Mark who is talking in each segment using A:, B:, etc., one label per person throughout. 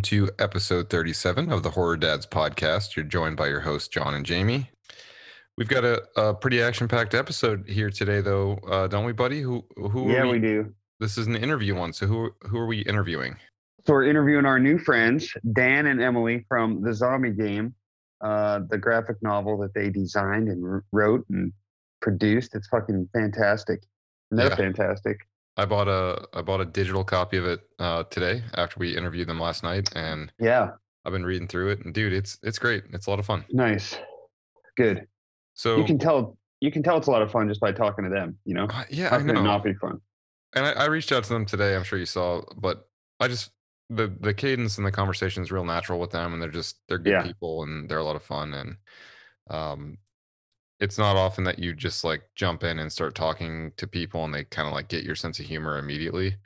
A: Welcome to episode 37 of the Horror Dads podcast. You're joined by your hosts, John and Jamie. We've got a, a pretty action packed episode here today, though, uh, don't we, buddy? Who, who
B: Yeah,
A: are
B: we do.
A: This is an interview one. So, who, who are we interviewing?
B: So we're interviewing our new friends, Dan and Emily from the Zombie Game, uh, the graphic novel that they designed and wrote and produced. It's fucking fantastic. And they're
A: Yeah.
B: fantastic.
A: I bought a I bought a digital copy of it uh, today after we interviewed them last night, and
B: Yeah,
A: I've been reading through it. And dude, it's it's great. It's a lot of fun.
B: nice, good.
A: So
B: you can tell. You can tell it's a lot of fun just by talking to them. You know,
A: uh, yeah,
B: how
A: I
B: it
A: know.
B: not be fun?
A: and I, I reached out to them today. I'm sure you saw, but I just the the cadence and the conversation is real natural with them, and they're just they're good
B: Yeah.
A: people and they're a lot of fun. And um, it's not often that you just like jump in and start talking to people and they kind of like get your sense of humor immediately.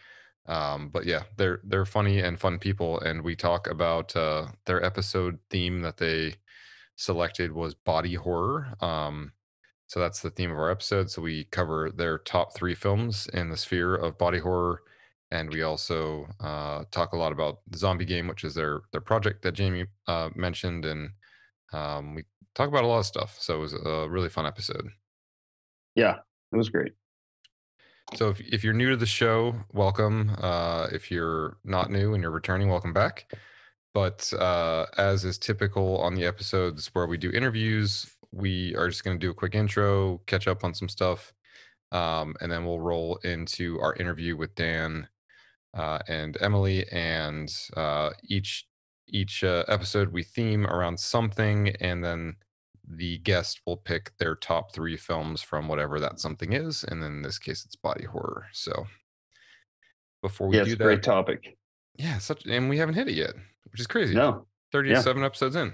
A: Um, but yeah, they're they're funny and fun people, and we talk about uh, their episode theme that they selected was body horror. Um, so that's the theme of our episode. So we cover their top three films in the sphere of body horror, and we also uh, talk a lot about the Zombie Game, which is their their project that Jamie uh, mentioned, and um, we talk about a lot of stuff. So it was a really fun episode.
B: Yeah, it was great.
A: So if, if you're new to the show, welcome. Uh, if you're not new and you're returning, welcome back. But uh, as is typical on the episodes where we do interviews, we are just going to do a quick intro, catch up on some stuff, um, and then we'll roll into our interview with Dan uh, and Emily. And uh, each each uh, episode we theme around something, and then the guest will pick their top three films from whatever that something is, and then in this case it's body horror. So before we do that,
B: great topic.
A: yeah, such and we haven't hit it yet, which is crazy.
B: No,
A: Thirty-seven episodes in.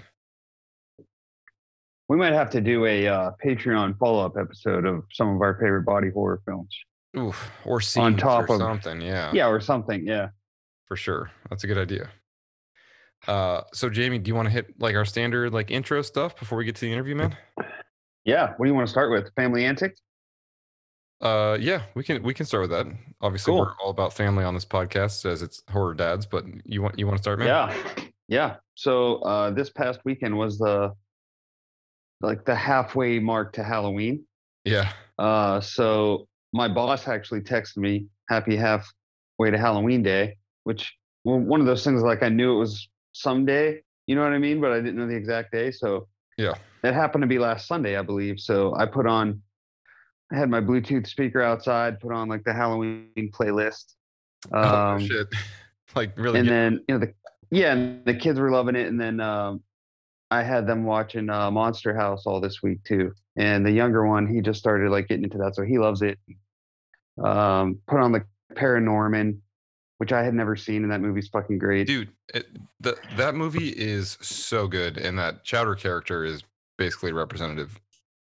B: we might have to do a uh, Patreon follow-up episode of some of our favorite body horror films.
A: Oof, or scenes
B: top
A: or
B: of-
A: something. Yeah,
B: Yeah, or something. Yeah.
A: for sure. That's a good idea. Uh, so Jamie, do you want to hit like our standard like intro stuff before we get to the interview, man?
B: Yeah. What do you want to start with? Family antics?
A: Uh, yeah, we can we can start with that. Obviously,
B: Cool.
A: we're all about family on this podcast, as it's horror dads. But you want you want to start, man?
B: Yeah. Yeah. So uh this past weekend was the like the halfway mark to Halloween.
A: yeah,
B: Uh so my boss actually texted me happy halfway to Halloween day, which one of those things like I knew it was someday, you know what I mean, but I didn't know the exact day. So
A: yeah.
B: it happened to be last Sunday, I believe. So I put on I had my Bluetooth speaker outside, put on like the Halloween playlist.
A: oh
B: Um,
A: shit! like really?
B: and
A: good-
B: then you know the yeah and the kids were loving it and then um i had them watching uh monster house all this week too and the younger one he just started like getting into that so he loves it um put on the paranorman which i had never seen and that movie's fucking great
A: dude, it, the, that movie is so good, and that Chowder character is basically representative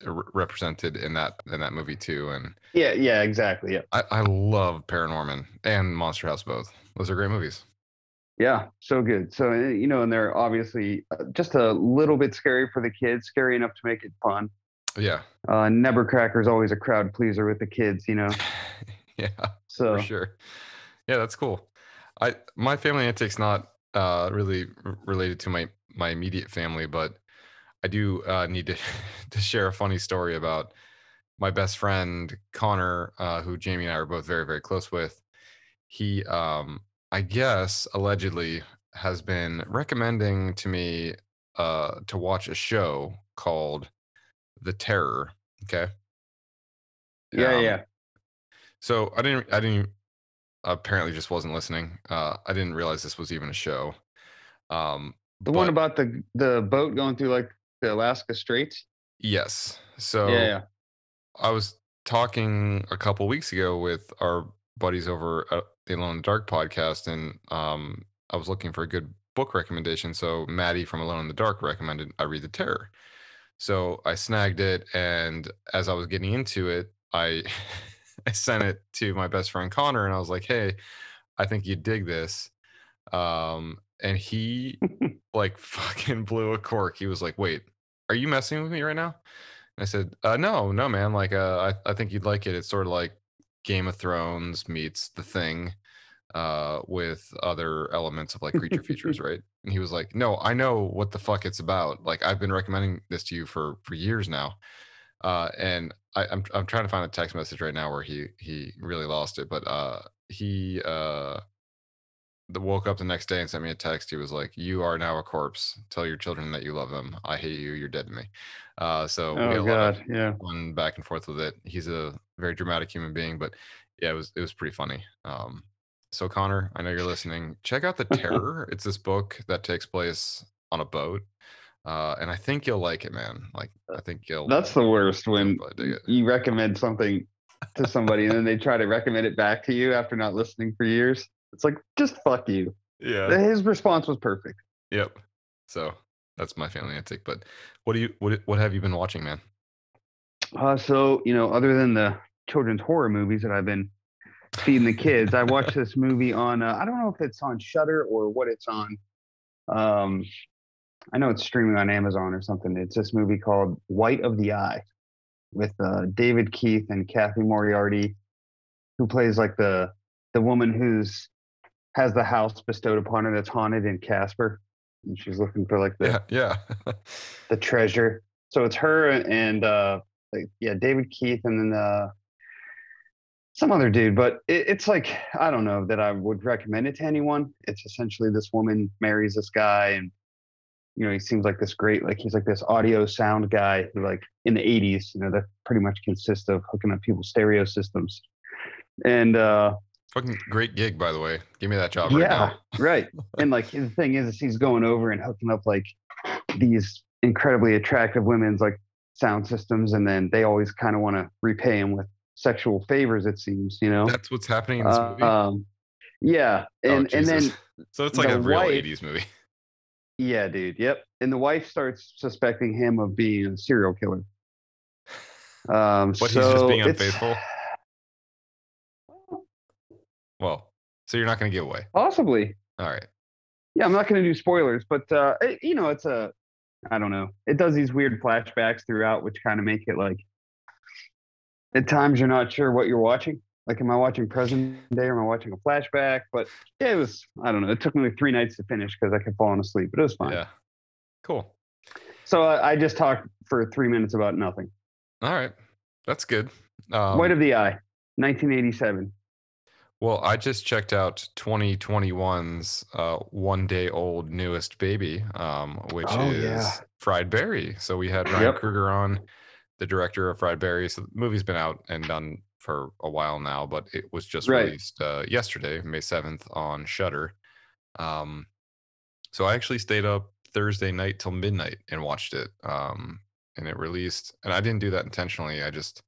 A: uh, re- represented in that in that movie too. And
B: yeah yeah exactly yeah
A: I, I love Paranorman and Monster House both. Those are great movies.
B: yeah so good so uh, you know and they're obviously uh, just a little bit scary for the kids scary enough to make it fun
A: Yeah,
B: uh is always a crowd pleaser with the kids you know
A: yeah.
B: so
A: for sure. Yeah, that's cool. I my family antics not uh really r- related to my my immediate family, but I do uh need to to share a funny story about my best friend Connor, uh, who Jamie and I are both very very close with. He um I guess allegedly has been recommending to me uh to watch a show called The Terror. Okay.
B: yeah
A: Um,
B: yeah
A: so I didn't. I didn't. Apparently, just wasn't listening. Uh, I didn't realize this was even a show. Um,
B: The one about the the boat going through like the Alaska Straits.
A: yes. So
B: yeah, yeah.
A: I was talking a couple weeks ago with our buddies over at the Alone in the Dark podcast, and um, I was looking for a good book recommendation. So Maddie from Alone in the Dark recommended I read The Terror. So I snagged it, and as I was getting into it, I I sent it to my best friend Connor, and I was like, "Hey, I think you'd dig this." Um, and he like fucking blew a cork. He was like, "Wait, are you messing with me right now?" And I said, uh, "No, no, man. Like, uh, I I think you'd like it. It's sort of like Game of Thrones meets The Thing, uh, with other elements of like creature features, right? And he was like, "No, I know what the fuck it's about. Like I've been recommending this to you for for years now." Uh, and I, I'm I'm trying to find a text message right now where he he really lost it, but uh, he uh the woke up the next day and sent me a text. He was like, "You are now a corpse. Tell your children that you love them. I hate you. You're dead to me." Uh, so we
B: Oh
A: a
B: god, yeah.
A: fun back and forth with it. He's a very dramatic human being, but yeah, it was it was pretty funny. Um, so Connor, I know you're listening. Check out The Terror. It's this book that takes place on a boat, uh, and I think you'll like it, man. Like I think you'll.
B: That's the worst when
A: probably dig it.
B: you recommend something to somebody and then they try to recommend it back to you after not listening for years. It's like just fuck you.
A: Yeah.
B: His response was perfect.
A: Yep. So that's my family antic. But what do you what what have you been watching, man?
B: Uh, so you know, other than the children's horror movies that I've been feeding the kids, I watched this movie on. Uh, I don't know if it's on Shudder or what it's on. Um, I know it's streaming on Amazon or something. It's this movie called White of the Eye with uh, David Keith and Cathy Moriarty, who plays like the the woman who's has the house bestowed upon her that's haunted in Casper, and she's looking for like the
A: Yeah, yeah.
B: the treasure. So it's her and uh like yeah, David Keith and then uh some other dude, but it, it's like I don't know that I would recommend it to anyone. It's essentially this woman marries this guy and you know, he seems like this great like he's like this audio sound guy who like in the 80s, you know, that pretty much consists of hooking up people's stereo systems. And uh
A: Fucking great gig, by the way. Give me that job right
B: yeah,
A: now.
B: right. And like the thing is, is he's going over and hooking up like these incredibly attractive women's like sound systems, and then they always kind of want to repay him with sexual favors. It seems, you know.
A: That's what's happening in this
B: Uh,
A: movie.
B: um, yeah,
A: oh,
B: and and then
A: so it's like
B: the
A: a real
B: wife-
A: 80s movie.
B: Yeah, dude, yep. And the wife starts suspecting him of being a serial killer. Um,
A: But he's just being unfaithful. Well, so you're not going to give away.
B: Possibly,
A: All right.
B: yeah. I'm not going to do spoilers, but uh, it, you know, it's a, I don't know. It does these weird flashbacks throughout, which kind of make it like, at times you're not sure what you're watching. Like, am I watching present day or am I watching a flashback? But yeah, it was. I don't know. It took me like three nights to finish because I kept falling asleep, but it was fine.
A: Yeah. Cool.
B: So I, I just talked for three minutes about nothing.
A: All right. That's good. Um,
B: White of the Eye, 1987.
A: well, I just checked out 2021's uh, one day old newest baby, um, which
B: Oh,
A: is
B: yeah.
A: Fried Barry. So we had Ryan
B: Yep.
A: Kruger on, the director of Fried Barry. So the movie's been out and done for a while now, but it was just
B: Right.
A: released uh, yesterday, May 7th on Shudder. Um, so I actually stayed up Thursday night till midnight and watched it. Um, and it released, and I didn't do that intentionally. I just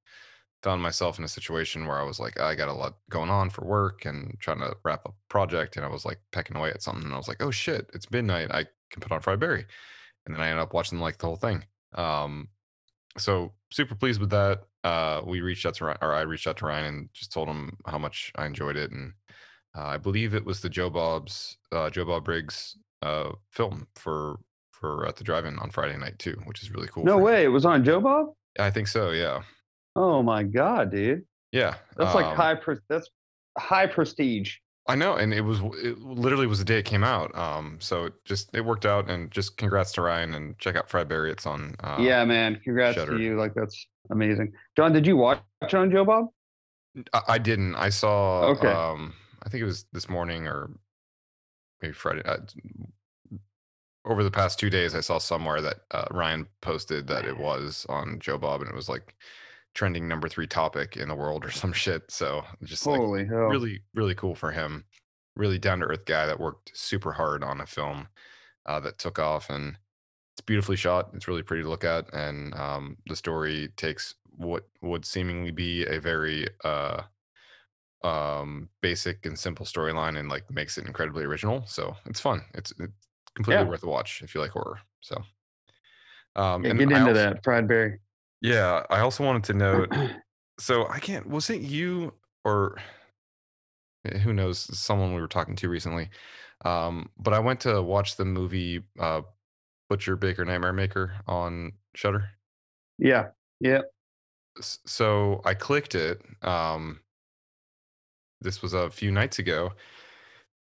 A: found myself in a situation where I was like, I got a lot going on for work and trying to wrap up a project, and I was like pecking away at something, and I was like, oh shit, it's midnight. I can put on Fried Barry, and then I ended up watching like the whole thing. Um, so super pleased with that. Uh, we reached out to Ryan, or I reached out to Ryan and just told him how much I enjoyed it, and uh, I believe it was the Joe Bob's uh, Joe Bob Briggs uh, film for for at the drive-in on Friday night too, which is really cool.
B: No way. It was on Joe Bob?
A: I think so. Yeah,
B: Oh my God, dude.
A: yeah.
B: That's like
A: um,
B: high, pre- that's high prestige.
A: I know, and it was it literally was the day it came out. Um, so it just it worked out, and just congrats to Ryan, and check out Fried Barry. It's on. Uh,
B: yeah, man. Congrats
A: Shudder.
B: to you. Like, that's amazing. John, did you watch it on Joe Bob?
A: I, I didn't. I saw.
B: Okay.
A: Um, I think it was this morning or maybe Friday. Uh, over the past two days, I saw somewhere that uh, Ryan posted that it was on Joe Bob, and it was like trending number three topic in the world or some shit. So just like
B: hell.
A: really really cool for him really down to earth guy that worked super hard on a film uh, that took off and it's beautifully shot it's really pretty to look at and um, the story takes what would seemingly be a very uh, um, basic and simple storyline and like makes it incredibly original so it's fun it's, it's completely
B: Yeah.
A: worth a watch if you like horror so um,
B: Yeah,
A: and
B: get into
A: also-
B: that. Barry.
A: Yeah i also wanted to note so I can't. Was it you or eh, who knows? Someone we were talking to recently. Um, but I went to watch the movie uh, Butcher Baker Nightmare Maker on Shudder.
B: yeah. Yeah.
A: So I clicked it. Um, this was a few nights ago,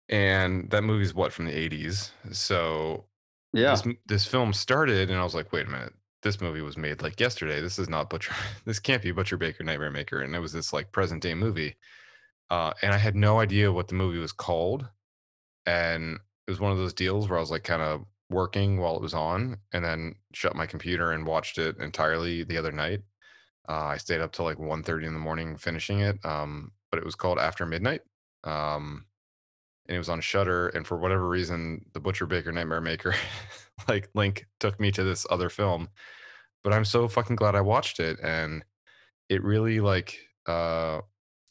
A: and that movie's what from the 80s. So
B: Yeah.
A: this this film started, and I was like, wait a minute, this movie was made like yesterday. This is not Butcher. This can't be Butcher Baker Nightmare Maker, and it was this like present day movie. Uh, and I had no idea what the movie was called, and it was one of those deals where I was like kind of working while it was on, and then shut my computer and watched it entirely the other night. Uh, I stayed up till like 1.30 in the morning finishing it. Um, but it was called After Midnight. Um, and it was on Shudder. And for whatever reason, the Butcher Baker Nightmare Maker, like link took me to this other film. But I'm so fucking glad I watched it. And it really like uh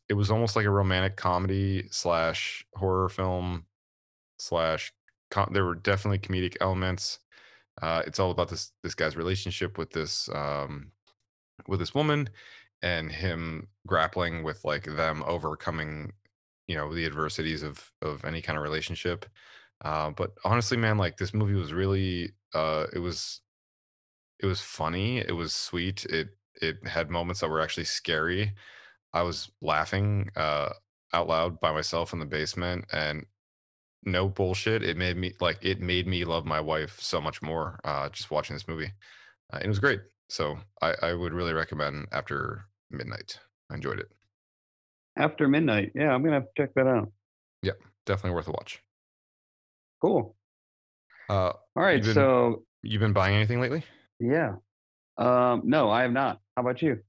A: it was almost like a romantic comedy slash horror film slash com- there were definitely comedic elements. Uh, it's all about this this guy's relationship with this um with this woman and him grappling with like them overcoming you know the adversities of of any kind of relationship uh but honestly man like this movie was really uh it was it was funny it was sweet it it had moments that were actually scary i was laughing uh out loud by myself in the basement and no bullshit it made me like it made me love my wife so much more uh just watching this movie uh, it was great so I, I would really recommend after midnight i enjoyed it
B: After midnight. Yeah, I'm gonna have to check that out.
A: yeah definitely worth a watch
B: Cool.
A: uh
B: All right.
A: been-
B: So
A: you've been buying anything lately
B: yeah. Um, no, I have not. How about you?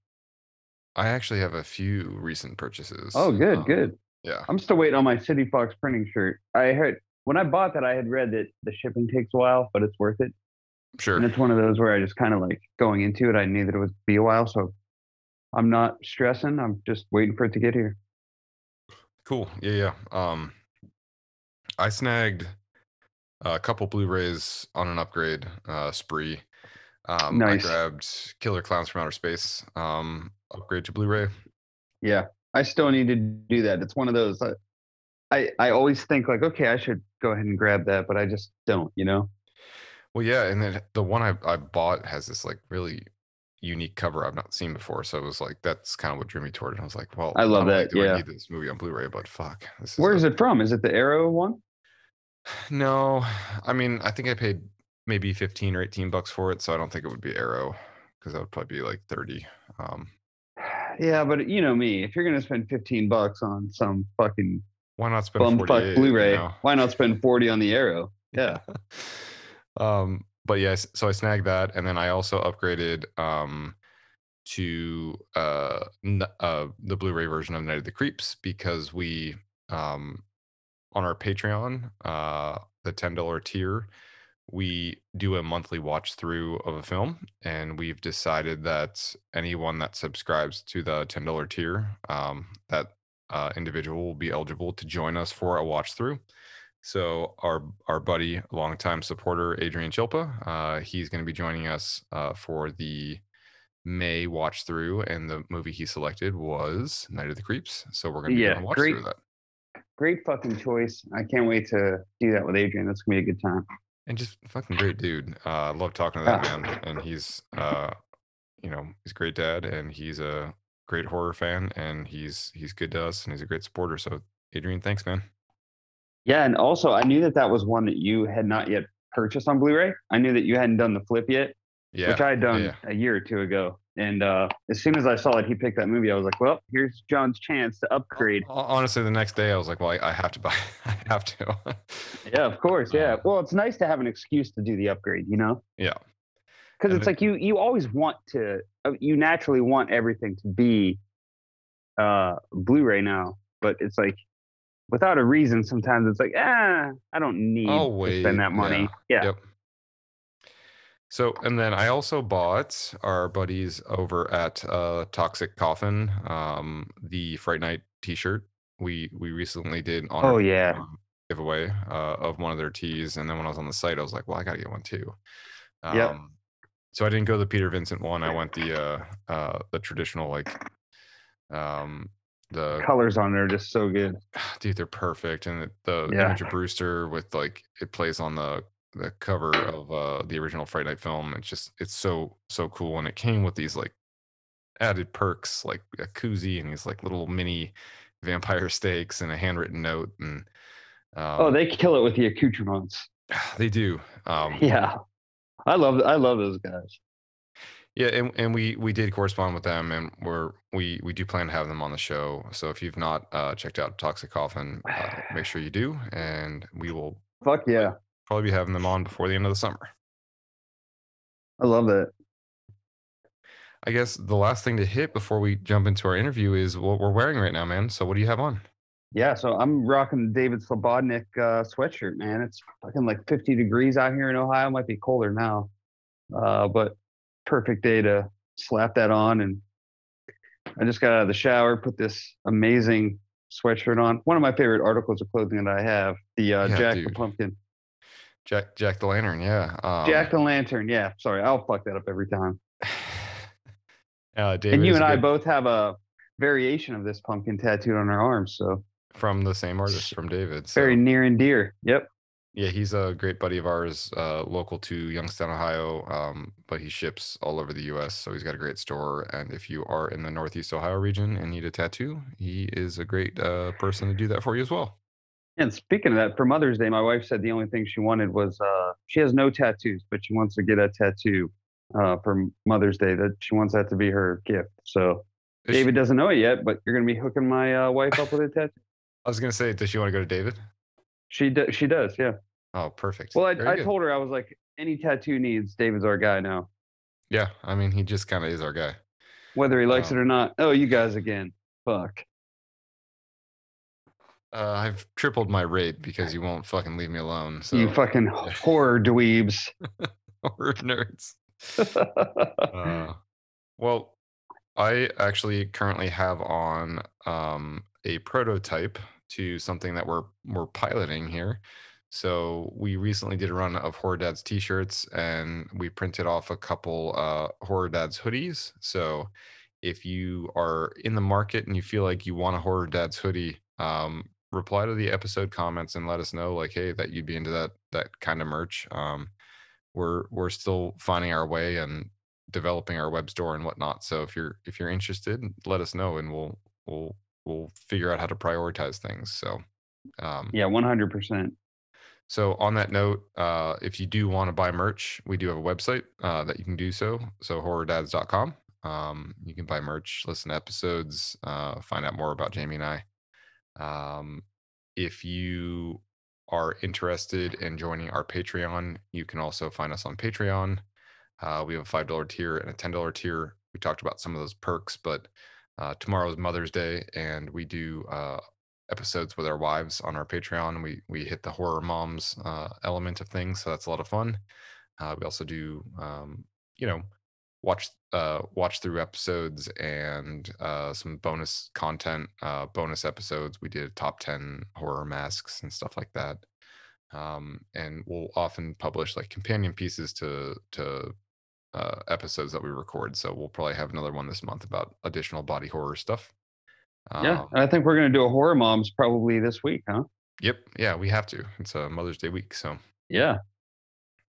A: i actually have a few recent purchases
B: Oh, good,
A: um,
B: good.
A: yeah
B: I'm still waiting on my City Fox printing shirt. I heard when I bought that, I had read that the shipping takes a while, but it's worth it.
A: sure
B: And it's one of those where I just kind of like going into it. I knew that it would be a while, so I'm not stressing. I'm just waiting for it to get here.
A: Cool. Yeah, yeah. Um, I snagged a couple Blu-rays on an upgrade uh, spree. Um,
B: Nice.
A: I grabbed Killer Clowns from Outer Space. Um, upgrade to Blu-ray.
B: Yeah, I still need to do that. It's one of those. I, I I always think like, okay, I should go ahead and grab that, but I just don't. You know?
A: Well, yeah, and then the one I, I bought has this like really unique cover I've not seen before. So it was like that's kind of what drew me toward it. I was like, well,
B: I love that,
A: Do I
B: yeah.
A: need this movie on Blu-ray, but fuck, this is
B: Where
A: a-
B: is it from? Is it the Arrow one?
A: No, I mean, I think I paid maybe 15 or 18 bucks for it, so I don't think it would be Arrow because that would probably be like 30. Um,
B: Yeah, but you know me. If you're gonna spend 15 bucks on some fucking
A: why not spend
B: bumfuck
A: 48? you
B: Blu-ray,
A: know?
B: why not spend 40 on the Arrow? Yeah.
A: um, but yes, so I snagged that, and then I also upgraded um to uh, n- uh the Blu-ray version of Night of the Creeps because we um on our Patreon, uh, the ten dollar tier, we do a monthly watch through of a film, and we've decided that anyone that subscribes to the ten dollar tier, um, that uh, individual will be eligible to join us for a watch through. So our our buddy, longtime supporter Adrian Chilpa, uh, he's going to be joining us uh, for the May watch through, and the movie he selected was Night of the Creeps. So we're going to be
B: Yeah,
A: doing a watch
B: great.
A: through that.
B: Great fucking choice. I can't wait to do that with Adrian. That's gonna be a good time.
A: and just fucking great dude. Uh, I love talking to that
B: Ah.
A: man, and he's uh, you know, he's a great dad, and he's a great horror fan, and he's he's good to us, and he's a great supporter. So, Adrian, thanks, man.
B: Yeah, and also I knew that that was one that you had not yet purchased on Blu-ray. I knew that you hadn't done the flip yet,
A: Yeah,
B: which I had done
A: yeah.
B: a year or two ago. And uh, as soon as I saw that he picked that movie, I was like, "Well, here's John's chance to upgrade."
A: Honestly, the next day I was like, well, I, I have to buy. I have to.
B: Yeah, of course. Yeah.
A: Uh,
B: Well, it's nice to have an excuse to do the upgrade, you know?
A: yeah,
B: Because it's
A: it-
B: like you you always want to, uh, you naturally want everything to be uh, Blu-ray now, but it's like without a reason. Sometimes it's like, ah, I don't need
A: I'll
B: to
A: wait,
B: spend that money. Yeah.
A: Yep. So, and then I also bought our buddies over at uh, Toxic Coffin, um, the Fright Night T-shirt. We we recently did on
B: Oh yeah.
A: um, giveaway uh, of one of their tees, and then when I was on the site, I was like, well, I gotta get one too. Um,
B: Yep.
A: So I didn't go the Peter Vincent one. I went the uh, uh, the traditional like um, the
B: Colors on there are just so good.
A: dude they're perfect and the, the
B: Yeah.
A: image of brewster with like it plays on the the cover of uh the original fright night film it's just it's so so cool and it came with these like added perks like a koozie and these like little mini vampire steaks and a handwritten note and Um,
B: oh, they kill it with the accoutrements.
A: they do. Um,
B: Yeah, I love I love those guys.
A: Yeah, and, and we we did correspond with them, and we're we we do plan to have them on the show. So if you've not uh, checked out Toxic Coffin, uh, make sure you do, and we will
B: Fuck yeah,
A: probably be having them on before the end of the summer.
B: I love that.
A: I guess the last thing to hit before we jump into our interview is what we're wearing right now, man. So what do you have on?
B: Yeah, so I'm rocking the David Slobodnik uh, sweatshirt, man. It's fucking like 50 degrees out here in Ohio. Might be colder now, uh, but perfect day to slap that on. And I just got out of the shower, put this amazing sweatshirt on. One of my favorite articles of clothing that I have, the uh,
A: Yeah,
B: Jack the. Pumpkin,
A: Jack Jack the Lantern, yeah. Um,
B: Jack the Lantern. Yeah, sorry, I'll fuck that up every time.
A: uh, David
B: and you and I both have a variation of this pumpkin tattooed on our arms, so
A: from the same artist from David. So.
B: very near and dear. Yep.
A: Yeah, he's a great buddy of ours, uh, local to Youngstown, Ohio, um, but he ships all over the U.S. So he's got a great store. And if you are in the Northeast Ohio region and need a tattoo, he is a great uh, person to do that for you as well.
B: And speaking of that, for Mother's Day, my wife said the only thing she wanted was uh, she has no tattoos, but she wants to get a tattoo uh, for Mother's Day. That she wants that to be her gift. So
A: Is she-
B: David doesn't know it yet, but you're gonna be hooking my uh, wife up with a tattoo.
A: I was gonna say, does she want to go to David?
B: She do, she does, yeah.
A: Oh, perfect.
B: Well, I,
A: Very
B: I
A: good.
B: told her I was like, any tattoo needs, David's our guy now,
A: Yeah, I mean, he just kind of is our guy.
B: whether he likes
A: Um,
B: it or not. Oh, you guys again. Fuck.
A: Uh, I've tripled my rate because you won't fucking leave me alone. So
B: you fucking horror dweebs.
A: horror nerds. Uh, well, I actually currently have on um, a prototype to something that we're we're piloting here. So we recently did a run of Horror Dads t-shirts, and we printed off a couple uh, Horror Dads hoodies. So if you are in the market and you feel like you want a Horror Dads hoodie, um, reply to the episode comments and let us know, like, hey, that you'd be into that that kind of merch. Um, we're we're still finding our way and developing our web store and whatnot. So if you're if you're interested, let us know and we'll we'll we'll figure out how to prioritize things. So um
B: yeah, 100%.
A: so on that note, uh if you do want to buy merch, we do have a website uh that you can do so. So horrordads.com. Um you can buy merch, listen to episodes, uh find out more about Jamie and I. Um if you are interested in joining our Patreon, you can also find us on Patreon. Uh, we have a five dollar tier and a ten dollar tier. We talked about some of those perks, but uh, tomorrow is Mother's Day, and we do uh, episodes with our wives on our Patreon. We we hit the horror moms uh, element of things, so that's a lot of fun. Uh, we also do, um, you know, watch uh, watch through episodes and uh, some bonus content, uh, bonus episodes. We did top ten horror masks and stuff like that. Um, and we'll often publish like companion pieces to to uh, episodes that we record. So we'll probably have another one this month about additional body horror stuff.
B: yeah,
A: Um,
B: and I think we're gonna do a horror moms probably this week, huh?
A: Yep. Yeah, we have to. It's a Mother's Day week. So,
B: Yeah.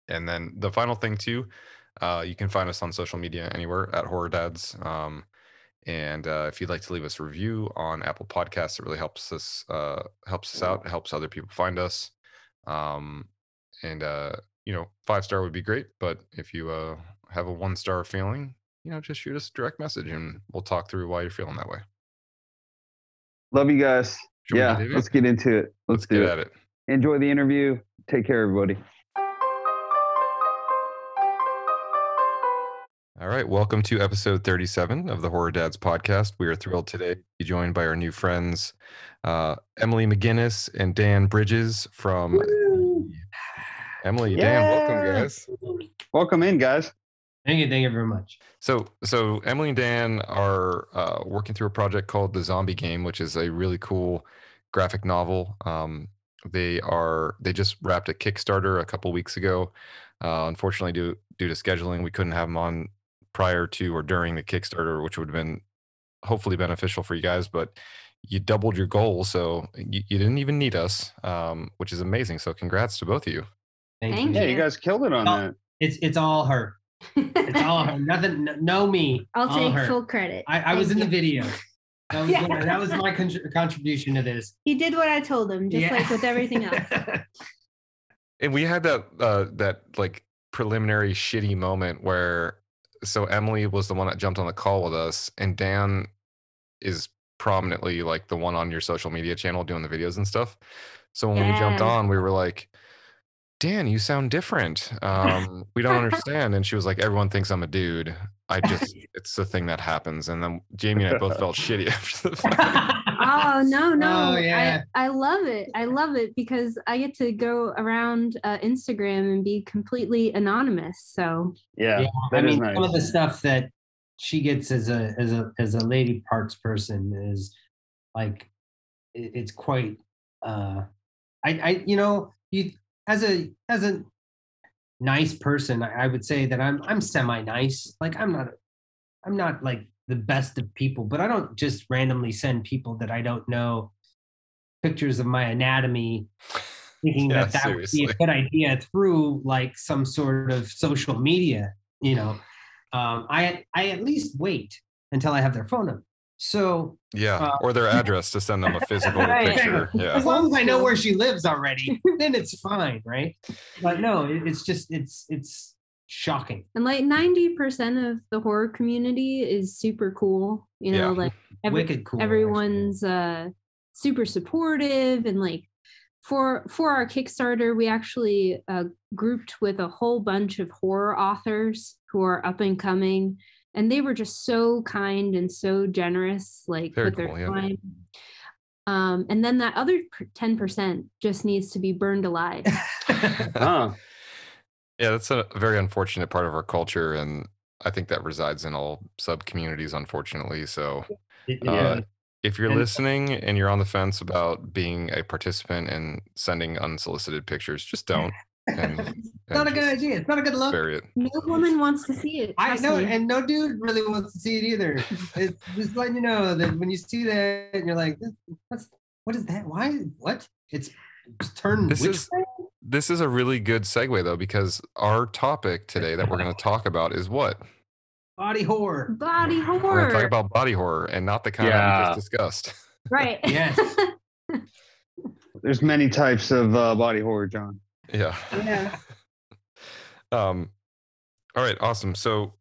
A: and then the final thing too, uh, you can find us on social media anywhere at Horror Dads. Um, and uh, if you'd like to leave us a review on Apple Podcasts, it really helps us uh, helps us out. Helps other people find us. Um, and uh, you know, five star would be great. But if you uh, have a one star feeling, you know, just shoot us a direct message and we'll talk through why you're feeling that way.
B: Love you guys.
A: Should
B: yeah,
A: get
B: let's get into it. Let's,
A: Let's
B: do
A: get
B: it.
A: at it.
B: Enjoy the interview. Take care, everybody.
A: All right, welcome to episode 37 of the Horror Dads podcast. We are thrilled today to be joined by our new friends, uh, Emily McGinnis and Dan Bridges from the- Emily, Dan, welcome guys.
B: Welcome in, guys.
C: Thank you, thank you very much.
A: So, so Emily and Dan are uh, working through a project called the Zombie Game, which is a really cool graphic novel. Um, they are they just wrapped a Kickstarter a couple weeks ago. Uh, unfortunately, due due to scheduling, we couldn't have them on prior to or during the Kickstarter, which would have been hopefully beneficial for you guys. But you doubled your goal, so you, you didn't even need us, um, which is amazing. So, congrats to both of you.
C: Thank,
D: Thank
C: you.
B: Yeah,
D: you.
B: you guys killed it on
C: Oh.
B: that.
C: It's it's all her. It's all her. Nothing. n- No me.
D: I'll
C: all
D: take
C: her.
D: full credit.
C: I, I was in
D: Thank
C: the video. That was,
D: Yeah.
C: that was my contr- contribution to this.
D: He did what I told him, just
C: Yeah.
D: like with everything else.
A: And we had that uh that like preliminary shitty moment where so Emily was the one that jumped on the call with us and Dan is prominently like the one on your social media channel doing the videos and stuff. So when we jumped on, we were like, Dan, you sound different. Um, we don't understand. And she was like, Everyone thinks I'm a dude. I just it's the thing that happens. And then Jamie and I both felt shitty after the fact.
D: Oh no, no.
C: Oh, yeah.
D: I, I love it. I love it because I get to go around uh, Instagram and be completely anonymous. So
B: yeah,
C: Yeah,
B: that
C: I
B: is
C: mean, some of the stuff that she gets as a as a as a lady parts person is like it, it's quite uh I I you know you as a as a nice person I, I would say that I'm I'm semi nice like I'm not I'm not like the best of people but I don't just randomly send people that I don't know pictures of my anatomy thinking
A: Yeah,
C: that that would be a good idea through like some sort of social media you know? Um, I I at least wait until I have their phone number. So
A: Yeah.
C: Uh,
A: or their address to send them a physical
C: Right.
A: picture. Yeah.
C: as long as I know where she lives already, then it's fine, right? But no, it, it's just it's it's shocking.
D: and like ninety percent of the horror community is super cool. You know,
A: Yeah.
D: like every,
C: Wicked cool. actually.
D: everyone's uh super supportive and like for for our kickstarter we actually uh, grouped with a whole bunch of horror authors who are up and coming and they were just so kind and so generous like
A: Very
D: with their
A: cool, yeah.
D: time um and then that other 10% just needs to be burned alive
B: Huh.
A: Yeah, that's a very unfortunate part of our culture, and I think that resides in all sub communities, unfortunately. So, uh,
C: yeah.
A: if you're listening and you're on the fence about being a participant and sending unsolicited pictures, just don't. And,
C: It's not a good idea. It's not a good look.
A: Bury it.
D: no woman wants to see it
C: I know,
D: me.
C: and no dude really wants to see it either. It's just letting you know that when you see that, and you're like, "What's what is that? Why? What? It's it's turned
A: This is-
C: way?"
A: This is a really good segue, though, because our topic today that we're going to talk about is what?
C: body horror.
D: body horror.
A: We're going to
D: horror
A: talk about body horror and not the kind that we just discussed.
D: right
C: Yes.
B: There's many types of uh, body horror, John.
A: yeah.
D: Yeah.
A: Um all right awesome. So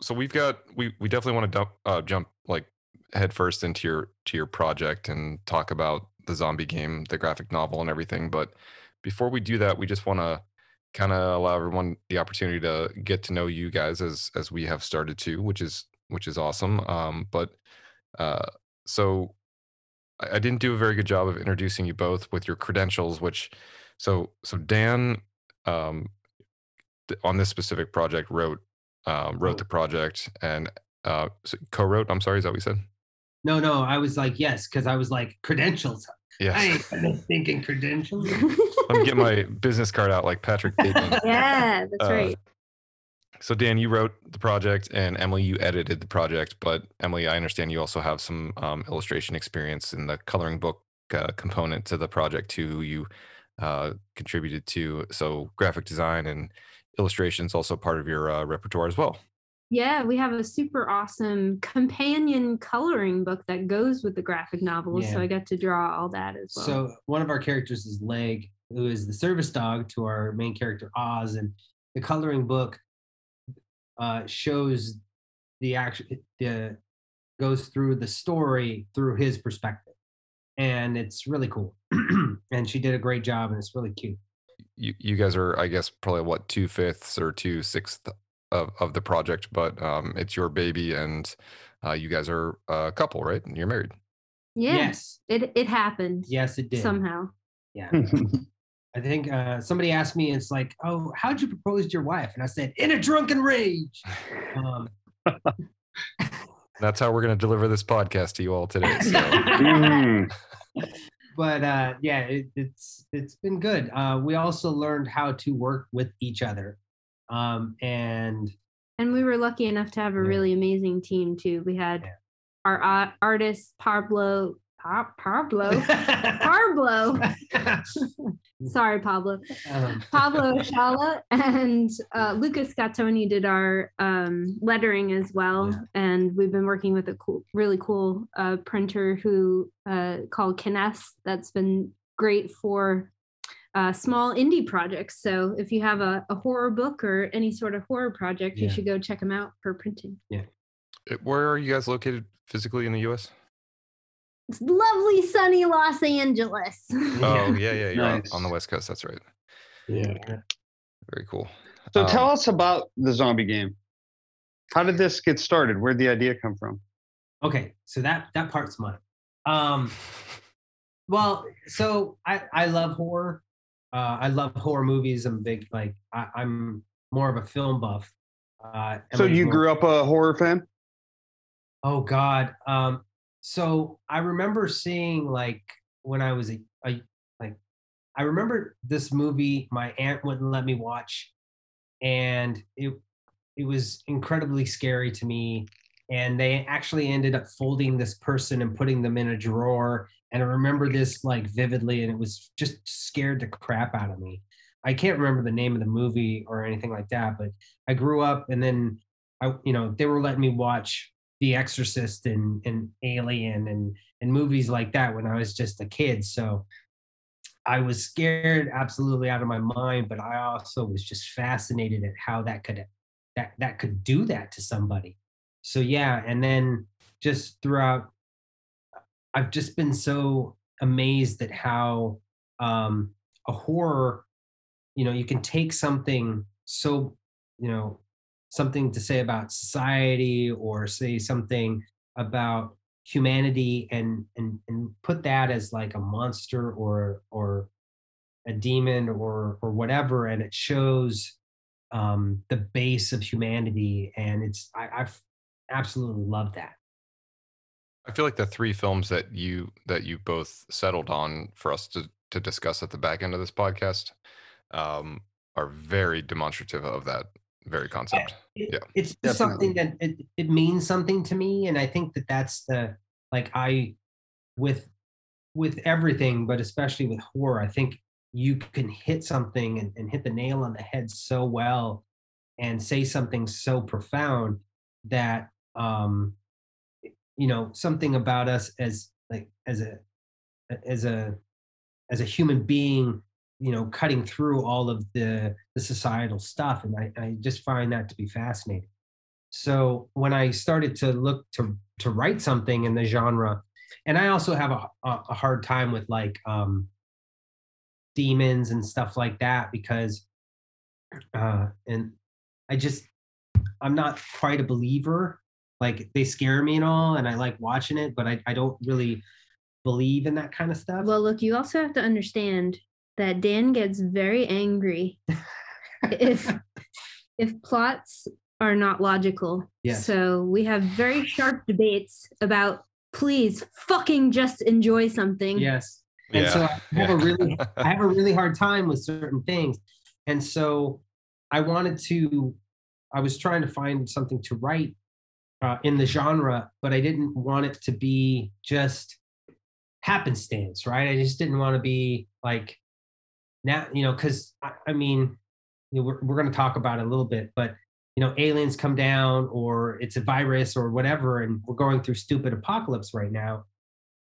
A: so we've got we we definitely want to dump, uh, jump like head first into your to your project and talk about the zombie game the graphic novel and everything but before we do that we just want to kind of allow everyone the opportunity to get to know you guys as as we have started to which is which is awesome. Um but uh so I, I didn't do a very good job of introducing you both with your credentials which so so dan um on this specific project wrote um, wrote
C: Oh.
A: the project and uh, co-wrote. I'm sorry, is that what you said?
C: No, no, I was like, yes, because I was like, credentials. I
A: Yes.
C: ain't thinking credentials.
A: Let me get my business card out like Patrick Bateman.
D: yeah that's
A: Uh,
D: right
A: So Dan, you wrote the project, and Emily, you edited the project. But Emily, I understand you also have some um, illustration experience in the coloring book uh, component to the project too. You uh, contributed to so graphic design and illustrations also part of your uh, repertoire as well.
D: Yeah, we have a super awesome companion coloring book that goes with the graphic novel. So I got to draw all that as well.
C: So one of our characters is Leg, who is the service dog to our main character Oz, and the coloring book uh, shows the action. The goes through the story through his perspective, and it's really cool. and she did a great job, and it's really cute.
A: You you guys are i guess probably what two fifths or two sixths of, of the project but um it's your baby and uh you guys are a couple right And you're married
D: yeah,
C: Yes,
D: it it happened
C: yes, it did.
D: somehow.
C: Yeah. I think uh, somebody asked me, it's like, oh, how'd you propose to your wife? And I said, in a drunken rage. Um,
A: that's how we're going to deliver this podcast to you all today so
B: Mhm.
C: but uh, yeah, it, it's it's been good. Uh, we also learned how to work with each other, um, and
D: And we were lucky enough to have a
C: Yeah.
D: really amazing team too. We had
C: Yeah.
D: our uh, artist Pablo Pa- Pablo. Pablo. Sorry, Pablo.
C: Um,
D: Pablo Ashala and uh, Lucas Gattoni did our um, lettering as well.
C: Yeah.
D: And we've been working with a cool, really cool uh, printer who uh, called Kines. That's been great for uh, small indie projects. So if you have a, a horror book or any sort of horror project, you should go check them out for printing.
A: Uh, Where are you guys located physically in the U.S.?
D: It's lovely, sunny Los Angeles.
A: Oh yeah, yeah, you're on,
B: Nice.
A: on the West Coast. That's right.
C: yeah.
A: Very cool.
B: So tell
A: Um,
B: us about the zombie game. How did this get started? Where'd the idea come from?
C: Okay, so that that part's mine. Um, well, so I I love horror. Uh, I love horror movies. I'm big like I, I'm more of a film buff. Uh,
B: So you
C: more-
B: grew up a horror fan?
C: Oh God. Um, so I remember seeing like when I was a, a like I remember this movie my aunt wouldn't let me watch, and it it was incredibly scary to me. And they actually ended up folding this person and putting them in a drawer. And I remember this like vividly, and it was just scared the crap out of me. I can't remember the name of the movie or anything like that, but I grew up and then I, you know, they were letting me watch The Exorcist and, and Alien and, and movies like that when I was just a kid. So I was scared absolutely out of my mind, but I also was just fascinated at how that could that that could do that to somebody. So yeah, and then just throughout I've just been so amazed at how um a horror, you know, you can take something so, you know, something to say about society or say something about humanity and and and put that as like a monster or or a demon or or whatever and it shows um the base of humanity and it's i i've absolutely love that.
A: I feel like the three films that you that you both settled on for us to to discuss at the back end of this podcast um, are very demonstrative of that very concept.
C: it-
A: Yeah,
C: it's just something that it, it means something to me and i think that that's the like i with with everything but especially with horror i think you can hit something and, and hit the nail on the head so well and say something so profound that um you know something about us as like as a as a as a human being you know cutting through all of the the societal stuff and i, I just find that to be fascinating. So when i started to look to to write something in the genre and i also have a, a, hard time with like um demons and stuff like that because uh and i just i'm not quite a believer. Like they scare me and all and i like watching it but i, I don't really believe in that kind of stuff.
D: Well, look, you also have to understand that Dan gets very angry if if plots are not logical.
C: Yes.
D: So we have very sharp debates about please fucking just enjoy something.
C: yes and so I have a really I have a really hard time with certain things. And so I wanted to, I was trying to find something to write uh, in the genre, but I didn't want it to be just happenstance, right? I just didn't want to be like, now, you know, because I, I mean, you know, we're, we're going to talk about it a little bit, but, you know, aliens come down or it's a virus or whatever, and we're going through stupid apocalypse right now.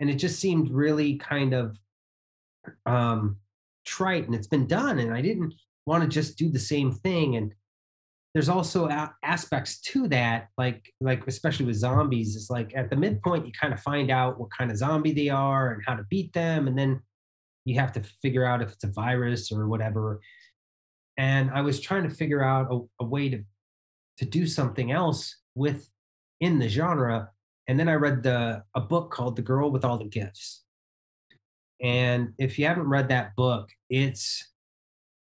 C: And it just seemed really kind of um, trite and it's been done. And I didn't want to just do the same thing. And there's also aspects to that, like like especially with zombies, it's like at the midpoint you kind of find out what kind of zombie they are and how to beat them, and then you have to figure out if it's a virus or whatever. And I was trying to figure out a, a way to to do something else with in the genre. And then I read the a book called The Girl with All the Gifts. And if you haven't read that book, it's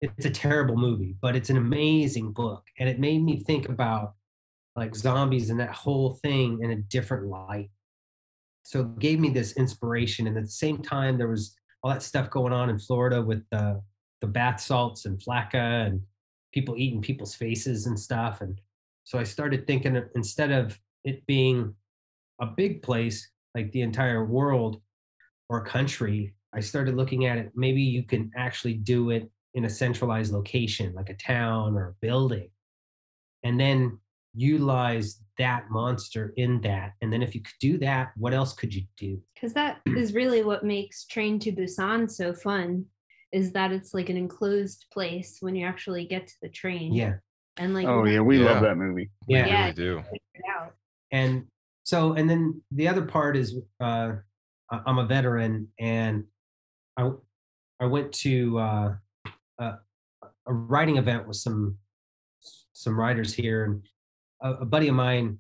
C: it's a terrible movie, but it's an amazing book. And it made me think about like zombies and that whole thing in a different light. So it gave me this inspiration. And at the same time, there was all that stuff going on in Florida with the the bath salts and flakka and people eating people's faces and stuff. And so I started thinking instead of it being a big place like the entire world, or country, I started looking at it. Maybe you can actually do it in a centralized location, like a town or a building, and then utilize that monster in that. And then if you could do that, what else could you do?
D: Because that is really what makes Train to Busan so fun, is that it's like an enclosed place when you actually get to the train.
C: Yeah.
D: And like
B: Oh yeah, we
A: Yeah.
B: love that movie.
A: We
C: Yeah.
D: we
A: really do.
D: figure it out.
C: and so and then the other part is uh I- i'm a veteran and i i went to uh a, a writing event with some some writers here and a, a buddy of mine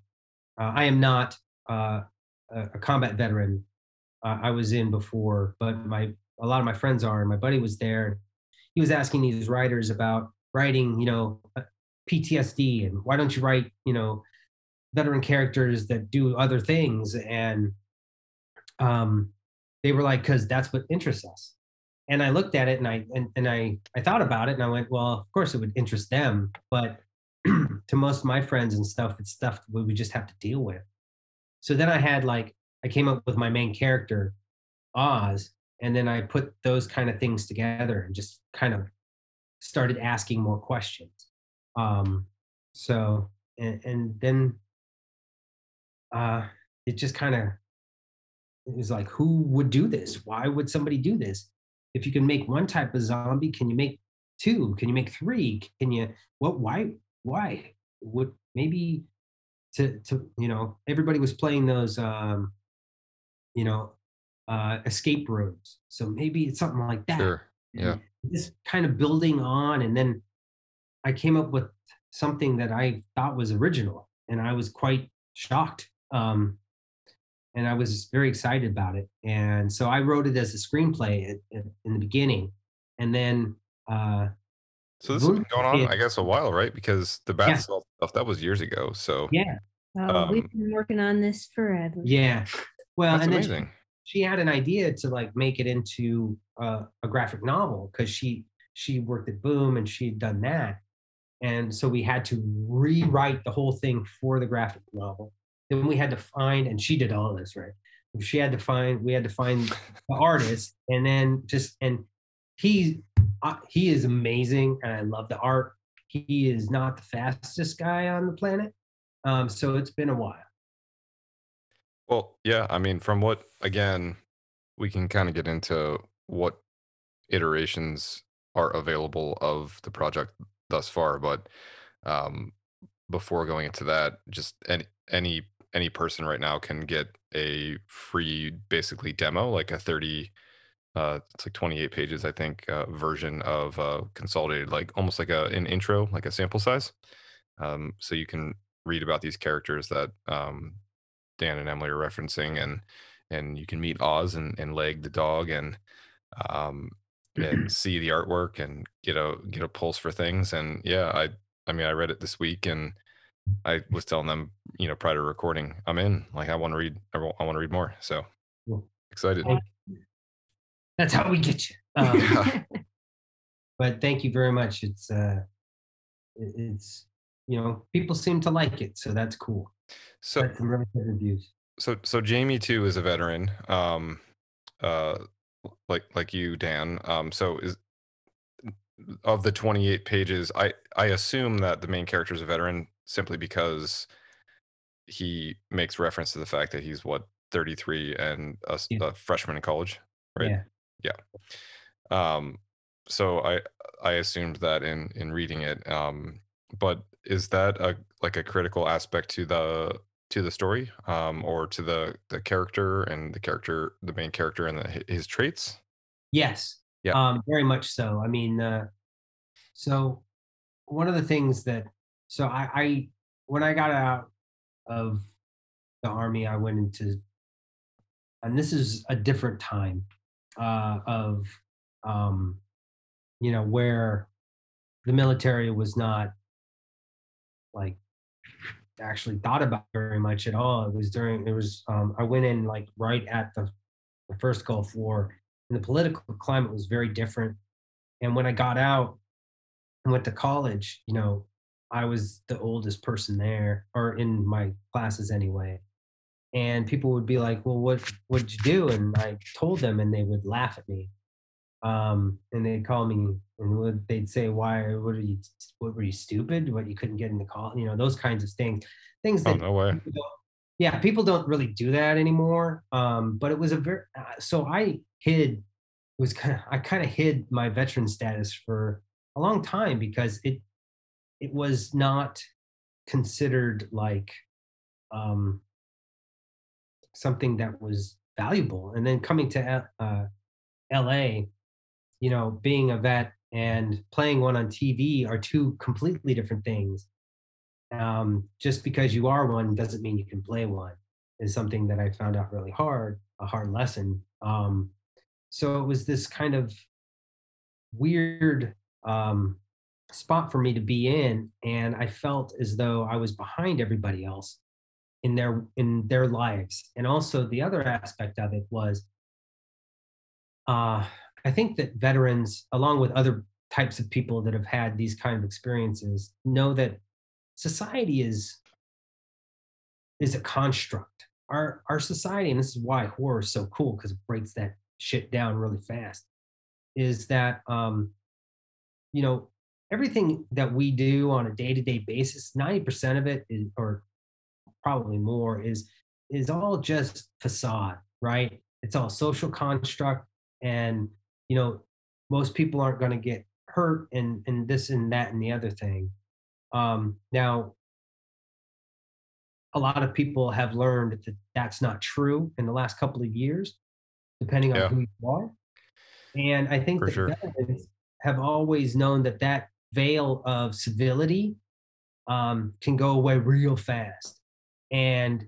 C: uh, i am not uh a, a combat veteran uh, i was in before but my a lot of my friends are and my buddy was there he was asking these writers about writing you know uh, ptsd and why don't you write you know veteran characters that do other things? And um they were like because that's what interests us. And i looked at it and i and, and i i thought about it and i went well of course it would interest them but to most of my friends and stuff it's stuff we just have to deal with. So then i had like i came up with my main character oz and then i put those kind of things together and just kind of started asking more questions. Um so and, and then uh it just kind of it was like who would do this? Why would somebody do this? If you can make one type of zombie can you make two? Can you make three? Can you what why why would maybe to to you know everybody was playing those um you know uh escape rooms so maybe it's something like that
A: Sure. Yeah.
C: and just kind of building on and then i came up with something that i thought was original and i was quite shocked um, and i was very excited about it and so i wrote it as a screenplay at, at, in the beginning and then uh,
A: So this has been going on, I guess, a while, right? Because the bath
C: Yeah.
A: salt stuff that was years ago. So
C: yeah
D: Oh, we've
A: Um,
D: been working on this forever.
C: yeah well
A: that's
C: and then she- she had an idea to like make it into uh, a graphic novel because she she worked at Boom and she had done that, and so we had to rewrite the whole thing for the graphic novel. Then we had to find, and she did all this right. She had to find, we had to find the artist, and then just and he uh, he is amazing, and I love the art. He is not the fastest guy on the planet, um, so it's been a while.
A: Well, yeah, I mean, from what again, we can kind of get into what iterations are available of the project thus far, but um before going into that, just any any any person right now can get a free basically demo, like a 30 uh it's like 28 pages I think uh, version of uh consolidated like almost like a an intro, like a sample size. Um so you can read about these characters that um Dan and Emily are referencing, and and you can meet Oz and, and Leg the dog, and um and see the artwork and get a get a pulse for things. And yeah, I I mean I read it this week, and I was telling them, you know, prior to recording, I'm in. Like I want to read, I want to read more. So excited.
C: That's how we get you. Um,
A: Yeah.
C: but thank you very much. It's uh, it's you know people seem to like it, so that's cool.
A: So
C: some really good reviews.
A: so so Jamie too is a veteran. Um, uh, like like you, Dan. Um, so is of the 28 pages, I I assume that the main character is a veteran simply because he makes reference to the fact that he's what 33 and a,
C: Yeah.
A: a freshman in college, right?
C: Yeah.
A: Um, so I I assumed that in in reading it. Um, but is that a like a critical aspect to the to the story, um, or to the the character and the character, the main character and the, his traits?
C: Yes.
A: Yeah.
C: Um, very much so. I mean, uh, so one of the things that so I, I when I got out of the army, I went into and this is a different time uh, of um, you know where the military was not like actually thought about very much at all. It was during it was um, I went in like right at the, the first Gulf War, and the political climate was very different. And when I got out and went to college, you know, I was the oldest person there, or in my classes anyway. And people would be like, "Well, what what'd you do?" And I told them, and they would laugh at me. Um, and they'd call me, and would, they'd say, "Why? What are you? What were you stupid? What you couldn't get in the call? You know, those kinds of things. Things
A: Oh
C: that
A: no way.
C: people yeah, people don't really do that anymore. Um, but it was a very uh, so I hid was kind of I kind of hid my veteran status for a long time because it it was not considered like um, something that was valuable. And then coming to uh, L.A., you know, being a vet and playing one on TV are two completely different things um, just because you are one doesn't mean you can play one is something that i found out really hard a hard lesson um, so it was this kind of weird um, spot for me to be in and i felt as though i was behind everybody else in their in their lives and also the other aspect of it was uh, i think that veterans along with other types of people that have had these kind of experiences know that society is is a construct. Our our society, and this is why horror is so cool because it breaks that shit down really fast. Is that um, you know everything that we do on a day to day basis, ninety percent of it is, or probably more, is is all just facade, right? It's all social construct, and you know most people aren't going to get hurt, and and this and that and the other thing. Um, now, a lot of people have learned that that's not true in the last couple of years, depending on
A: Yeah.
C: who you are. And I think
A: For
C: that
A: sure.
C: have always known that that veil of civility um, can go away real fast. And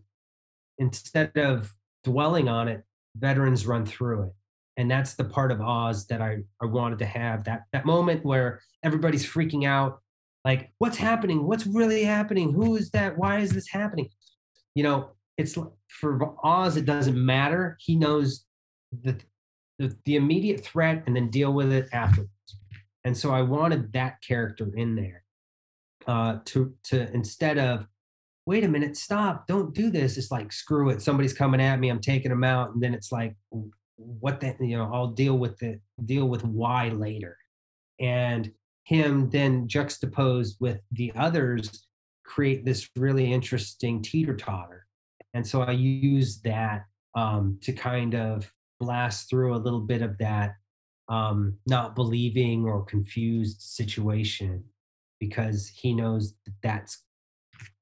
C: instead of dwelling on it, veterans run through it. And that's the part of Oz that I, I wanted to have that that moment where everybody's freaking out, like, what's happening? What's really happening? Who is that? Why is this happening? You know, it's for Oz, it doesn't matter. He knows the, the the immediate threat and then deal with it afterwards. And so I wanted that character in there uh, to to instead of wait a minute, stop, don't do this. It's like screw it, somebody's coming at me, I'm taking them out, and then it's like what the you know I'll deal with the deal with why later, and him then juxtaposed with the others create this really interesting teeter totter, and so I use that um, to kind of blast through a little bit of that um, not believing or confused situation because he knows that that's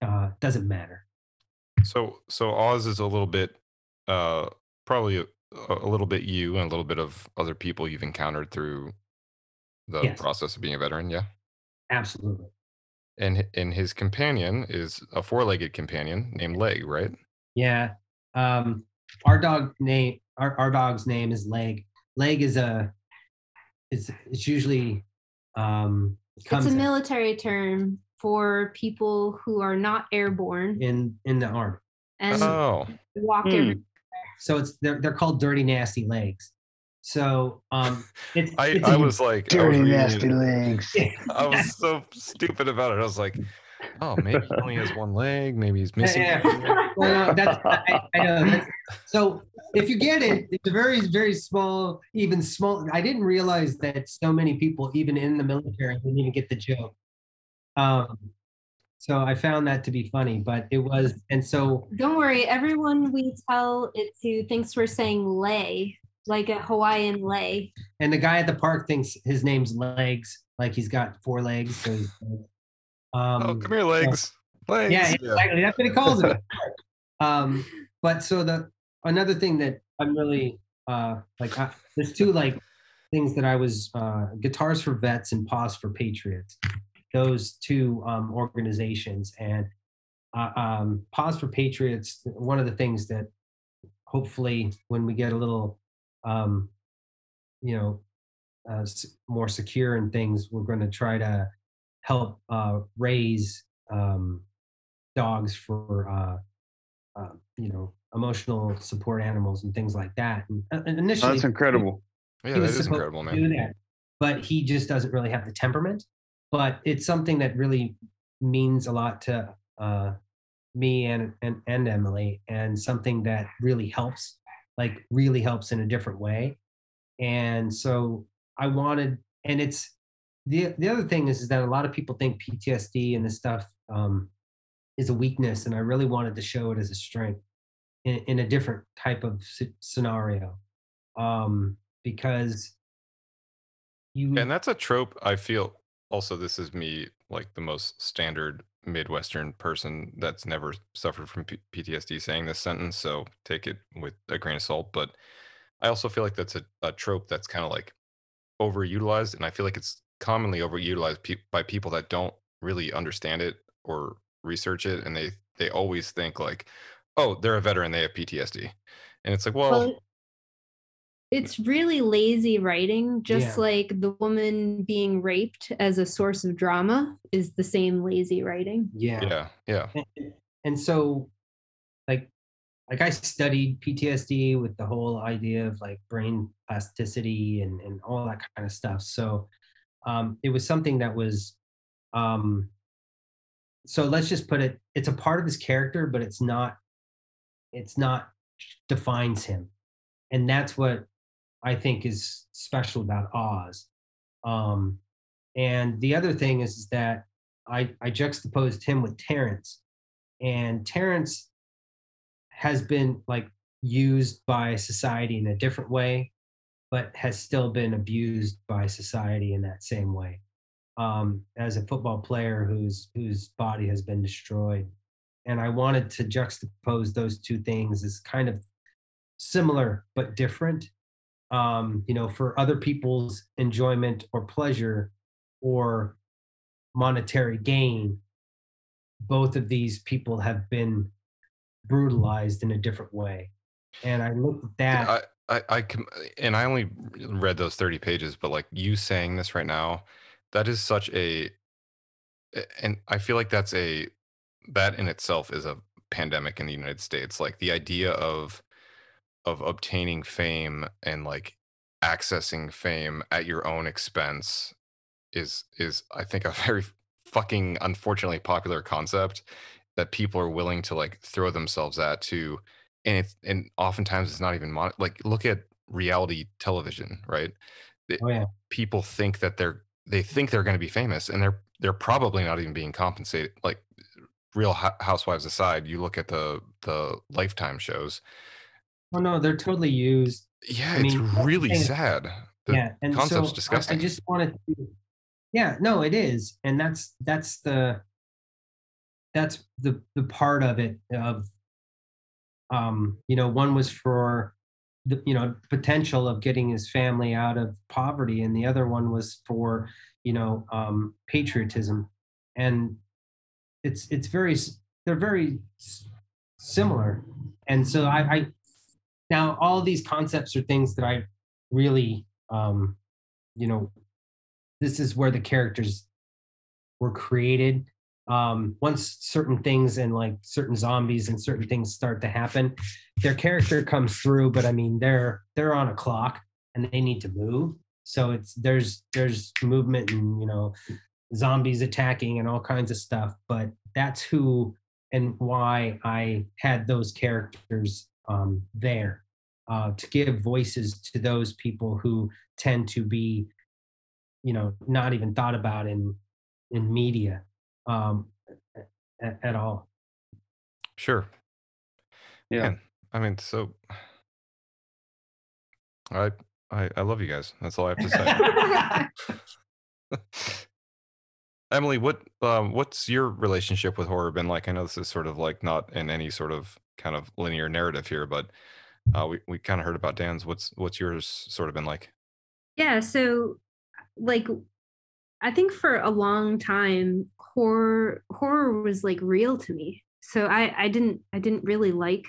C: uh, doesn't matter.
A: So so Oz is a little bit uh probably a, a little bit you and a little bit of other people you've encountered through the
C: Yes.
A: process of being a veteran, yeah.
C: Absolutely.
A: And and his companion is a four-legged companion named Leg, right?
C: Yeah. Um, our dog name our, our dog's name is Leg. Leg is a is it's usually um comes
D: It's a military term for people who are not airborne
C: in in the army.
D: and
A: Oh,
D: walk
B: Hmm.
D: every
C: So it's they're they're called dirty nasty legs. So um it's,
A: I
C: it's
A: I
C: a-
A: was like I was
B: Dirty
A: reading
B: nasty
A: it,
B: legs.
A: I was so stupid about it. I was like, oh, maybe he only has one leg. Maybe he's missing.
C: Yeah.
A: one.
C: Well, no, that's I, I know. That's, so if you get it, it's a very very small, even small. I didn't realize that so many people, even in the military, didn't even get the joke. Um, so I found that to be funny, but it was, and so
D: Don't worry, everyone we tell it to thinks we're saying lay, like a Hawaiian lay.
C: and the guy at the park thinks his name's Legs, like he's got four legs. So he's, um,
A: oh, come here, legs. Legs.
C: Yeah, exactly. That's what he calls it. um, but so the another thing that I'm really uh, like, I, there's two like things that I was uh, guitars for vets and Paws for Patriots. Those two um, organizations and uh, um, Paws for Patriots. One of the things that hopefully when we get a little, um, you know, uh, more secure in things, we're going to try to help uh, raise um, dogs for uh, uh, you know emotional support animals and things like that. And, uh, and initially,
B: That's incredible.
A: Yeah,
C: he
A: that
C: was
A: is
C: supposed
A: incredible, man.
C: that, but he just doesn't really have the temperament. But it's something that really means a lot to uh, me and, and and Emily, and something that really helps, like really helps in a different way. And so I wanted, and it's the the other thing is, is that a lot of people think PTSD and this stuff um, is a weakness, and I really wanted to show it as a strength in, in a different type of scenario, um, because you
A: And that's a trope I feel also this is me like the most standard midwestern person that's never suffered from P- PTSD saying this sentence, so take it with a grain of salt, but I also feel like that's a, a trope that's kind of like overutilized and I feel like it's commonly overutilized pe- by people that don't really understand it or research it and they they always think like oh they're a veteran they have PTSD. And it's like well,
D: Well, it's really lazy writing, just
C: Yeah.
D: like the woman being raped as a source of drama is the same lazy writing.
C: yeah
A: yeah, yeah.
C: and, and so like like i studied ptsd with the whole idea of like brain plasticity and and all that kind of stuff so um it was something that was um so let's just put it it's a part of his character but it's not it's not defines him and that's what i think is special about oz um and the other thing is, is that I, I juxtaposed him with Terrence, and Terrence has been like used by society in a different way, but has still been abused by society in that same way. Um, as a football player whose whose body has been destroyed, and I wanted to juxtapose those two things as kind of similar but different. Um, you know, for other people's enjoyment or pleasure, or monetary gain, both of these people have been brutalized in a different way. And I looked at that.
A: I, I, I can, and I only read those 30 pages, but like you saying this right now, that is such a, a- and I feel like that's a, that in itself is a pandemic in the United States. Like the idea of, of obtaining fame and like accessing fame at your own expense is, is I think a very fucking unfortunately popular concept that people are willing to like throw themselves at to and it's and oftentimes it's not even mon- like look at reality television right?
C: Oh yeah,
A: people think that they're they think they're going to be famous and they're they're probably not even being compensated like real housewives aside you look at the the lifetime shows
C: oh no, they're totally used.
A: yeah
C: I
A: it's
C: mean, the
A: really sad the
C: yeah, and
A: concept's
C: so I-
A: disgusting
C: I, just wanted to. Yeah, no, it is, and that's that's the that's the the part of it of um you know one was for the you know potential of getting his family out of poverty and the other one was for you know um patriotism and it's it's very they're very similar and so i i now all these concepts are things that i really um you know this is where the characters were created. Um once certain things and like certain zombies and certain things start to happen their character comes through but i mean they're they're on a clock and they need to move. So it's there's there's movement and you know zombies attacking and all kinds of stuff but that's who and why i had those characters um there uh to give voices to those people who tend to be you know not even thought about in in media um at, at all
A: sure
B: Yeah.
A: Man, i mean so i i, I love you guys that's all i have to say Emily, what um, what's your relationship with horror been like? I know this is sort of like not in any sort of kind of linear narrative here, but uh, we we kind of heard about Dan's. What's what's yours sort of been like?
D: Yeah, so like I think for a long time horror horror was like real to me. So I I didn't I didn't really like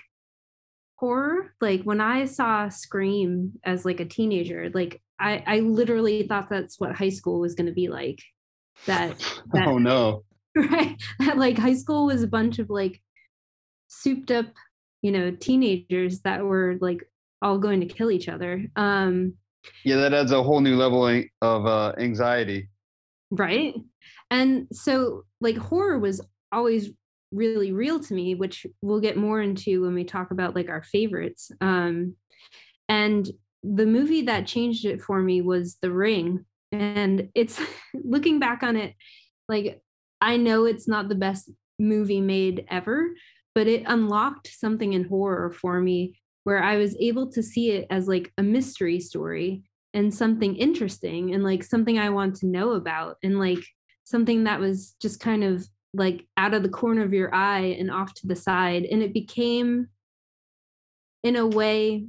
D: horror. Like when I saw Scream as like a teenager, like I I literally thought that's what high school was going to be like. That that
B: Oh no.
D: right that like high school was a bunch of like souped up you know teenagers that were like all going to kill each other um
B: Yeah, that adds a whole new level of uh, anxiety.
D: right and so like horror was always really real to me, which we'll get more into when we talk about like our favorites. Um, and the movie that changed it for me was The Ring. And it's looking back on it, like I know it's not the best movie made ever, but it unlocked something in horror for me where I was able to see it as like a mystery story and something interesting and like something I want to know about and like something that was just kind of like out of the corner of your eye and off to the side. And it became, in a way,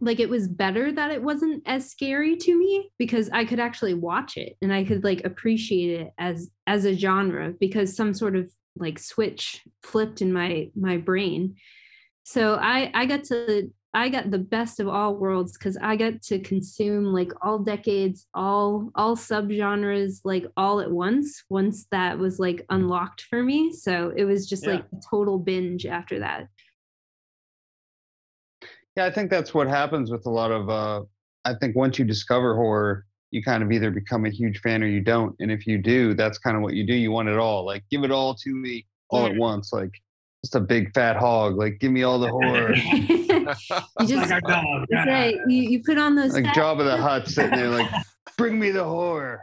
D: like it was better that it wasn't as scary to me because I could actually watch it and I could like appreciate it as as a genre because some sort of like switch flipped in my my brain. So I I got to I got the best of all worlds because I got to consume like all decades, all all subgenres like all at once. Once that was like unlocked for me, so it was just
B: Yeah.
D: like a total binge after that.
B: Yeah, I think that's what happens with a lot of. Uh, I think once you discover horror, you kind of either become a huge fan or you don't. And if you do, that's kind of what you do. You want it all. Like, give it all to me all at once. Like, just a big fat hog. Like, give me all the horror.
D: you
C: Like
D: just
C: our dog.
D: it's like you, you put on those
B: like Job of the Hut sitting there, like, bring me the horror.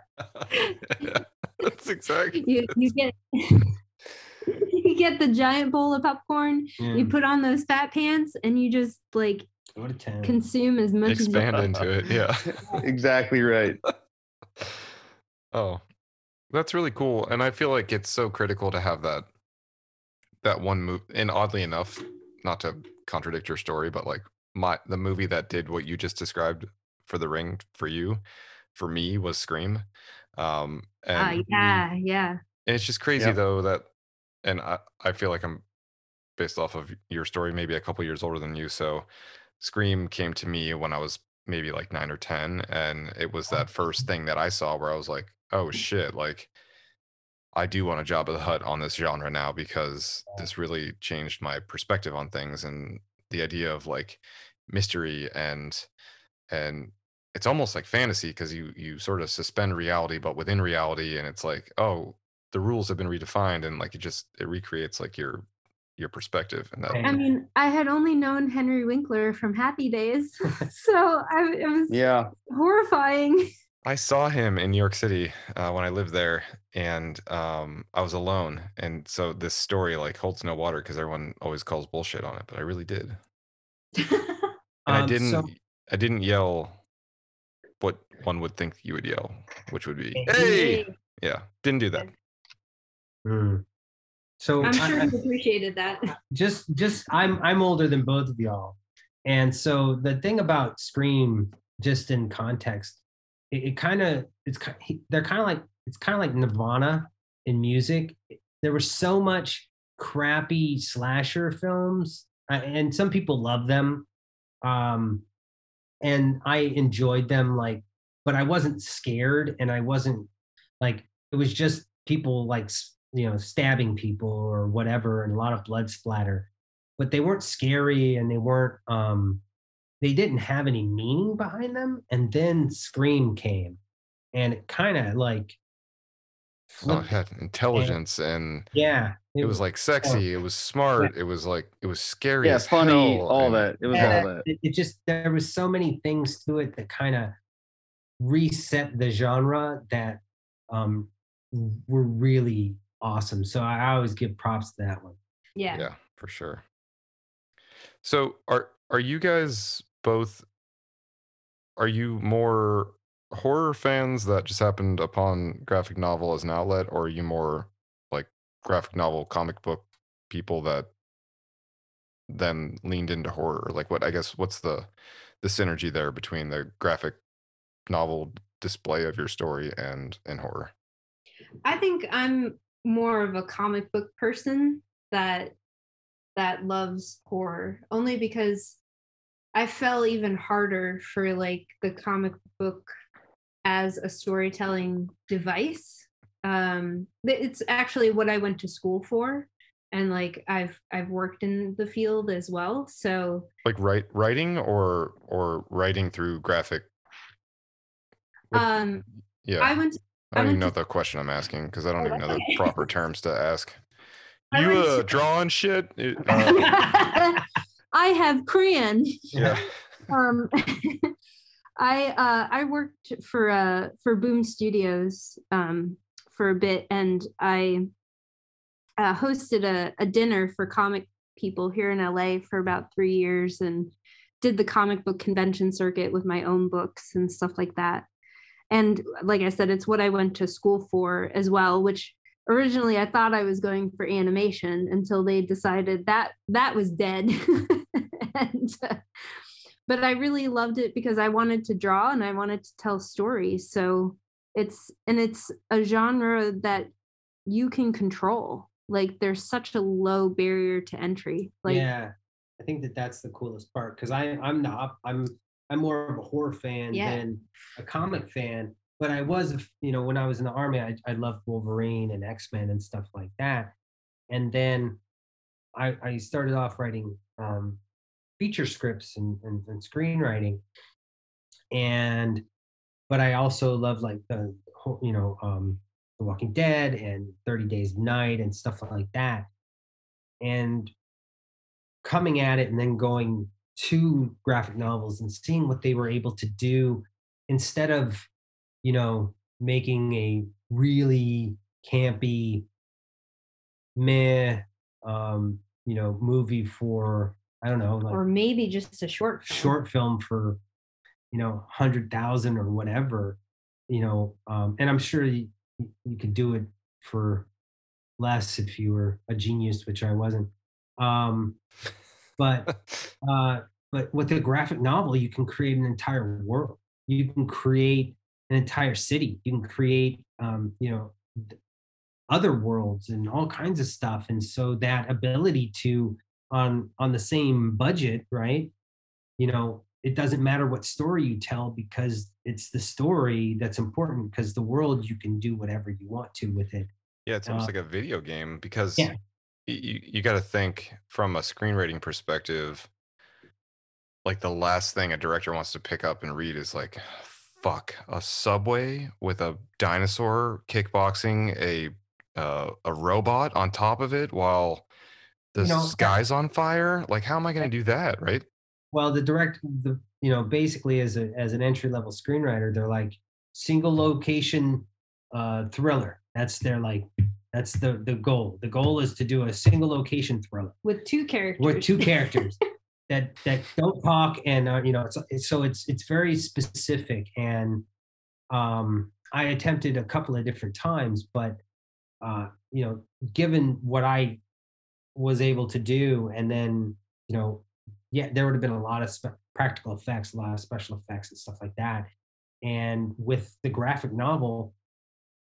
A: yeah, that's exactly.
D: you you get you get the giant bowl of popcorn you
C: Mm,
D: put on those fat pants and you just like
C: go to town.
D: consume as much
A: Expand
D: as
A: into it. Yeah.
B: exactly right.
A: Oh, that's really cool. And I feel like it's so critical to have that that one move. And oddly enough, not to contradict your story, but like my the movie that did what you just described for the ring for you, for me was Scream. Um and,
D: Ah, yeah yeah
A: and it's just crazy
B: Yep.
A: though that and I, I feel like I'm based off of your story, maybe a couple years older than you. So Scream came to me when I was maybe like nine or 10. And it was oh. that first thing that I saw where I was like, oh mm. shit, like I do want a Jabba the Hutt on this genre now because this really changed my perspective on things and the idea of like mystery and and it's almost like fantasy because you you sort of suspend reality but within reality and it's like oh the rules have been redefined and like it just it recreates like your your perspective and that
D: i mean i had only known henry winkler from happy days so I, it was
B: Yeah.
D: horrifying
A: I saw him in New York City uh, when I lived there, and um, I was alone. And so this story like holds no water because everyone always calls bullshit on it, but I really did. And I
C: Um,
A: didn't.
C: so-
A: I didn't yell what one would think you would yell, which would be
C: Hey.
A: "Hey!" Yeah, didn't do that.
C: Mm. So
D: i'm sure
C: I-
D: he appreciated that
C: just just I'm I'm older than both of y'all, and so the thing about Scream, just in context, it, it kind of it's they're kind of like it's kind of like Nirvana in music. There was so much crappy slasher films, uh, and some people love them, um, and I enjoyed them. Like, but I wasn't scared, and I wasn't like it was just people like you know stabbing people or whatever and a lot of blood splatter but they weren't scary and they weren't um they didn't have any meaning behind them and then scream came and it kind of like
A: Oh, it had intelligence and
C: yeah
A: it was like sexy. It was smart. It was like it was scary.
B: Yeah.
A: as
B: Funny.
A: hell,
B: All
A: and-
B: that. It was
C: Yeah,
B: all that.
C: it, it just there was so many things to it that kind of reset the genre that um were really awesome so i always give props to that one.
D: Yeah.
A: Yeah for sure. So are are you guys both are you more horror fans that just happened upon graphic novel as an outlet or are you more like graphic novel comic book people that then leaned into horror? Like what i guess what's the the synergy there between the graphic novel display of your story and and horror?
D: I think I'm more of a comic book person that that loves horror only because I fell even harder for like the comic book as a storytelling device. Um it's actually what I went to school for and like I've I've worked in the field as well. So
A: like write writing or or writing through graphic What-
D: um
A: yeah
D: I went
A: I don't even know the question I'm asking because I don't
D: Oh,
A: even know
D: that's
A: the proper terms to ask. You
C: like
A: uh, drawing shit? It- uh,
D: I have crayon.
A: yeah.
D: um i uh i worked for uh for boom studios um for a bit and i uh, hosted a, a dinner for comic people here in la for about three years and did the comic book convention circuit with my own books and stuff like that and like i said it's what i went to school for as well which originally i thought i was going for animation until they decided that that was dead and uh, but I really loved it because I wanted to draw and I wanted to tell stories. So it's and it's a genre that you can control. Like there's such a low barrier to entry. Like
C: yeah, I think that that's the coolest part because I I'm not I'm I'm more of a horror fan
D: Yeah.
C: than a comic fan. But I was, you know, when I was in the army, I, I loved Wolverine and X Men and stuff like that. And then I I started off writing um, feature scripts and, and, and screenwriting, and but I also love like the you know um, The Walking Dead and Thirty Days Night and stuff like that. And coming at it and then going to graphic novels and seeing what they were able to do instead of you know making a really campy meh um you know movie for i don't know like
D: or maybe just a short film.
C: short film for you know 100,000 or whatever you know um and i'm sure you, you could do it for less if you were a genius which i wasn't um but uh but with a graphic novel you can create an entire world. You can create an entire city. You can create um you know other worlds and all kinds of stuff. And so that ability to on on the same budget right you know it doesn't matter what story you tell because it's the story that's important because the world you can do whatever you want to with it.
A: Yeah, it's almost
C: Uh,
A: like a video game because
C: yeah.
A: You you got to think from a screenwriting perspective. Like the last thing a director wants to pick up and read is like, fuck, a subway with a dinosaur kickboxing a uh, a robot on top of it while the
C: You know,
A: sky's on fire. Like, how am I going to do that? Right?
C: well the direct the you know basically as a as an entry level screenwriter they're like single location uh thriller that's their like that's the the goal. The goal is to do a single location thriller.
D: With two characters.
C: with two characters that that don't talk and uh, you know it's, it's so it's it's very specific and um i attempted a couple of different times but uh you know given what i was able to do and then you know yeah there would have been a lot of spe- practical effects a lot of special effects and stuff like that. And with the graphic novel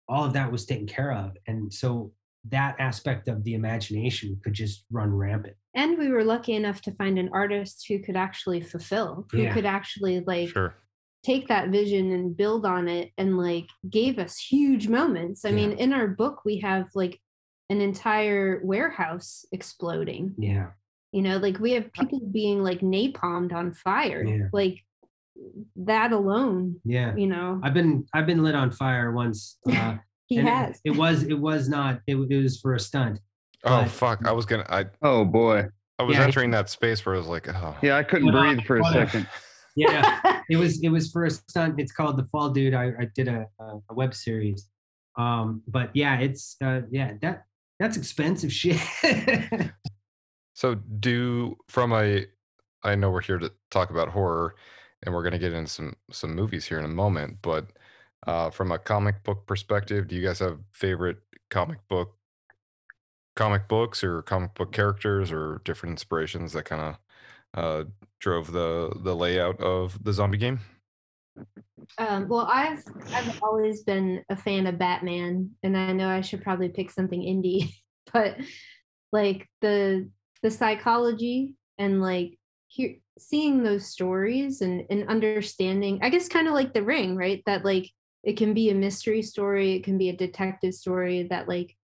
C: all of that was taken care of and so that aspect of the imagination could just run rampant
D: and we were lucky enough to find an artist who could actually fulfill, who
C: Yeah.
D: could actually like
A: Sure.
D: take that vision and build on it and like gave us huge moments. I mean, in our book, we have like an entire warehouse exploding.
C: yeah
D: You know, like we have uh people being like napalmed on fire.
C: Yeah.
D: Like that alone,
C: yeah
D: you know,
C: i've been i've been lit on fire once uh
D: he
C: and it-
D: has.
C: it, was it was not it, it was for a stunt
A: Oh
C: But-
A: fuck! I was gonna. I
B: Oh boy.
A: I was
C: Yeah.
A: entering that space where I was like, oh.
B: Yeah, I couldn't
C: Well,
B: breathe for a second.
C: yeah it was it was for a stunt it's called the fall dude i, I did a, a, a web series um but yeah it's uh yeah that that's expensive shit
A: So do from a I know we're here to talk about horror and we're going to get into some some movies here in a moment, but uh from a comic book perspective, do you guys have favorite comic book comic books or comic book characters or different inspirations that kind of uh drove the the layout of the zombie game?
D: Um, well, I've I've always been a fan of Batman, and I know I should probably pick something indie, but like the the psychology and like hear, seeing those stories and and understanding, I guess, kind of like The Ring, right? That like it can be a mystery story, it can be a detective story that like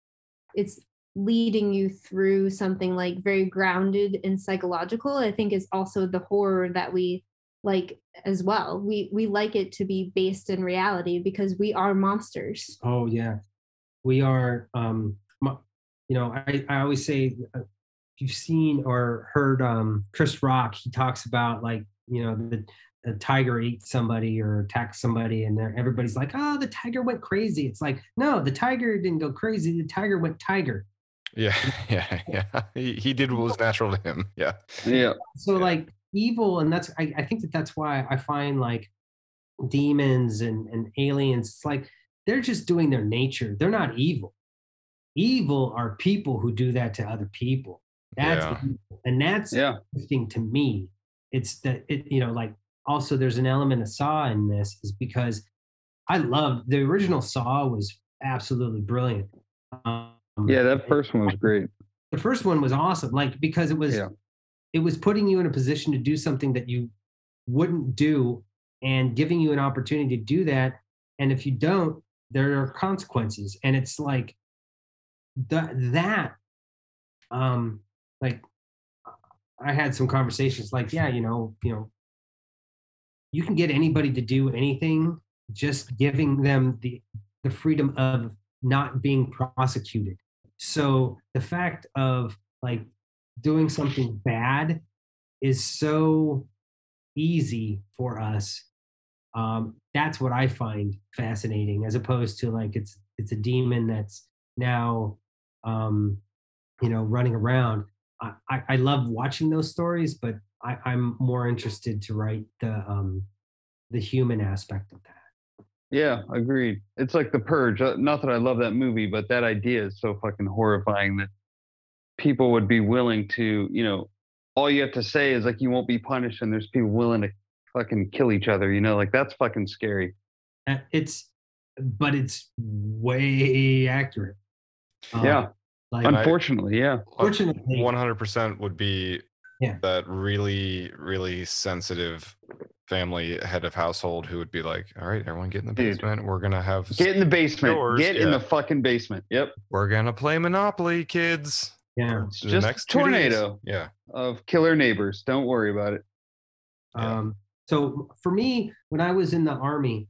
D: it's leading you through something like very grounded and psychological. I think is also the horror that we like as well. We we like it to be based in reality because we are monsters.
C: oh yeah we are um you know, I, I always say, uh, you've seen or heard um, Chris Rock, he talks about like, you know, the, the tiger ate somebody or attacked somebody, and everybody's like, oh, the tiger went crazy. It's like, no, the tiger didn't go crazy. The tiger went tiger.
A: Yeah, yeah, yeah. He, he did what was natural to him. Yeah.
B: Yeah.
C: So
A: Yeah.
C: like evil, and that's I, I think that that's why I find like demons and and aliens. It's like they're just doing their nature. They're not evil. Evil are people who do that to other people. That's
A: Yeah.
C: and that's
B: Yeah.
C: interesting to me. It's that it you know like also there's an element of Saw in this is because I loved the original Saw was absolutely brilliant. Um,
B: Yeah, that first one was great.
C: the first one was awesome like because it was
B: Yeah.
C: it was putting you in a position to do something that you wouldn't do and giving you an opportunity to do that and if you don't there are consequences and it's like that that um like i had some conversations like yeah you know you know you can get anybody to do anything just giving them the the freedom of not being prosecuted. So the fact of like doing something bad is so easy for us um, that's what i find fascinating as opposed to like it's it's a demon that's now um, you know running around I, I, love watching those stories but I, i'm more interested to write the um, the human aspect of that
B: Yeah, agreed. It's like The Purge. Uh, Not that I love that movie, but that idea is so fucking horrifying that people would be willing to, you know, all you have to say is like you won't be punished, and there's people willing to fucking kill each other. You know, like that's fucking scary.
C: Uh, it's but it's way accurate Um,
B: yeah,
C: like
B: unfortunately, yeah.
C: fortunately
A: One hundred percent would be
C: Yeah.
A: that really, really sensitive family head of household who would be like, "All right, everyone, get in the
B: Dude.
A: basement. We're gonna have,
B: Get in the basement.
A: Yours,
B: Get in the fucking basement. Yep.
A: we're gonna play Monopoly, kids.
C: yeah
B: It's
A: the
B: just
A: next
B: tornado.
A: Yeah,
B: Of killer neighbors. Don't worry about it.
A: Yeah.
C: Um, so for me, when I was in the army,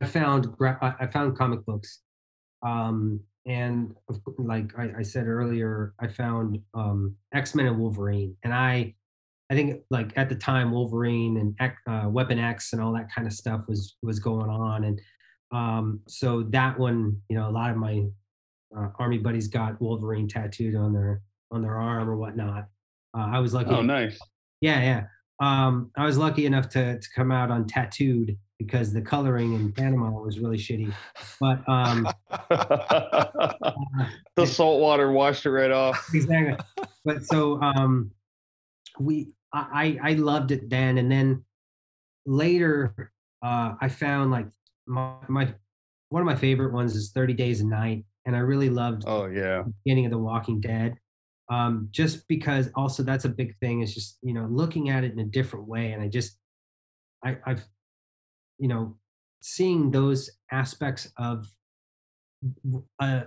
C: I found gra- I I found comic books, um, and like I, I said earlier, I found um, X Men and Wolverine, and I, I think like at the time Wolverine and X- uh, Weapon X and all that kind of stuff was was going on, and um, so that one, you know, a lot of my uh, army buddies got Wolverine tattooed on their on their arm or whatnot. Uh, I was lucky.
B: Oh, nice.
C: Yeah, yeah. Um, I was lucky enough to to come out on tattooed because the coloring in Panama was really shitty. But um,
B: the salt water washed it right off.
C: exactly. But so um, we, I, I loved it then, and then later uh, I found like my my one of my favorite ones is Thirty Days a Night, and I really loved
B: Oh yeah.
C: beginning of The Walking Dead. Um, just because also that's a big thing is just, you know, looking at it in a different way. And I just, I, I've, you know, seeing those aspects of a,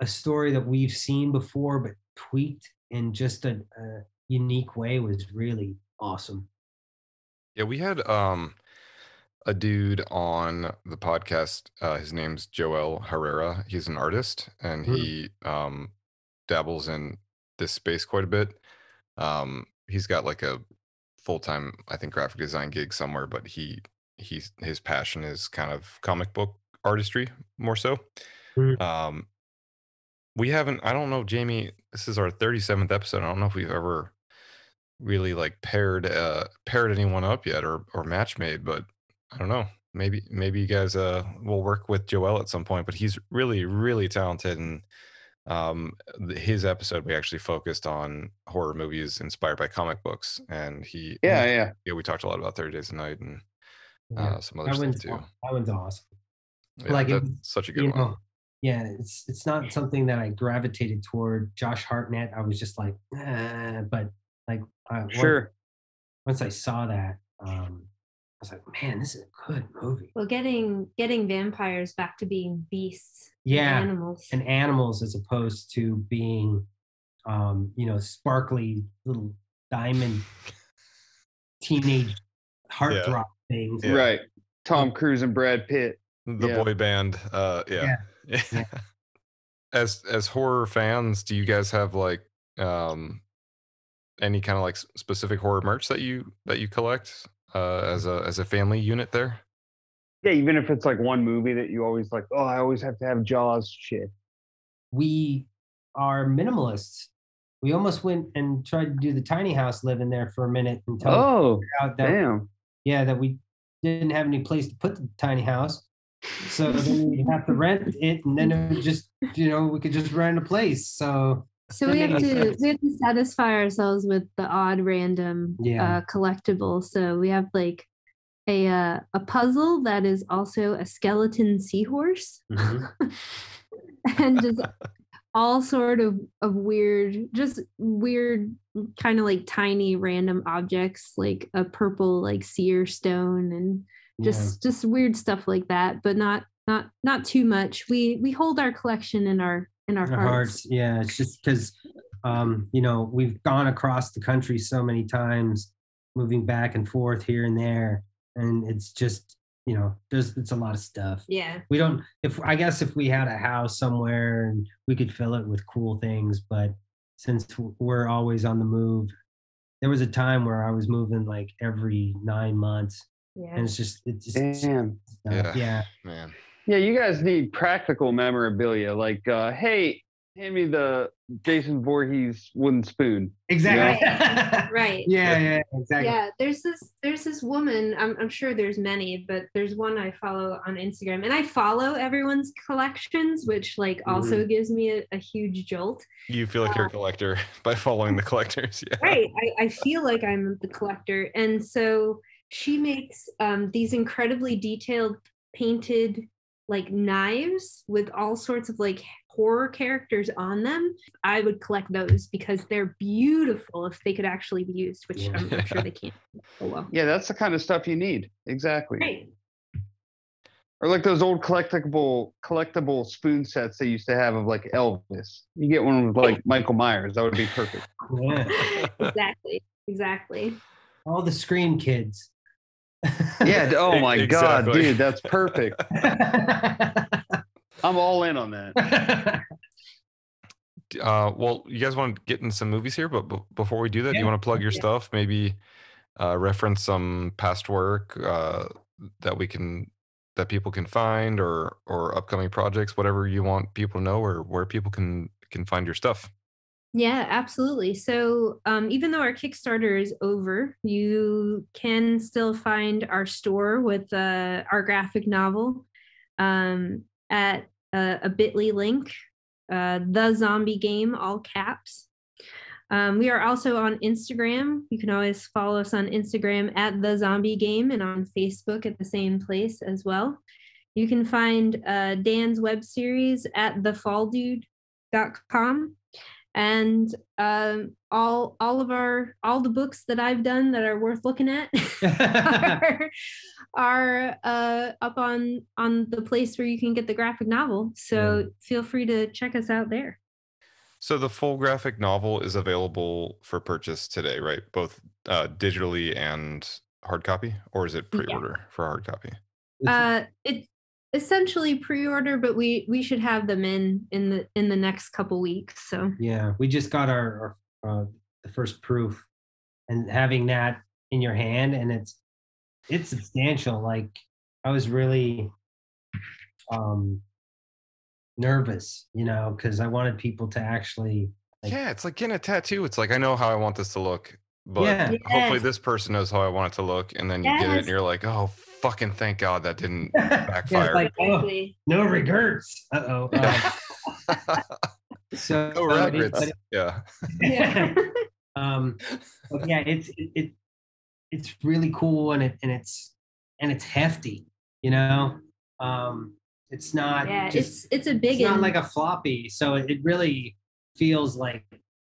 C: a story that we've seen before, but tweaked in just a, a unique way was really awesome.
A: yeah. We had um a dude on the podcast. Uh, his name's Joel Herrera. He's an artist, and
C: Mm.
A: he um dabbles in this space quite a bit. Um, he's got like a full time, I think, graphic design gig somewhere, but he he's his passion is kind of comic book artistry more so.
C: Mm.
A: Um, we haven't. I don't know, Jamie. This is our thirty seventh episode. I don't know if we've ever really like paired uh paired anyone up yet or or match made, but I don't know. Maybe maybe you guys uh will work with Joel at some point, but he's really really talented and um his episode we actually focused on horror movies inspired by comic books and he
B: Yeah, yeah.
A: yeah we talked a lot about 30 days a night and
C: Yeah,
A: uh some other
C: that,
A: stuff
C: one's,
A: too
C: aw- that one's awesome.
A: yeah,
C: like, it
A: that's
C: was,
A: such a good one
C: know, yeah, it's it's not something that I gravitated toward. Josh Hartnett, I was just like, ah, but like, uh, once-
B: Sure.
C: Once I saw that, um, I was like, man, this is a good movie.
D: Well, getting getting vampires back to being beasts, and
C: Yeah,
D: animals.
C: And animals as opposed to being, um, you know, sparkly little diamond teenage heartthrob things.
A: Yeah.
B: Right. Tom Cruise and Brad Pitt.
A: the
B: yeah.
A: boy band uh yeah,
C: Yeah.
A: as as horror fans, do you guys have like um any kind of like specific horror merch that you that you collect uh as a as a family unit there?
B: Yeah, even if it's like one movie that you always like, oh, I always have to have Jaws shit.
C: we are minimalists. We almost went and tried to do the tiny house living there for a minute until we
B: Oh,
C: figured out that
B: damn.
C: Yeah that we didn't have any place to put the tiny house. So then we'd have to rent it, and then it would just you know we could just rent a place. So
D: So we have to we have to satisfy ourselves with the odd random
C: Yeah.
D: uh, collectible. So we have like a uh, a puzzle that is also a skeleton seahorse, and just all sort of of weird, just weird, kind of like tiny random objects, like a purple like seer stone, and
C: yeah.
D: just just weird stuff like that. But not not not too much. We we hold our collection in our in our,
C: our
D: hearts.
C: hearts. Yeah, it's just because um, you know we've gone across the country so many times, moving back and forth here and there, and it's just you know there's it's a lot of stuff.
D: Yeah.
C: We don't. If I guess if we had a house somewhere and we could fill it with cool things, but since we're always on the move, there was a time where I was moving like every nine months,
D: Yeah.
C: and it's just it's just
B: Damn.
C: stuff.
A: Yeah.
C: yeah.
A: Man.
B: Yeah, you guys need practical memorabilia. Like, uh, hey, hand me the Jason Voorhees wooden spoon.
C: exactly.
D: Right.
C: yeah, yeah, exactly.
D: Yeah, there's this there's this woman. I'm I'm sure there's many, but there's one I follow on Instagram, and I follow everyone's collections, which like also gives me a, a huge jolt.
A: You feel like you're a collector by following the collectors. Yeah.
D: Right. I, I feel like I'm the collector, and so she makes um, these incredibly detailed painted like knives with all sorts of like horror characters on them. I would collect those because they're beautiful if they could actually be used, which I'm, I'm sure they can't. Oh well.
B: Yeah, that's the kind of stuff you need. Exactly.
D: Right.
B: Or like those old collectible collectible spoon sets they used to have of like Elvis. You get one with like Michael Myers. That would be perfect.
C: Yeah.
D: exactly. Exactly.
C: All the Scream kids.
B: Yeah. Oh my god, dude, that's perfect. I'm all in on that.
A: Uh, well, you guys want to get in some movies here, but b- before we do that, do you want to plug your
C: yeah.
A: stuff? Maybe uh, reference some past work uh, that we can that people can find, or or upcoming projects, whatever you want people to know, or where people can can find your stuff.
D: Yeah, absolutely. So, um, even though our Kickstarter is over, you can still find our store with uh, our graphic novel um, at uh, a bit.ly link, uh, the zombie game, all caps. Um, we are also on Instagram. You can always follow us on Instagram at the zombie game and on Facebook at the same place as well. You can find uh, Dan's web series at thefalldude.com and um, all all of our all the books that I've done that are worth looking at are, are uh, up on on the place where you can get the graphic novel. So feel free to check us out there.
A: So the full graphic novel is available for purchase today, right? Both uh, digitally and hard copy, or is it pre-order for hard copy?
D: Uh, it's essentially pre-order, but we we should have them in in the in the next couple weeks. So
C: yeah, we just got our, our uh, the first proof, and having that in your hand, and it's it's substantial. Like I was really um nervous, you know, because I wanted people to actually Like-
A: yeah, it's like getting a tattoo. It's like I know how I want this to look, but
C: Yeah.
A: hopefully
D: Yes.
A: this person knows how I want it to look, and then you get it, and you're like, oh, fucking thank God that didn't backfire.
C: it's like, oh, no regrets. Uh oh.
A: Yeah.
C: so
A: no
C: but it-
A: regrets.
C: but
A: yeah.
D: yeah.
C: um but yeah it's it, it it's really cool and it and it's and it's hefty you know um it's not
D: yeah,
C: just
D: it's it's a big
C: it's not like a floppy so it, it really feels like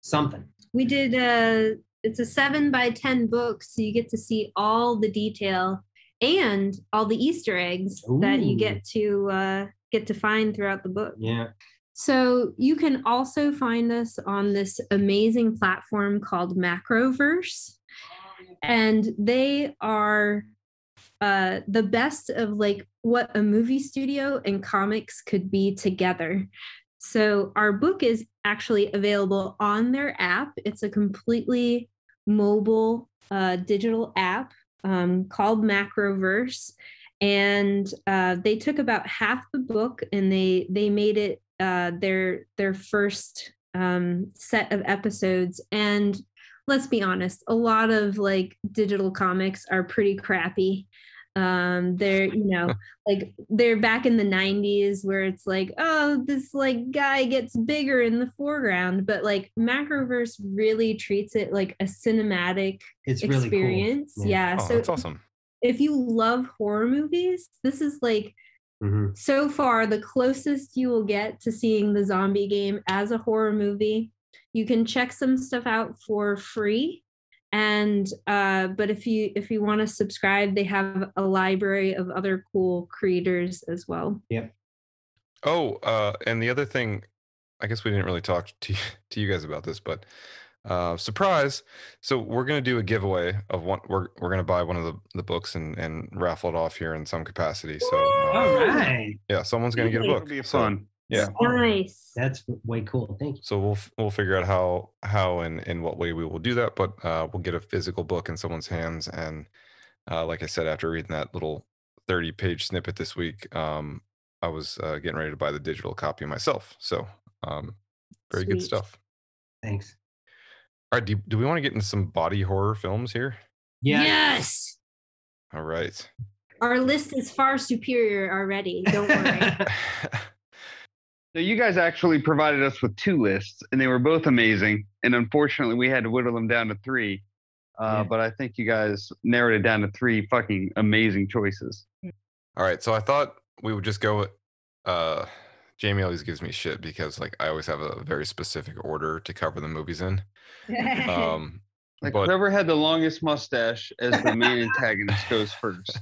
C: something
D: we did a. it's a seven by ten book so you get to see all the detail and all the easter eggs that you get to uh get to find throughout the book.
C: Yeah.
D: So you can also find us on this amazing platform called macroverse and they are uh the best of like what a movie studio and comics could be together. So our book is actually available on their app. It's a completely mobile uh, digital app um, called Macroverse, and uh, they took about half the book and they they made it uh, their their first um, set of episodes. And let's be honest, a lot of like digital comics are pretty crappy um they're you know like they're back in the 90s where it's like oh this like guy gets bigger in the foreground but like macroverse really treats it like a cinematic
C: It's really
D: experience
C: cool.
D: yeah,
A: Oh,
D: so
A: that's awesome.
D: if you love horror movies this is like
C: Mhm.
D: so far the closest you will get to seeing the zombie game as a horror movie you can check some stuff out for free and uh but if you if you want to subscribe they have a library of other cool creators as well Yep.
A: Oh, uh, and the other thing, I guess we didn't really talk to to you guys about this, but uh, surprise! So we're gonna do a giveaway of one. We're we're gonna buy one of the, the books and and raffle it off here in some capacity. So uh,
C: All right.
A: yeah, someone's gonna get a book.
B: It'll be
A: So,
B: fun.
A: Yeah.
D: nice
C: That's way cool. Thank you.
A: So we'll f- we'll figure out how how and in what way we will do that, but uh, we'll get a physical book in someone's hands. And uh, like I said, after reading that little thirty page snippet this week, um, I was uh, getting ready to buy the digital copy myself. So um, very good stuff.
C: Thanks.
A: All right, do, do we want to get into some body horror films here?
C: Yeah.
D: yes
A: All right.
D: our list is far superior already don't worry
B: So you guys actually provided us with two lists, and they were both amazing. And unfortunately, we had to whittle them down to three. Uh,
C: Yeah.
B: But I think you guys narrowed it down to three fucking amazing choices.
A: All right. So I thought we would just go. Uh, Jamie always gives me shit because like I always have a very specific order to cover the movies in. Um,
B: Like
A: but
B: whoever had the longest mustache as the main antagonist goes first.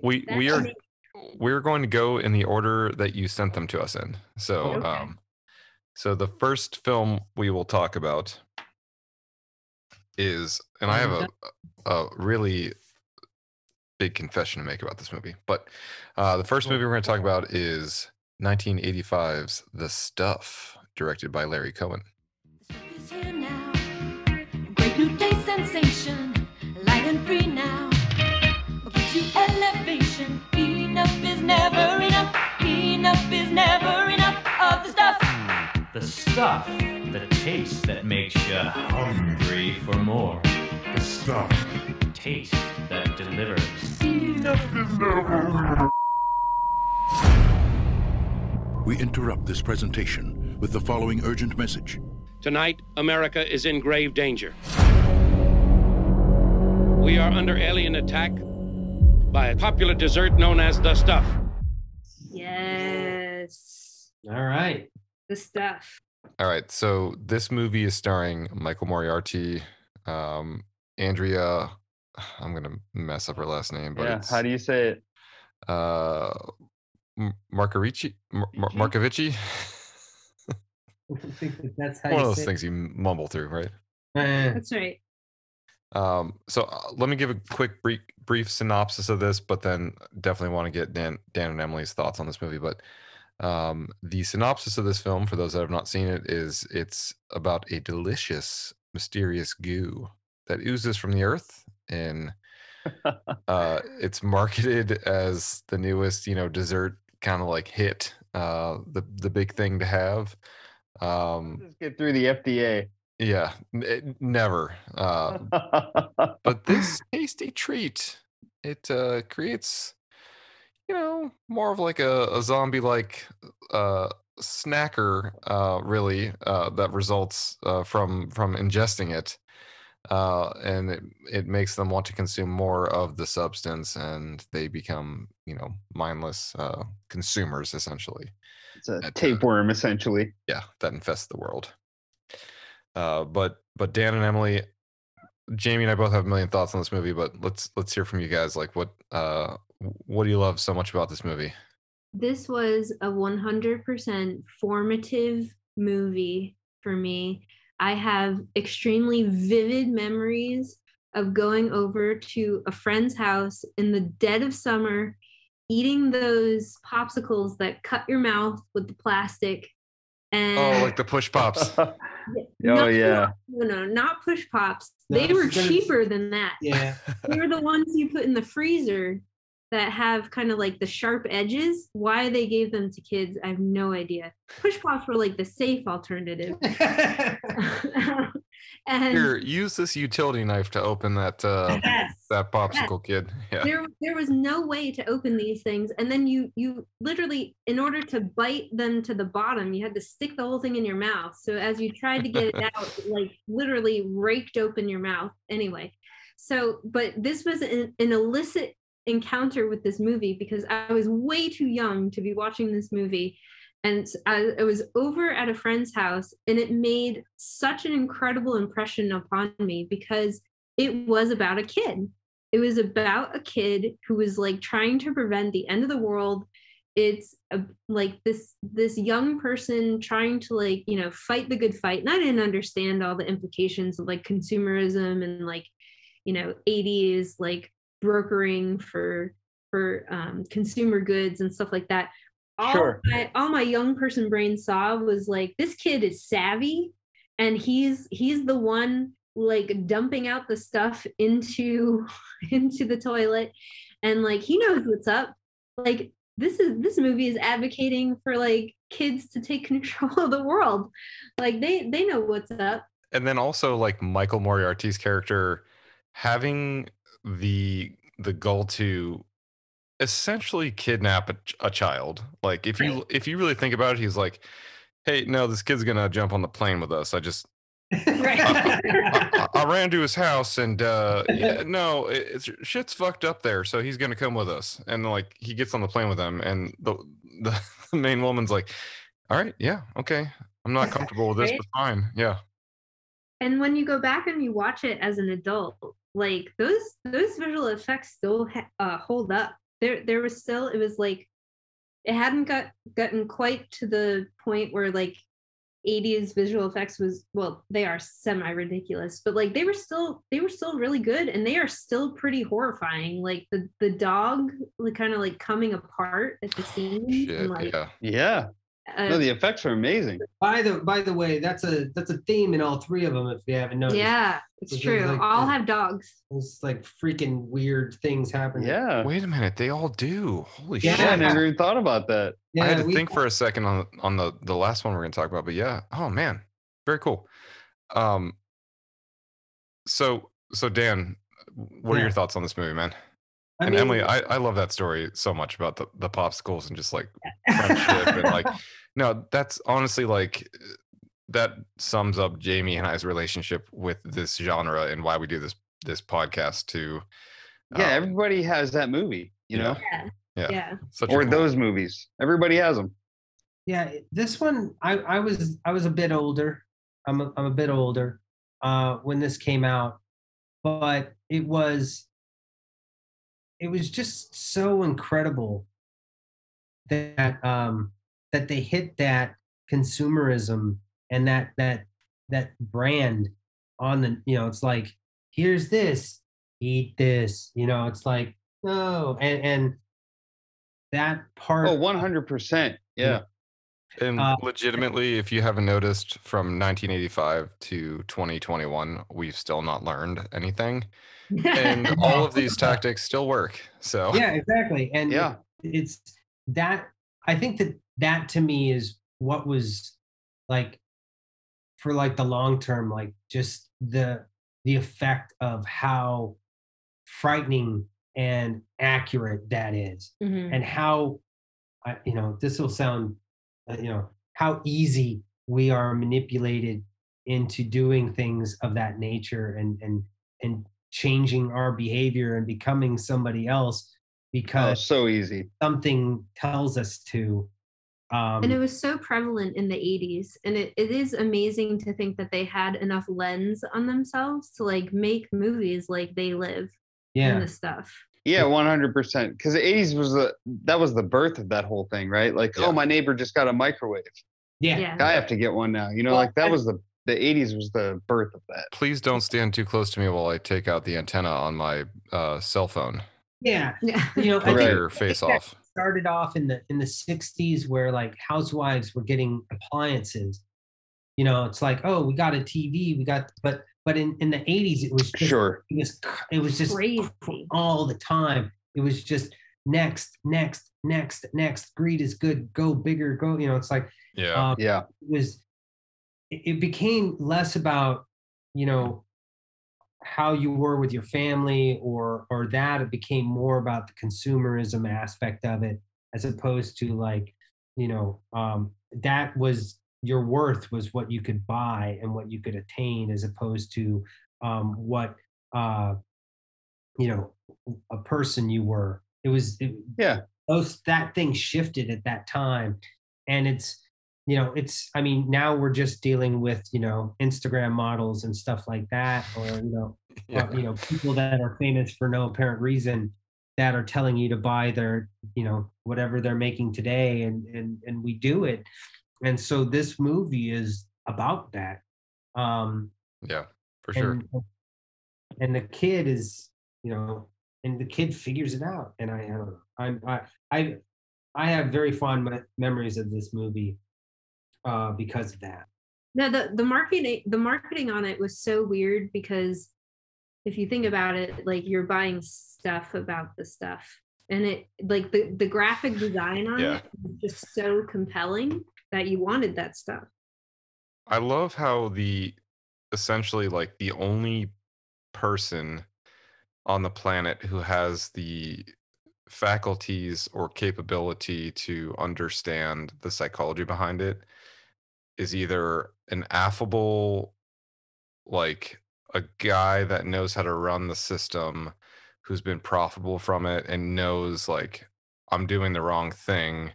A: we we are
D: me.
A: We're going to go in the order that you sent them to us in. So
D: Okay.
A: um, so the first film we will talk about is, and I have a a really big confession to make about this movie. But uh, the first movie we're going to talk about is 1985's The Stuff, directed by Larry Cohen.
E: is here now. Great new day sensation, light and free now. Gives you elevation. Enough is never enough. Enough is never enough of the stuff.
F: Hmm, the stuff, the taste that makes you hungry for more. The stuff, taste that delivers. Enough is never enough.
G: We interrupt this presentation with the following urgent message.
H: Tonight, America is in grave danger. We are under alien attack by a popular dessert known as the stuff.
D: yes
C: All right.
D: the stuff
A: All right, so this movie is starring Michael Moriarty, um, Andrea. I'm gonna mess up her last name, but
B: yeah. How do you say it?
A: uh M- Marcarici Mar- Mar- Marcovici.
C: That that's how
A: One of those
C: say
A: things you mumble through, right?
C: Eh,
D: that's right
A: Um, so uh, let me give a quick brief, brief synopsis of this, but then definitely want to get Dan, Dan and Emily's thoughts on this movie. But um, the synopsis of this film, for those that have not seen it, is it's about a delicious, mysterious goo that oozes from the earth, and uh, it's marketed as the newest, you know, dessert kind of like hit, uh, the the big thing to have. Um,
B: Let's get through the FDA.
A: Yeah, it- never. Uh, but this tasty treat it uh creates you know more of like a, a zombie like uh snacker uh really uh that results uh from from ingesting it uh and it, it makes them want to consume more of the substance and they become you know mindless uh consumers essentially
B: it's a
A: That,
B: tapeworm, essentially.
A: yeah that infests the world uh but but dan and emily jamie and i both have a million thoughts on this movie but let's let's hear from you guys like what uh what do you love so much about this movie
D: this was a 100% formative movie for me. I have extremely vivid memories of going over to a friend's house in the dead of summer eating those popsicles that cut your mouth with the plastic. And
A: Oh, like the push pops.
B: oh
D: no,
B: yeah.
D: no, no, not push pops.
C: No,
D: they were cheaper than that.
C: Yeah.
D: they were the ones you put in the freezer that have kind of like the sharp edges. Why they gave them to kids, I have no idea. Push pops were like the safe alternative. and
A: Here, use this utility knife to open that uh
D: yes,
A: that popsicle kid. Yeah.
D: there there was no way to open these things and then you you literally in order to bite them to the bottom you had to stick the whole thing in your mouth so as you tried to get it out like literally raked open your mouth anyway so but this was an, an illicit encounter with this movie because i was way too young to be watching this movie. And I, was over at a friend's house and it made such an incredible impression upon me because it was about a kid. It was about a kid who was like trying to prevent the end of the world. It's a, like this this young person trying to like you know fight the good fight. And i didn't understand all the implications of like consumerism and like you know 80s like brokering for for um, consumer goods and stuff like that all
B: Sure.
D: my all my young person brain saw was like this kid is savvy and he's he's the one like dumping out the stuff into into the toilet and like he knows what's up. Like this is this movie is advocating for like kids to take control of the world. Like they they know what's up.
A: And then also like Michael Moriarty's character having the the goal to essentially kidnap a, a child. Like if you if you really think about it, he's like, "Hey, no, this kid's gonna jump on the plane with us. I just I, I, I ran to his house and uh yeah, no, it, it's shit's fucked up there, so he's gonna come with us." And like he gets on the plane with them, and the the, main woman's like, "All right, yeah, okay." I'm not comfortable with this,
D: Right?
A: but fine. Yeah.
D: and when you go back and you watch it as an adult like those those visual effects still ha- uh, hold up there there was still it was like it hadn't got gotten quite to the point where like 80s visual effects was well they are semi ridiculous but like they were still they were still really good and they are still pretty horrifying like the the dog like kind of like coming apart at the scene
A: Shit,
D: and like
A: yeah.
B: Yeah.
D: Uh,
B: No, the effects are amazing.
C: by the by the way, that's a that's a theme in all three of them. If you haven't noticed,
D: yeah it's
C: It's
D: true
C: like
D: all
C: the-
D: have dogs
C: it's like freaking weird things happening.
B: Yeah.
A: Wait a minute, they all do. Holy
C: Yeah.
B: Yeah, I never even thought about that.
C: yeah.
A: I had to
C: we-
A: think for a second on on the the last one we're gonna talk about, but yeah. Oh man, very cool. Um. So so Dan, what are your thoughts on this movie, man?
C: I
A: and
C: mean,
A: Emily, I I love that story so much about the the popsicles and just like friendship and like no, that's honestly like that sums up Jamie and I's relationship with this genre and why we do this this podcast to
B: Yeah,
A: um,
B: everybody has that movie, you
A: yeah.
B: know,
D: yeah
A: Yeah.
D: yeah
A: such
B: or
A: cool-
B: those movies. Everybody has them.
C: yeah, this one I I was I was a bit older. I'm a, I'm a bit older uh, when this came out, but it was it was just so incredible that um, that they hit that consumerism and that that that brand on the you know it's like here's this eat this you know it's like no and and that part
B: Oh, 100%. Yeah.
A: And
C: Uh,
A: legitimately, if you haven't noticed, from 1985 to 2021, we've still not learned anything, and all of these tactics still work. So
C: yeah exactly and
B: Yeah.
C: it's that i think that that to me is what was like for like the long term like just the the effect of how frightening and accurate that is
D: Mhm.
C: and how I you know this will sound you know how easy we are manipulated into doing things of that nature and and and changing our behavior and becoming somebody else
B: Oh,
C: because
B: so easy.
C: something tells us to um
D: and it was so prevalent in the 80s and it, it is amazing to think that they had enough lens on themselves to like make movies like they live
C: yeah
D: and the stuff
B: Yeah, 100%. Because the 80s was the, that was the birth of that whole thing, right? Like,
A: Yeah.
B: oh, my neighbor just got a microwave.
C: yeah
D: yeah
B: I have to get one now. You know,
C: Well,
B: like that was the, the 80s was the birth of that.
A: please don't stand too close to me while I take out the antenna on my uh, cell phone.
C: yeah,
D: Yeah.
C: you know, I
B: Right.
C: think,
A: your
C: I think
A: face off.
C: started off in the in the 60s where like housewives were getting appliances you know it's like oh we got a tv we got but but in in the 80s it was just
B: Sure.
C: it was it was just
D: Crazy.
C: all the time it was just next next next next greed is good go bigger go you know it's like
A: Yeah.
C: um,
B: Yeah.
C: it was it it became less about you know how you were with your family or or that it became more about the consumerism aspect of it as opposed to like you know um that was your worth was what you could buy and what you could attain as opposed to um what uh you know a person you were it was it,
B: Yeah.
C: those that thing shifted at that time and it's you know it's i mean now we're just dealing with you know instagram models and stuff like that or you know
A: yeah.
C: or, you know people that are famous for no apparent reason that are telling you to buy their you know whatever they're making today and and and we do it and so this movie is about that um
A: Yeah. For sure.
C: and and the kid is you know and the kid figures it out and i, I don't know i'm i i i have very fond me- memories of this movie uh because of that
D: No, the the marketing the marketing on it was so weird because if you think about it, like you're buying stuff about the stuff, and it like the the graphic design on
A: Yeah.
D: it was just so compelling that you wanted that stuff.
A: I love how the essentially like the only person on the planet who has the faculties or capability to understand the psychology behind it is either an affable like a guy that knows how to run the system who's been profitable from it and knows like I'm doing the wrong thing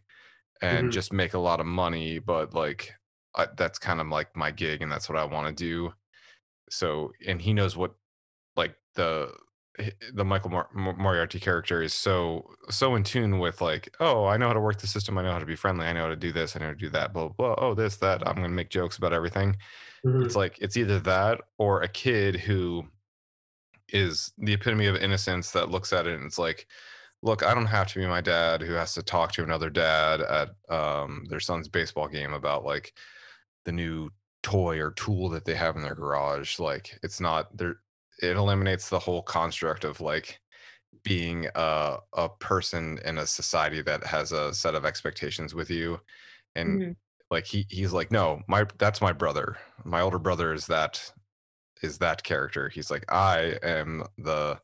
A: and
C: Mhm.
A: just make a lot of money but like I, that's kind of like my gig and that's what I want to do. So and he knows what like the the Michael Mor- Moriarty character is so so in tune with like oh I know how to work the system. I know how to be friendly. I know how to do this. I know how to do that blah blah, blah. oh this that. I'm gonna make jokes about everything. It's like it's either that or a kid who is the epitome of innocence that looks at it and it's like look i don't have to be my dad who has to talk to another dad at um, their son's baseball game about like the new toy or tool that they have in their garage like it's not there it eliminates the whole construct of like being a, a person in a society that has a set of expectations with you and
D: Mhm.
A: like he he's like no my that's my brother my older brother is that is that character he's like i am the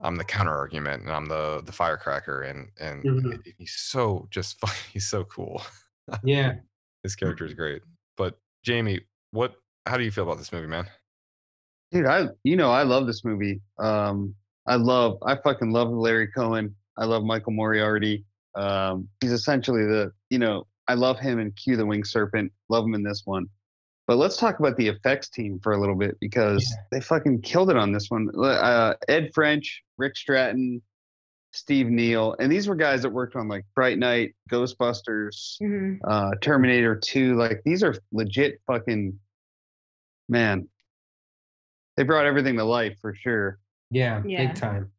A: i'm the counter argument and i'm the the firecracker and and
C: Mhm.
A: he's so just fu- he's so cool
C: yeah
A: his character is great but jamie what how do you feel about this movie man
B: Dude, I you know I love this movie. Um, I love I fucking love Larry Cohen. I love Michael Moriarty. Um, he's essentially the you know I love him in Q the Winged Serpent. Love him in this one. But let's talk about the effects team for a little bit because
C: Yeah.
B: they fucking killed it on this one. Uh, Ed French, Rick Stratton, Steve Neill, and these were guys that worked on like Fright Night, Ghostbusters,
D: Mhm.
B: uh, Terminator 2. Like these are legit fucking man. They brought everything to life for sure.
C: yeah,
D: Yeah.
C: big time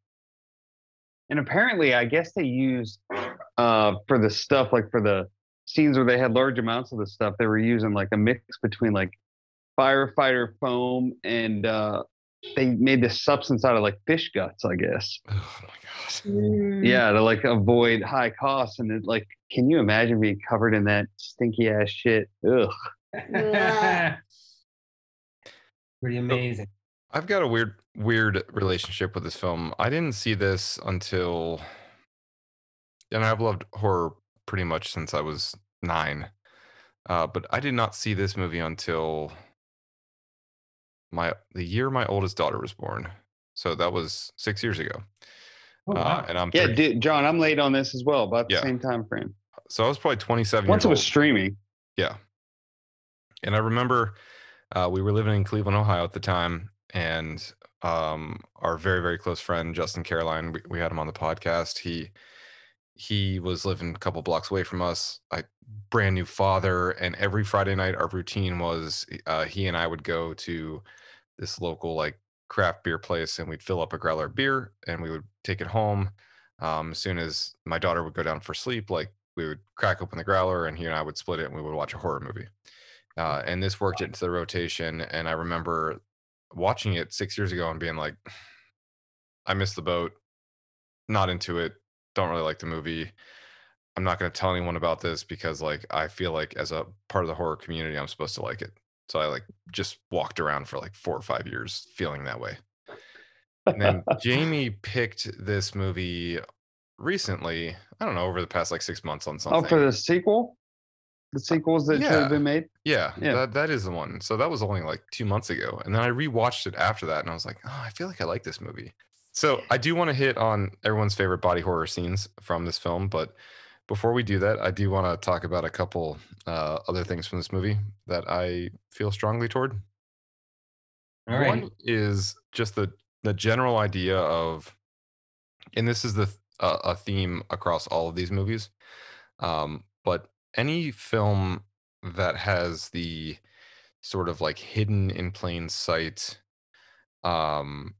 B: And apparently, I guess they used uh, for the stuff like for the scenes where they had large amounts of the stuff. They were using like a mix between like firefighter foam and uh, they made this substance out of like fish guts. I guess.
A: oh my god
D: Mm.
B: Yeah, to like avoid high costs. And it like, can you imagine being covered in that stinky ass shit? Ugh.
D: Yeah.
C: pretty amazing
A: I've got a weird weird relationship with this film. I didn't see this until and I've loved horror pretty much since I was 9. Uh, but I did not see this movie until my the year my oldest daughter was born. So that was 6 years ago.
C: oh,
A: Uh, and I'm
B: Yeah, dude, John, I'm late on this as well. About the
A: Yeah.
B: same time frame.
A: so I was probably 27
B: Once
A: years
B: it was
A: old.
B: streaming.
A: Yeah. And I remember uh, we were living in Cleveland, Ohio at the time, and um, our very, very close friend Justin Caroline, we, we had him on the podcast. He he was living a couple blocks away from us. I brand new father, and every Friday night our routine was uh, he and I would go to this local like craft beer place, and we'd fill up a growler of beer, and we would take it home. Um, as soon as my daughter would go down for sleep, like we would crack open the growler and he and I would split it and we would watch a horror movie. Uh, and this worked into the rotation. And I remember watching it six years ago and being like, I missed the boat, not into it, don't really like the movie. I'm not going to tell anyone about this because like I feel like as a part of the horror community, I'm supposed to like it. So I like just walked around for like four or five years feeling that way. And then Jamie picked this movie recently. I don't know, over the past like six months on something.
B: Oh, for the sequel? The uh, sequels that should
A: Yeah.
B: have been made?
A: Yeah,
B: Yeah.
A: That, that is the one. So that was only like two months ago. And then I rewatched it after that and I was like, oh, I feel like I like this movie. So I do want to hit on everyone's favorite body horror scenes from this film. But before we do that, I do want to talk about a couple uh, other things from this movie that I feel strongly toward.
C: All right.
A: One is just the the general idea of, and this is the uh, a theme across all of these movies, um, but any film that has the sort of like hidden in plain sight, um,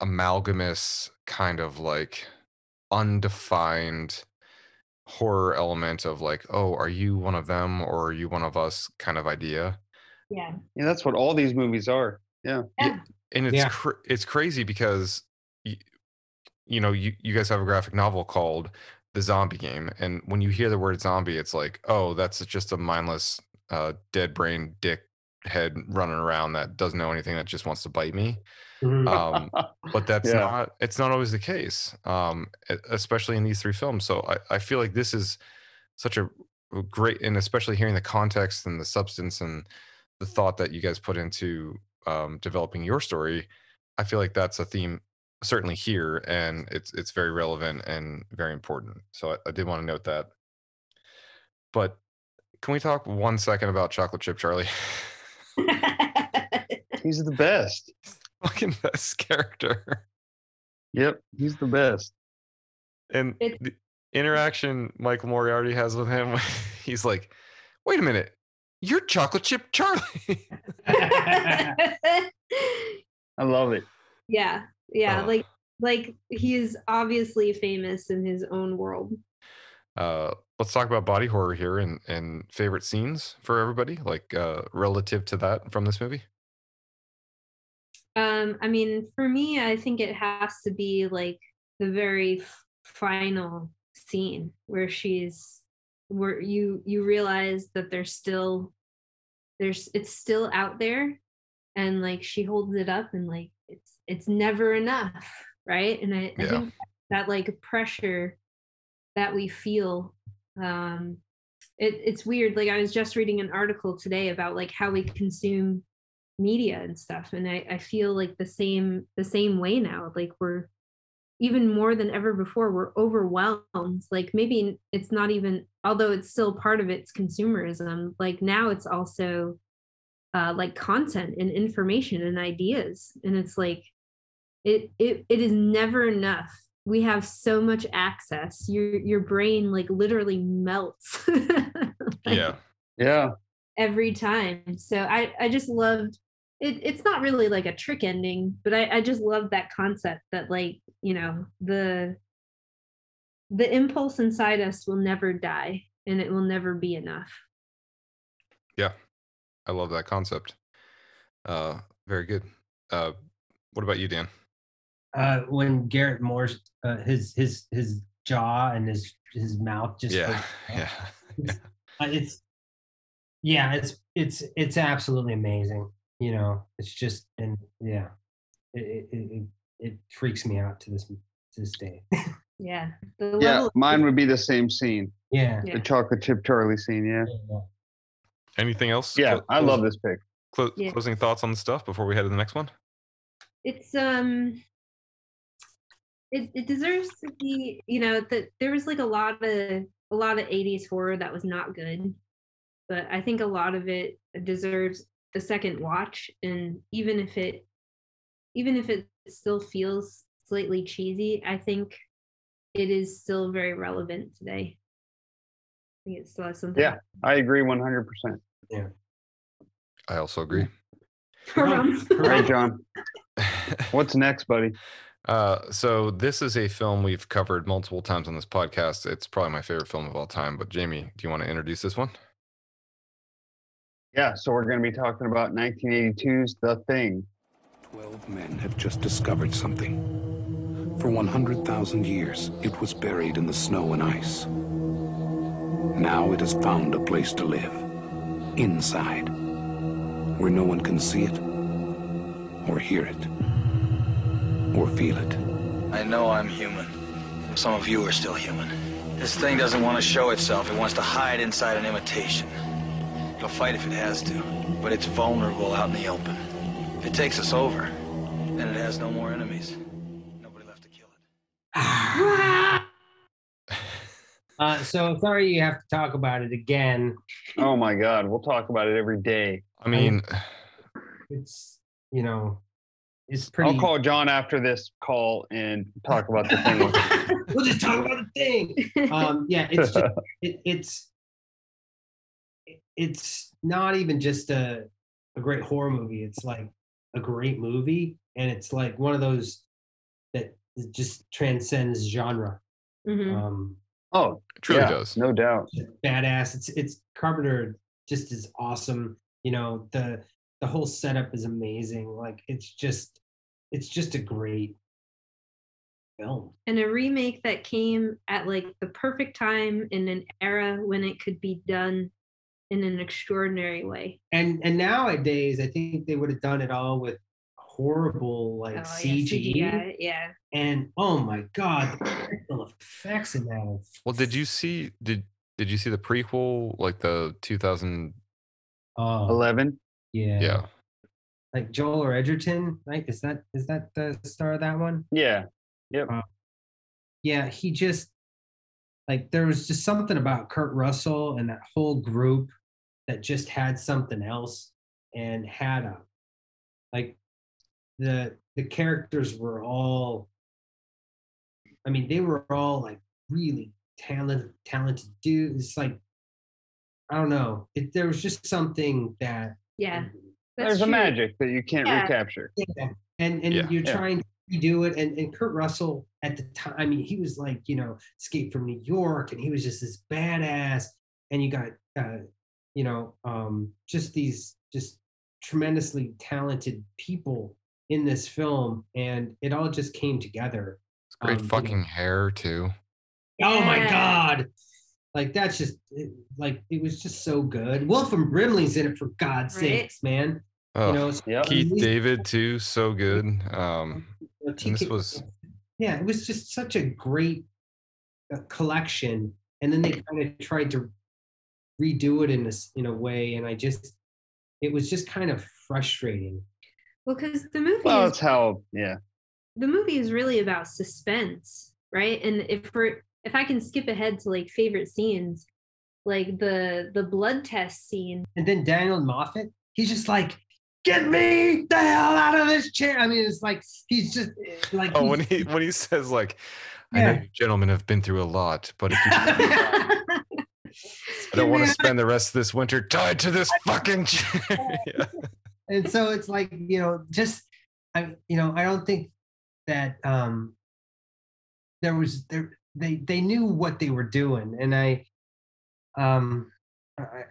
A: amalgamous kind of like undefined horror element of like, oh, are you one of them or are you one of us kind of idea.
D: Yeah.
B: Yeah, that's what all these movies are. Yeah.
D: Yeah.
A: and it's
C: Yeah.
A: cr- it's crazy because you, you know you, you guys have a graphic novel called the zombie game and when you hear the word zombie it's like oh that's just a mindless uh, dead brain dick head running around that doesn't know anything that just wants to bite me.
C: Mhm.
A: um, but that's
B: Yeah.
A: not it's not always the case um, especially in these three films. So I, I feel like this is such a a great and especially hearing the context and the substance and the thought that you guys put into um, developing your story i feel like that's a theme certainly here and it's it's very relevant and very important. So i, I did want to note that. But can we talk one second about chocolate chip charlie
B: He's the best.
A: fucking best character
B: Yep. He's the best.
A: and
D: It-
A: the interaction Michael Moriarty has with him, he's like, "Wait a minute, you're chocolate chip Charlie."
B: I love it.
D: yeah. Yeah.
A: Oh.
D: Like like he's obviously famous in his own world.
A: Uh, let's talk about body horror here and and favorite scenes for everybody, like uh, relative to that from this movie.
D: Um, I mean, for me, I think it has to be like the very final scene where she's where you you realize that there's still there's it's still out there and like she holds it up and like it's it's never enough right and i, I
A: Yeah.
D: think that like pressure that we feel um it, it's weird like i was just reading an article today about like how we consume media and stuff and I, I feel like the same the same way now like we're even more than ever before we're overwhelmed like maybe it's not even although it's still part of its consumerism like now it's also uh, like content and information and ideas and it's like it, it it is never enough we have so much access your your brain like literally melts Like,
A: yeah,
B: Yeah.
D: every time. So I I just loved it. It's not really like a trick ending, but I I just love that concept that like you know the the impulse inside us will never die and it will never be enough.
A: yeah, I love that concept. Uh, very good. Uh, what about you, Dan?
C: Uh, when Garrett Morris uh, his his his jaw and his his mouth just
A: Yeah,
C: like,
A: yeah, yeah.
C: uh, it's yeah it's it's it's absolutely amazing you know it's just and yeah it it, it, it freaks me out to this to this day
D: Yeah. The
B: Yeah. Mine would be the same scene.
C: yeah,
D: Yeah.
B: The chocolate chip Charlie scene. Yeah.
C: yeah.
A: Anything else?
B: Yeah.
A: Clo-
B: I love this pick.
A: clo-
D: Yeah.
A: Closing thoughts on the stuff before we head to the next one.
D: it's um it, it deserves to be you know that there was like a lot of a lot of 80s horror that was not good but i think a lot of it deserves a second watch and even if it even if it still feels slightly cheesy i think it is still very relevant today i think it still has something
B: Yeah. I agree 100%.
A: Yeah i also agree.
D: From-
B: All right, John. What's next, buddy?
A: Uh, so this is a film we've covered multiple times on this podcast. It's probably my favorite film of all time. But Jamie, do you want to introduce this one?
B: Yeah, so we're going to be talking about 1982's The Thing.
I: Twelve men have just discovered something. For 100,000 years, it was buried in the snow and ice. Now it has found a place to live. Inside. Where no one can see it, or hear it, or feel it.
J: I know I'm human. Some of you are still human. This thing doesn't want to show itself. It wants to hide inside an imitation. It'll fight if it has to, but it's vulnerable out in the open. If it takes us over, then it has no more enemies. Nobody left to kill it.
C: Uh, so sorry you have to talk about it again.
B: Oh my God, we'll talk about it every day.
A: I mean,
C: It's you know, it's pretty.
B: I'll call John after this call and talk about the thing.
C: we'll just talk about the thing. Um, yeah, it's just, it, it's it's not even just a a great horror movie. It's like a great movie, and it's like one of those that just transcends genre.
D: Mhm.
C: Um,
B: oh,
A: it truly
B: yeah,
A: does.
B: no doubt.
C: badass. It's it's Carpenter just is awesome. You know the the whole setup is amazing. Like it's just it's just a great film.
D: and a remake that came at like the perfect time in an era when it could be done in an extraordinary way.
C: And and nowadays, I think they would have done it all with horrible like
D: Oh,
C: CG.
D: yeah, CGI, yeah.
C: And oh my god, the effects in that.
A: Well, did you see did did you see the prequel like the 2000
C: Oh,
B: 11.
C: Yeah.
A: yeah.
C: Like Joel or Edgerton, right? Is that is that the star of that one?
B: Yeah. Yep.
C: Um, yeah, he just like there was just something about Kurt Russell and that whole group that just had something else and had a like the the characters were all I mean they were all like really talented talented dudes. It's like I don't know. It, there was just something that
D: Yeah. That's
B: There's a magic that you can't
D: Yeah.
B: recapture.
C: yeah. and and
A: Yeah.
C: you're
B: Yeah.
C: trying to redo it and, and kurt russell at the time i mean he was like you know escape from new york and he was just this badass and you got uh you know um just these just tremendously talented people in this film and it all just came together
A: It's great
C: Um, you know-
A: fucking hair too.
C: oh my god like that's just it- like it was just so good Wolf wilford brimley's in it for god's
D: Right.
C: sakes man
A: Oh,
C: you know so-
B: Yep.
A: Keith David too, so good. Um,
C: you
A: this was
C: yeah, it was just such a great uh, collection, and then they kind of tried to redo it in this in a way, and I just it was just kind of frustrating.
D: Well, because the movie
B: Well,
D: is
B: that's how, yeah.
D: the movie is really about suspense, right? And if we're if I can skip ahead to like favorite scenes, like the the blood test scene.
C: And then Daniel Moffat, he's just like, "Get me the hell out of this chair!" I mean, it's like he's just eh, like
A: Oh, when he when he says like I know you gentlemen have been through a lot, but if you I don't want to spend the rest of this winter tied to this fucking chair. yeah.
C: and so it's like you know just i you know i don't think that um there was there they they knew what they were doing and i um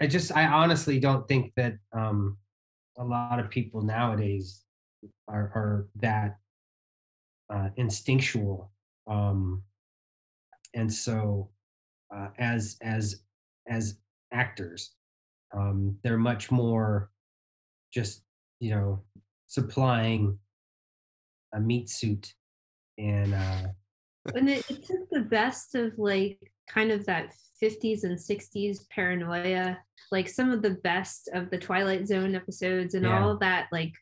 C: i, just i honestly don't think that um a lot of people nowadays are are that uh instinctual um and so uh, as as as actors um they're much more just you know supplying a meat suit and uh
D: and it, it took the best of like kind of that 50s and 60s paranoia like some of the best of the twilight zone episodes and
C: Yeah.
D: all that like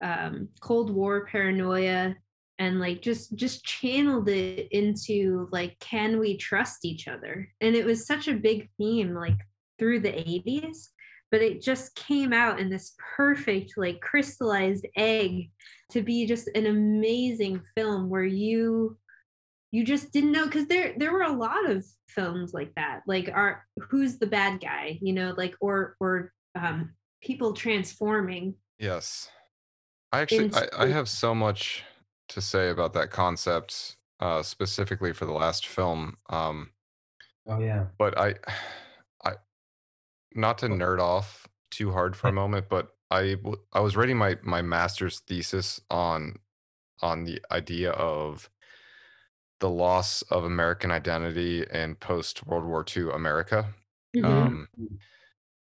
D: um cold war paranoia and like just just channeled it into like can we trust each other and it was such a big theme like through the 80s but it just came out in this perfect like crystallized egg to be just an amazing film where you you just didn't know because there there were a lot of films like that like are who's the bad guy you know like or or um people transforming
A: Yes. I actually I, I have so much to say about that concept uh, specifically for the last film. Um,
C: Oh yeah.
A: but I, I, not to nerd off too hard for a moment, but i i was writing my my master's thesis on on the idea of the loss of American identity in post World War II America,
D: Mhm.
A: um,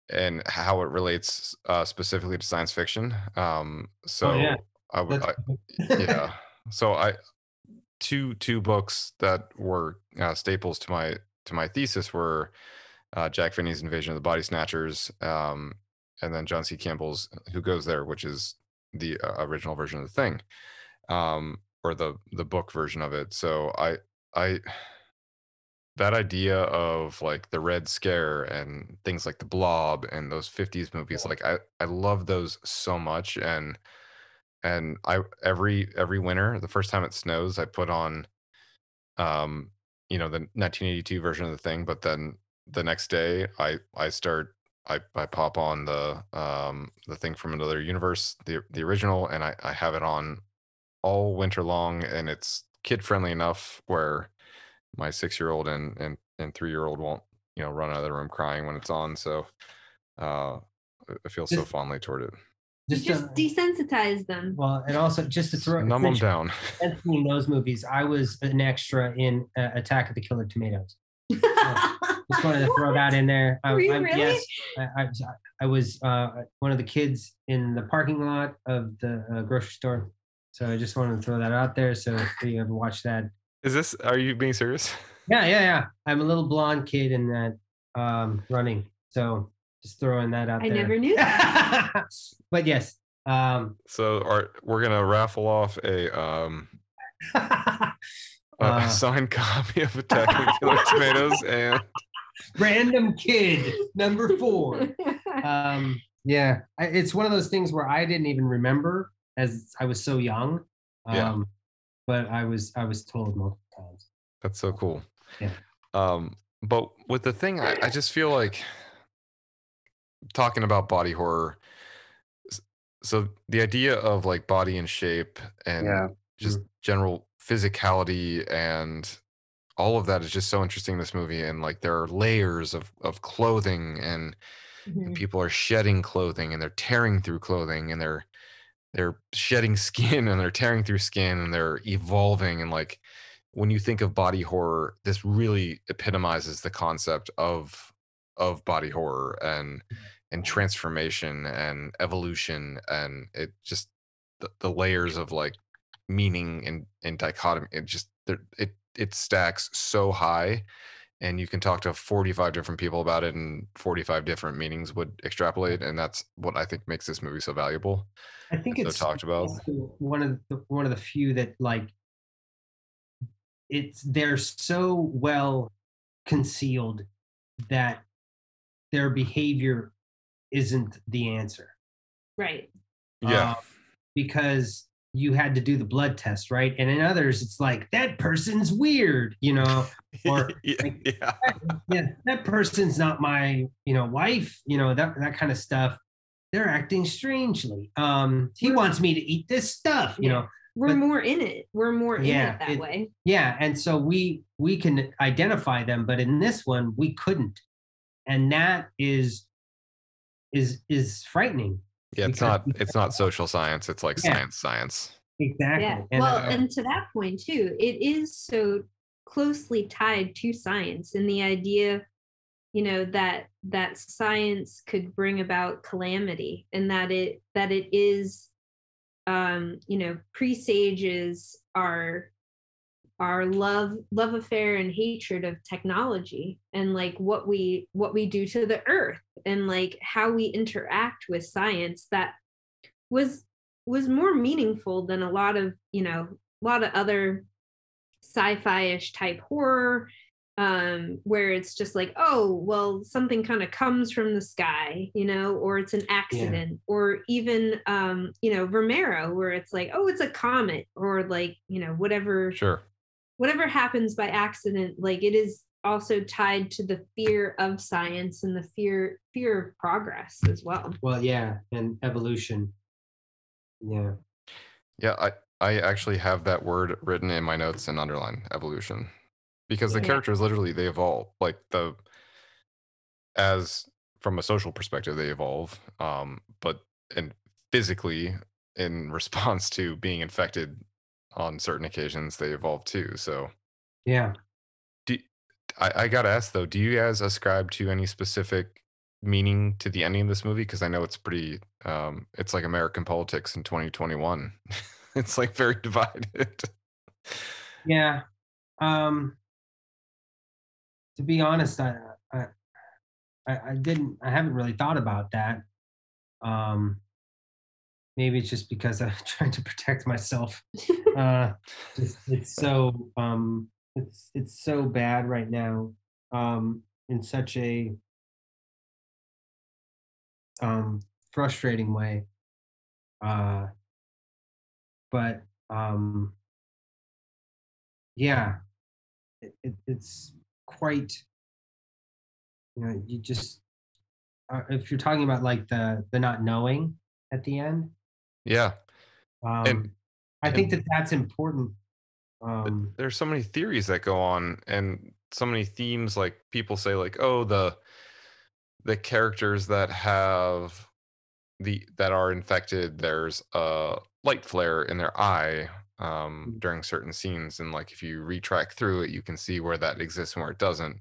A: and how it relates uh, specifically to science fiction. Um, so
C: Oh, yeah.
A: I would, I, yeah. So I two two books that were uh, staples to my to my thesis were uh, Jack Finney's Invasion of the Body Snatchers, um, and then John C. Campbell's Who Goes There, which is the uh, original version of the thing, um, or the the book version of it. So I I that idea of like the Red Scare and things like the Blob and those 50s movies, like I I love those so much and and I every every winter, the first time it snows, I put on um you know the 1982 version of the thing, but then the next day I I start I I pop on the um the thing from another universe, the the original and I I have it on all winter long and it's kid friendly enough where my 6-year-old and and and 3-year-old won't, you know, run out of the room crying when it's on, so uh I- I feel so fondly toward it.
C: Just,
D: just
C: uh,
D: desensitize them.
C: well, and also just to throw
A: numb
C: them
A: down.
C: you mentioned those movies, I was an extra in uh, Attack of the Killer Tomatoes. Just wanted to throw that in there. I,
D: Were you
C: I'm-
D: really?
C: Yes, I, I, I was uh, one of the kids in the parking lot of the uh, grocery store. So I just wanted to throw that out there. So if you ever watch that,
A: Is this are you being serious?
C: yeah, yeah, yeah. I'm a little blonde kid in that um, running. So just throwing that out
D: I
C: there.
D: I never knew that.
C: but yes, um,
A: So our, we're gonna raffle off a um a,
C: Uh.
A: a signed copy of Attack of the Killer Tomatoes and
C: random kid number four. um yeah I, it's one of those things where i didn't even remember as i was so young um
A: Yeah.
C: but i was i was told multiple times
A: that's so cool.
C: Yeah.
A: Um but with the thing I, I just feel like talking about body horror so the idea of like body and shape and
B: Yeah.
A: just general physicality and all of that is just so interesting in this movie and like there are layers of of clothing and
D: Mhm.
A: and people are shedding clothing and they're tearing through clothing and they're they're shedding skin and they're tearing through skin and they're evolving and like when you think of body horror this really epitomizes the concept of of body horror and mm-hmm. and transformation and evolution and it just the, the layers of like meaning and and dichotomy it just it it stacks so high and you can talk to 45 different people about it and 45 different meanings would extrapolate and that's what i think makes this movie so valuable
C: i think
A: and so
C: it's
A: talked about.
C: also one of the one of the few that like it's they're so well concealed that their behavior isn't the answer.
D: Right.
A: yeah.
C: Uh, because you had to do the blood test, right? And in others, it's like that person's weird, you know, or
A: yeah,
C: like,
A: yeah
C: yeah, that person's not my, you know, wife, you know, that that kind of stuff. They're acting strangely. Um, he wants me to eat this stuff, you
D: Yeah.
C: know.
D: We're
C: But-
D: more in it. We're more in
C: Yeah,
D: it that
C: it-
D: way.
C: Yeah, and so we we can identify them, but in this one we couldn't, and that is is is frightening.
A: Yeah it's not it's not social science it's like
C: Yeah.
A: science science
C: Exactly.
D: Yeah.
C: And,
D: well,
C: uh,
D: and to that point too, it is so closely tied to science and the idea, you know, that that science could bring about calamity and that it that it is um, you know, presages our our love love affair and hatred of technology and like what we what we do to the earth and like how we interact with science that was was more meaningful than a lot of you know a lot of other sci-fi-ish type horror um where it's just like oh well something kind of comes from the sky you know or it's an accident or even um you know romero where it's like oh it's a comet or like you know whatever
A: sure
D: whatever happens by accident like it is also tied to the fear of science and the fear fear of progress as well
C: well, yeah, and evolution. Yeah.
A: Yeah, I I actually have that word written in my notes and underline evolution because the
D: Yeah.
A: characters literally they evolve like the as from a social perspective they evolve um but and physically in response to being infected on certain occasions they evolve too so
C: Yeah.
A: do I, I gotta ask though do you guys ascribe to any specific meaning to the ending of this movie because i know it's pretty um it's like american politics in 2021 it's like very divided
C: Yeah. Um to be honest, I I I, I didn't I haven't really thought about that. Um maybe it's just because I'm trying to protect myself. Uh just, it's so um it's it's so bad right now. Um in such a um frustrating way. Uh but um yeah it, it, it's quite you know you just uh, if you're talking about like the the not knowing at the end
A: yeah.
C: Um
A: And-
C: i think that that's important um
A: there's so many theories that go on and so many themes like people say like oh the the characters that have the that are infected there's a light flare in their eye um during certain scenes and like if you retrack through it you can see where that exists and where it doesn't.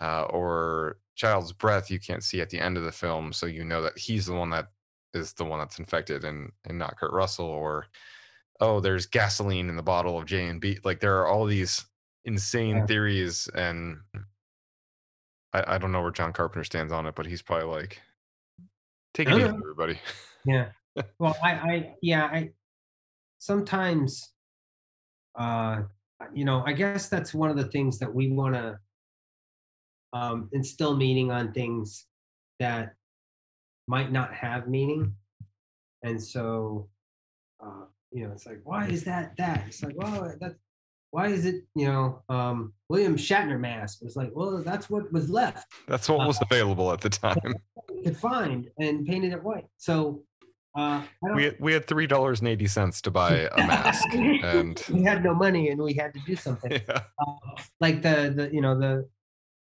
A: Uh or child's breath you can't see at the end of the film so you know that he's the one that is the one that's infected and and not Kurt Russell or oh there's gasoline in the bottle of J and B. Like there are all these insane
C: Yeah.
A: theories and I, I don't know where John Carpenter stands on it but he's probably like take it easy everybody.
C: Yeah. Well i i yeah i sometimes uh you know i guess that's one of the things that we want to um instill meaning on things that might not have meaning. And so uh you know it's like why is that that? It's like well that's why is it you know um william shatner mask? It's like well that's what was left
A: that's what was available at the time.
C: we could find and painted it white. So uh
A: we had, we had three dollars and eighty cents to buy a mask and
C: we had no money and we had to do something.
A: Yeah.
C: Uh, like the the you know the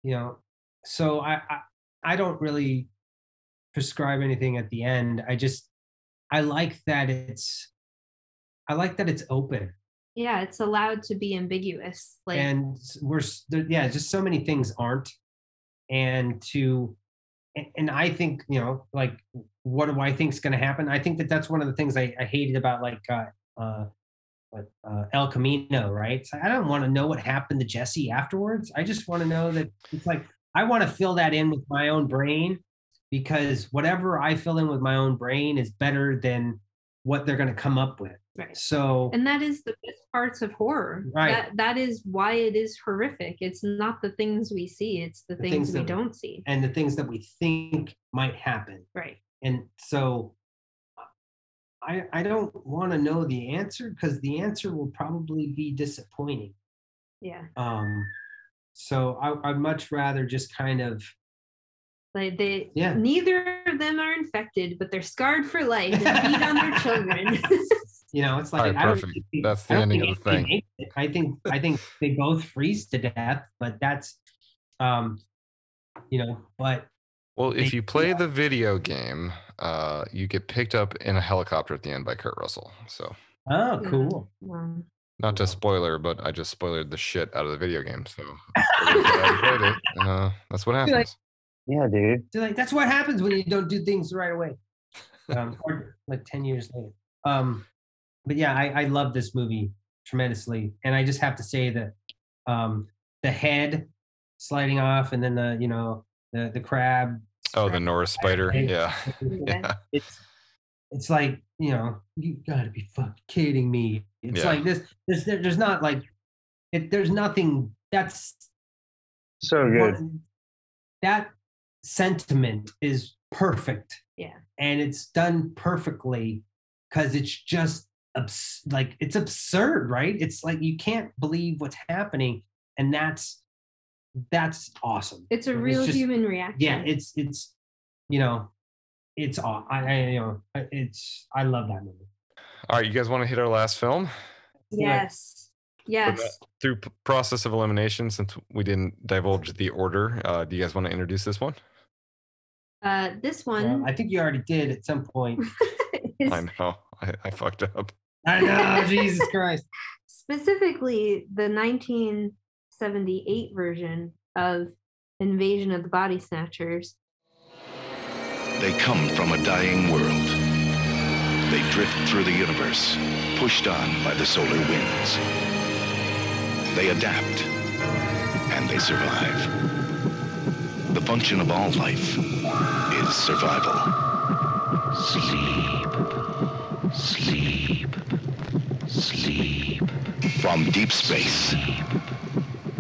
C: you know so I, I i don't really prescribe anything at the end i just i like that it's i like that it's open
D: yeah, it's allowed to be ambiguous. Like
C: and we're there, yeah just so many things aren't and to and, i think you know like what do i think's going to happen i think that that's one of the things i, I hated about like uh uh uh, El Camino, right? So I don't want to know what happened to Jesse afterwards. I just want to know that it's like I want to fill that in with my own brain because whatever I fill in with my own brain is better than what they're going to come up with.
D: Right.
C: So
D: and that is the best parts of horror.
C: Right.
D: That that is why it is horrific. It's not the things we see, it's the,
C: The
D: things,
C: things
D: we
C: that-
D: don't see.
C: and the things that we think might happen.
D: Right.
C: And so I I don't want to know the answer because the answer will probably be disappointing.
D: Yeah.
C: Um so I, I'd much rather just kind of
D: Like they
C: Yeah.
D: neither of them are infected, but they're scarred for life and feed on their children.
C: you know it's like
A: right,
C: I don't
A: perfect.
C: think-
A: That's the
C: I don't
A: ending
C: think
A: of the thing.
C: I think I think they both freeze to death, but that's um you know, but
A: Well, if
C: They-
A: you play the video game, uh, you get picked up in a helicopter at the end by Kurt Russell. So,
C: oh cool.
D: Wow.
A: not to spoiler, but I just spoiled the shit out of the video game. So, if it, uh, that's what happens.
B: Yeah, dude.
C: So like that's what happens when you don't do things right away. Um, or like ten years later. Um, but yeah, I, I love this movie tremendously, and I just have to say that um, the head sliding off, and then the you know the the crab.
A: Oh, the Norris spider. Yeah. Yeah.
C: It's it's like you know you gotta be fucking kidding me. It's
A: Yeah.
C: like this. There's there's not like it. There's nothing that's
B: So good.
C: one- that sentiment is perfect
D: Yeah.
C: and it's done perfectly because it's just abs- like it's absurd right it's like you can't believe what's happening and that's that's awesome
D: It's a
C: And
D: real
C: just-
D: human reaction.
C: yeah it's it's you know it's aw- I, I you know it's i love that movie
A: All right, you guys want to hit our last film?
D: Yes.
A: For
D: Yes.
A: the- through p- process of elimination, since we didn't divulge the order, uh, do you guys want to introduce this one?
D: Uh, this
C: Well,
D: one
C: I think you already did at some point.
D: is
A: I know. I, I fucked up.
C: I know, Jesus Christ.
D: specifically the 1978 version of Invasion of the Body Snatchers.
G: They come from a dying world. They drift through the universe, pushed on by the solar winds. They adapt, and they survive. The function of all life is survival. Sleep. Sleep. Sleep. From deep space.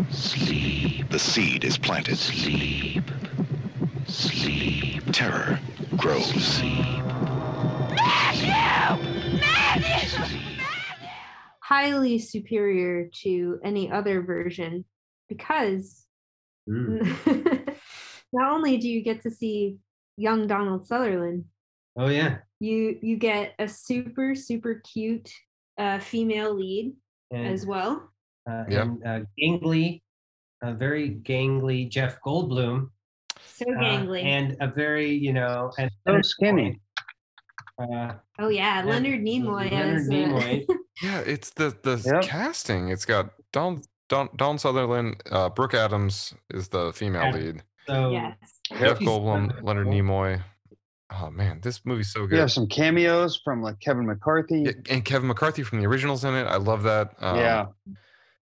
G: Sleep. The seed is planted. Sleep. Sleep. Terror grows.
D: Highly superior to any other version because
C: Mm.
D: not only do you get to see young Donald Sutherland,
C: Oh yeah.
D: you you get a super super cute uh, female lead
C: And,
D: as well.
C: uh,
A: Yeah.
C: and uh, gangly, a very gangly Jeff Goldblum.
D: So
C: uh,
D: gangly.
C: and a very, you know, and
B: So skinny.
C: Uh,
D: oh yeah, Leonard Nimoy.
C: Leonard
D: as, uh,
C: Nimoy.
A: Yeah, it's the the
B: Yep.
A: casting. It's got Don Don Don Sutherland, uh, Brooke Adams is the female
C: Yeah.
A: lead.
C: So
D: yes.
A: Jeff Goldblum. Leonard Nimoy. Oh man, this movie's so good.
B: You
A: good.
B: have some cameos from like Kevin McCarthy.
A: Yeah, and Kevin McCarthy from the originals in it. I love that. Um,
B: yeah,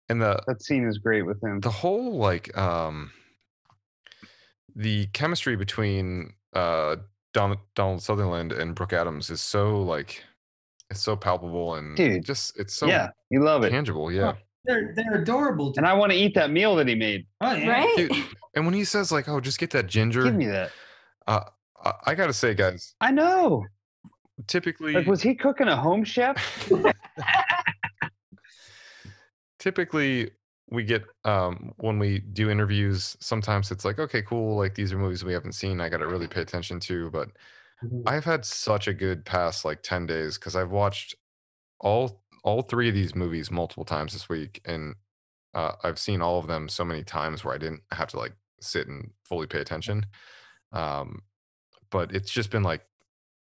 A: and the
B: that scene is great with him.
A: the whole like um the chemistry between uh Don, Donald Sutherland and Brooke Adams is so like it's so palpable and
B: Dude,
A: just it's so
B: yeah, you love it.
A: tangible. Yeah.
C: they're they're adorable.
B: And I want to eat that meal that he made.
C: oh, yeah.
D: Right?
A: Dude, and when he says like, "Oh, just get that ginger,"
B: Give me that.
A: uh, I, I gotta say, guys,
B: I know.
A: typically,
B: Like, was he cooking a home chef?
A: typically we get um when we do interviews sometimes it's like okay cool like these are movies we haven't seen i gotta really pay attention to but
C: Mhm.
A: i've had such a good past like 10 days because i've watched all all three of these movies multiple times this week and uh, i've seen all of them so many times where i didn't have to like sit and fully pay attention um but it's just been like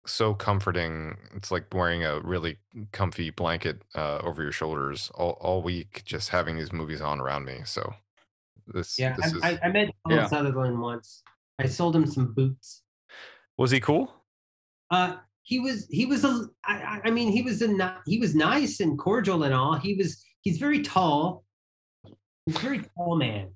A: so comforting it's like wearing a really comfy blanket uh, over your shoulders all, all week just having these movies on around me so this
C: Yeah,
A: this is
C: I, I, I met Donald
B: Yeah.
C: Sutherland once. I sold him some boots.
A: was he cool
C: Uh, he was he was a I, I- mean he was a he was nice and cordial and all. He was he's very tall. He's a very tall man.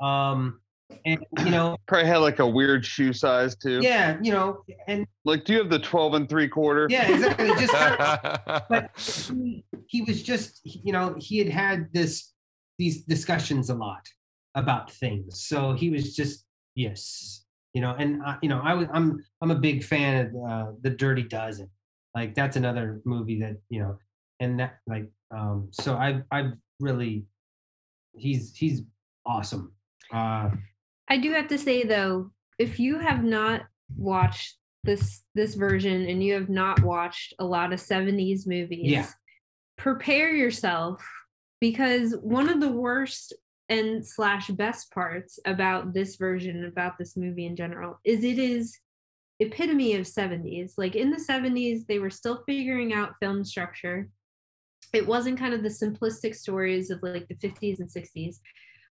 C: Um, and you know
B: Probably had like a weird shoe size too.
C: yeah you know and
B: Like, do you have the 12 and three quarter?
C: yeah exactly just but he, he was just you know he had had this these discussions a lot about things so he was just yes you know and I, you know i was i'm i'm a big fan of uh, the dirty dozen like that's another movie that you know and that like um so i've i've really he's he's awesome uh
D: I do have to say though, if you have not watched this this version and you have not watched a lot of 70s movies,
C: Yeah.
D: prepare yourself because one of the worst and slash best parts about this version, about this movie in general, is it is epitome of 70s. Like in the 70s, they were still figuring out film structure. It wasn't kind of the simplistic stories of like the 50s and 60s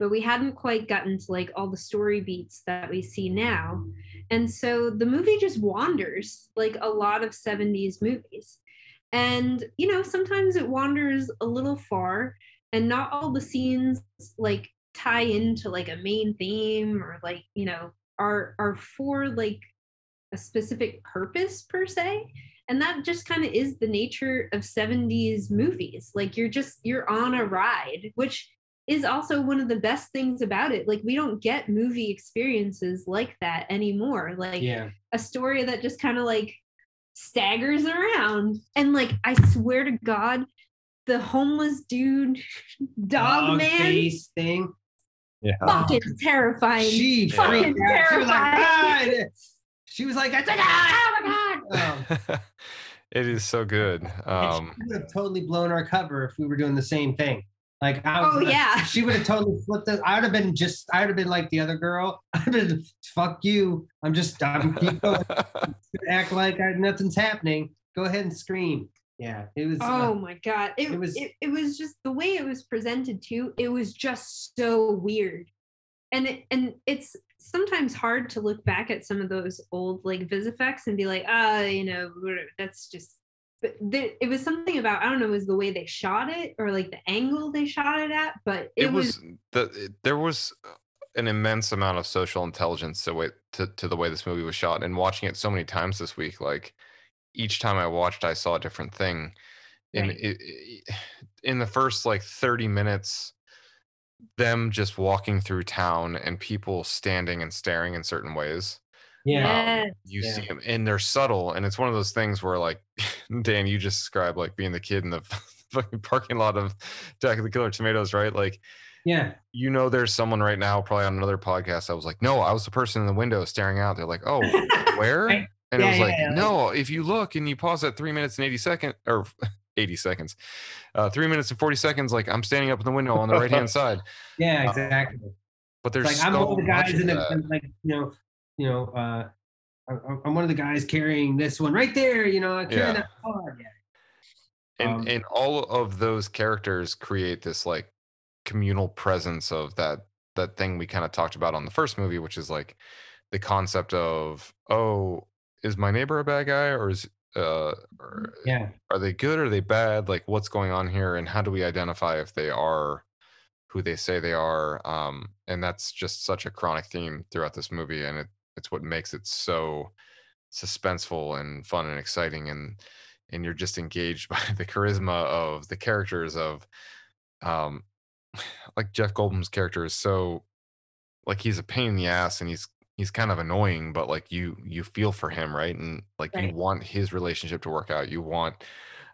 D: but we hadn't quite gotten to like all the story beats that we see now. And so the movie just wanders like a lot of 70s movies. And, you know, sometimes it wanders a little far and not all the scenes like tie into like a main theme or like, you know, are are for like a specific purpose per se. And that just kind of is the nature of 70s movies. Like you're just you're on a ride, which is also one of the best things about it. Like we don't get movie experiences like that anymore. Like
C: yeah
D: a story that just kind of like staggers around. And like I swear to God, the homeless dude, dog, man,
C: face thing
A: yeah
D: fucking terrifying.
C: she
D: fucking
C: freaked out. she was like
D: terrifying.
C: "Ah!" she was like i said oh my god oh.
A: It is so good.
C: And
A: Um,
C: she would have totally blown our cover if we were doing the same thing. Like I was
D: Oh,
C: like-
D: yeah.
C: she would have totally flipped it. I would have been just I would have been like the other girl. I'd have been fuck you. I'm just I'm keep going. act like I, nothing's happening. Go ahead and scream. Yeah, it was.
D: Oh
C: uh,
D: my god. It,
C: it was-
D: was it, it was just the way it was presented too, it was just so weird. And it, and it's sometimes hard to look back at some of those old like vis effects and be like, ah, you know, that's just but there, it was something about I don't know, it was the way they shot it or like the angle they shot it at, but it,
A: it
D: was,
A: was the it- there was an immense amount of social intelligence to way to, to the way this movie was shot and watching it so many times this week like each time i watched i saw a different thing and
D: Right.
A: it, it- in the first like 30 minutes them just walking through town and people standing and staring in certain ways
C: yeah.
A: um, you
C: Yeah.
A: see them and they're subtle and it's one of those things where like dan you just described like being the kid in the fucking parking lot of Attack of the Killer Tomatoes right like
C: Yeah.
A: you know there's someone right now probably on another podcast i was like no i was the person in the window staring out they're like oh where And it was
C: yeah,
A: like
C: yeah.
A: no if you look and you pause at three minutes and 80 seconds or 80 seconds uh three minutes and 40 seconds like i'm standing up in the window on the right hand side
C: Yeah.
A: Uh,
C: Exactly.
A: but there's
C: like I'm
A: so
C: one of the guys in the like you know you know uh I'm one of the guys carrying this one right there. You know, carrying
A: Yeah.
C: that card. Yeah.
A: and
C: Um,
A: and all of those characters create this like communal presence of that that thing we kind of talked about on the first movie which is like the concept of oh is my neighbor a bad guy or is uh or
C: Yeah.
A: are they good or are they bad like what's going on here and how do we identify if they are who they say they are um and that's just such a chronic theme throughout this movie and it it's what makes it so suspenseful and fun and exciting and and you're just engaged by the charisma of the characters of um like Jeff Goldblum's character is so like he's a pain in the ass and he's he's kind of annoying but like you you feel for him right and like
D: Right.
A: you want his relationship to work out you want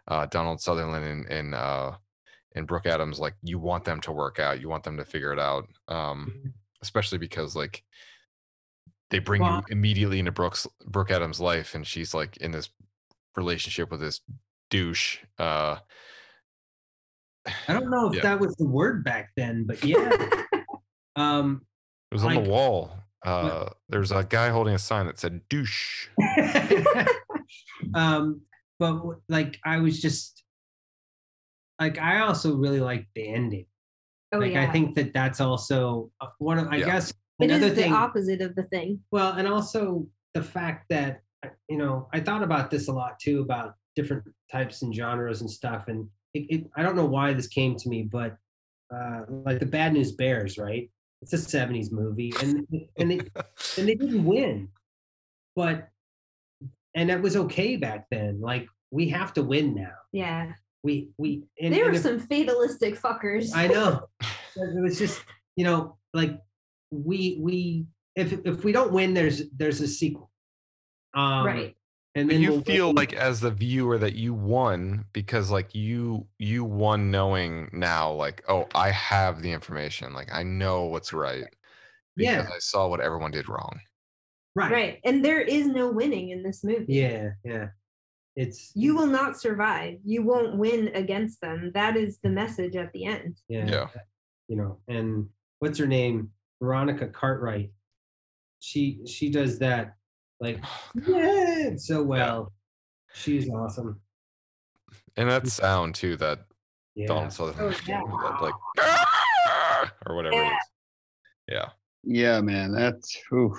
A: uh Donald Sutherland and and uh and Brooke Adams like you want them to work out you want them to figure it out um especially because like they bring you immediately into Brooks Brooke Adams' life, and she's like in this relationship with this douche. Uh,
C: I don't know if
A: Yeah.
C: that was the word back then, but yeah. um,
A: it was on
C: Like-
A: the wall. Uh, there's a guy holding a sign that said douche.
C: um, but like I was just like I also really like the ending.
D: oh
C: like
D: yeah.
C: I think that that's also uh, one of I
A: Yeah.
C: guess
D: it
C: another
D: is the
C: thing.
D: opposite of the thing.
C: Well, and also the fact that uh, you know I thought about this a lot too about different types and genres and stuff, and it, it, I don't know why this came to me, but uh, like the Bad News Bears, right? It's a '70s movie, and and they and they didn't win, but and that was okay back then. Like we have to win now.
D: Yeah.
C: We we and,
D: they
C: and
D: were
C: if-
D: some fatalistic fuckers.
C: I know. it was just you know like we we if if we don't win, there's there's a sequel. Um,
D: right.
C: And
A: But
C: then
A: you
C: we'll
A: feel
C: win.
A: like as the viewer that you won because like you you won knowing now like oh I have the information like I know what's right because
C: Yeah.
A: I saw what everyone did wrong.
C: right.
D: Right. And there is no winning in this movie.
C: Yeah, yeah. It's
D: You will not survive. You won't win against them. That is the message at the end.
C: yeah,
A: Yeah.
C: You know, and what's her name? Veronica Cartwright. She she does that like oh, yeah so well. She's awesome.
A: And that sound too that
C: Yeah.
A: Donald Sutherland
D: Oh, yeah.
A: that, like or whatever it is. Yeah.
B: Yeah, man, that's oof,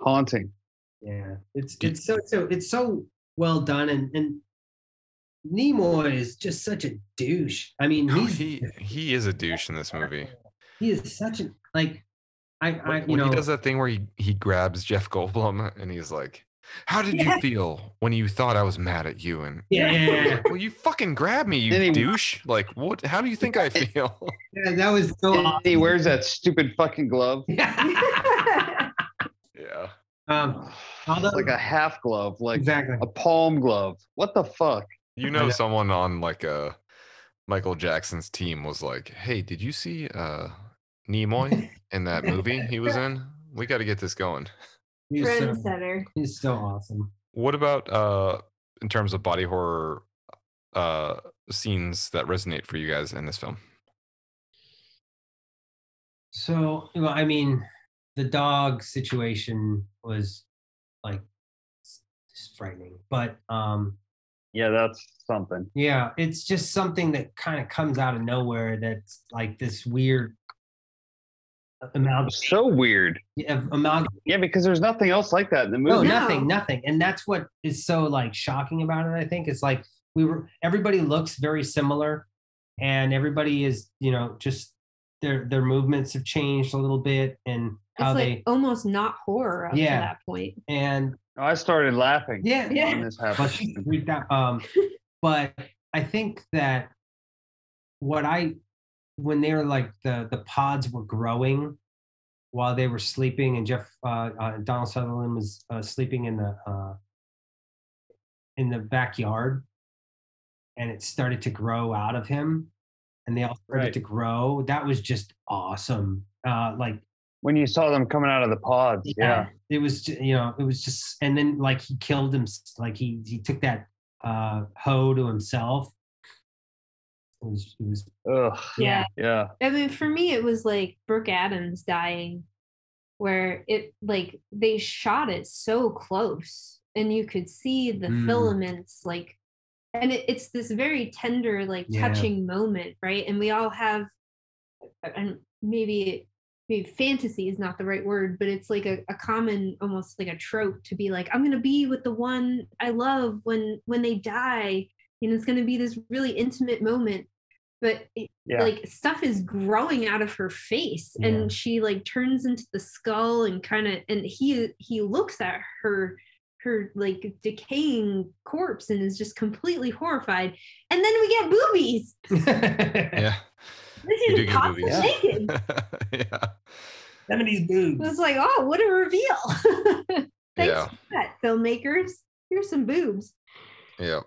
B: haunting.
C: Yeah, it's
A: Do-
C: it's so so it's so well done, and and Nimoy is just such a douche. I mean,
A: Oh,
C: he's
A: he he is a douche in this movie.
C: he is such a like I I
A: When,
C: you
A: when
C: know
A: he does that thing where he he grabs Jeff Goldblum and he's like, "How did
C: Yeah.
A: you feel when you thought I was mad at you?" And
C: yeah, yeah, yeah,
A: well, you fucking grab me, you
B: he-
A: douche. Like, what? How do you think I feel?
C: yeah, that was so
B: And he wears that stupid fucking glove.
A: yeah.
C: um, although
B: like a half glove, like
C: exactly.
B: a palm glove. What the fuck?
A: You know,
C: know.
A: someone on like a Michael Jackson's team was like, "Hey, did you see uh Nimoy in that movie he was in? We got to get this going."
C: He's so,
D: Trendsetter.
C: he's so awesome.
A: What about uh in terms of body horror uh scenes that resonate for you guys in this film?
C: So, well, I mean, the dog situation was like just frightening, but um,
B: Yeah, that's something.
C: yeah, it's just something that kind of comes out of nowhere. That's like this weird amalgam.
B: So weird.
C: amalgam.
B: Yeah, because there's nothing else like that in the movie.
C: No,
B: movie.
C: nothing, nothing. And that's what is so like shocking about it. I think it's like we were everybody looks very similar, and everybody is you know just their their movements have changed a little bit and how
D: it's
C: they
D: like almost not horror up
C: Yeah.
D: to that point.
C: and
B: I started laughing.
C: Yeah,
D: yeah.
B: When this
C: but
B: happened.
C: she freaked out. Um, but I think that what I when they were like the the pods were growing while they were sleeping, and Jeff uh, uh, Donald Sutherland was uh, sleeping in the uh, in the backyard, and it started to grow out of him, and they all started
B: Right.
C: to grow. That was just awesome. Uh, like
B: when you saw them coming out of the pods. Yeah.
C: it was you know it was just and then like he killed him like he he took that uh hoe to himself it was it was
B: Ugh.
D: Yeah.
B: Yeah.
D: I mean, for me, it was like Brooke Adams dying, where it like they shot it so close, and you could see the
C: Mm.
D: filaments like, and it, it's this very tender, like
C: Yeah.
D: touching moment, right? And we all have, and maybe maybe fantasy is not the right word, but it's like a, a common, almost like a trope to be like, I'm gonna be with the one I love when when they die. and it's gonna be this really intimate moment but it,
B: Yeah.
D: like stuff is growing out of her face
C: Yeah.
D: and she like turns into the skull and kind of and he he looks at her her like decaying corpse and is just completely horrified and then we get boobies
A: Yeah.
D: this is
A: get
D: pops naked
A: yeah.
C: some of these
D: it
C: boobs
D: was like oh what a reveal thanks
A: Yeah.
D: for that filmmakers here's some boobs
A: Yep.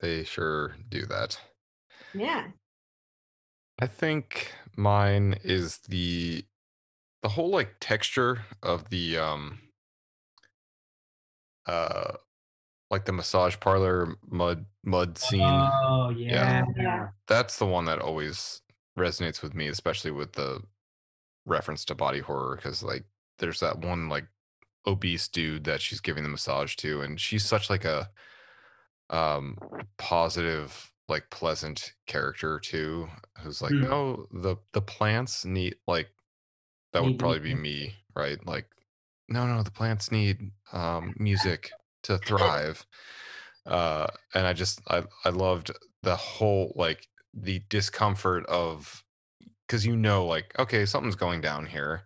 A: They sure do that.
D: yeah
A: I think mine is the the whole like texture of the um uh like the massage parlor mud mud scene.
C: oh yeah,
D: Yeah.
A: That's the one that always resonates with me, especially with the reference to body horror because like there's that one like obese dude that she's giving the massage to and she's such like a um positive like pleasant character too who's like
C: Hmm.
A: no the the plants need like that would probably be me right? Like no no the plants need um music to thrive. Uh and i just i i loved the whole like the discomfort of because you know like okay something's going down here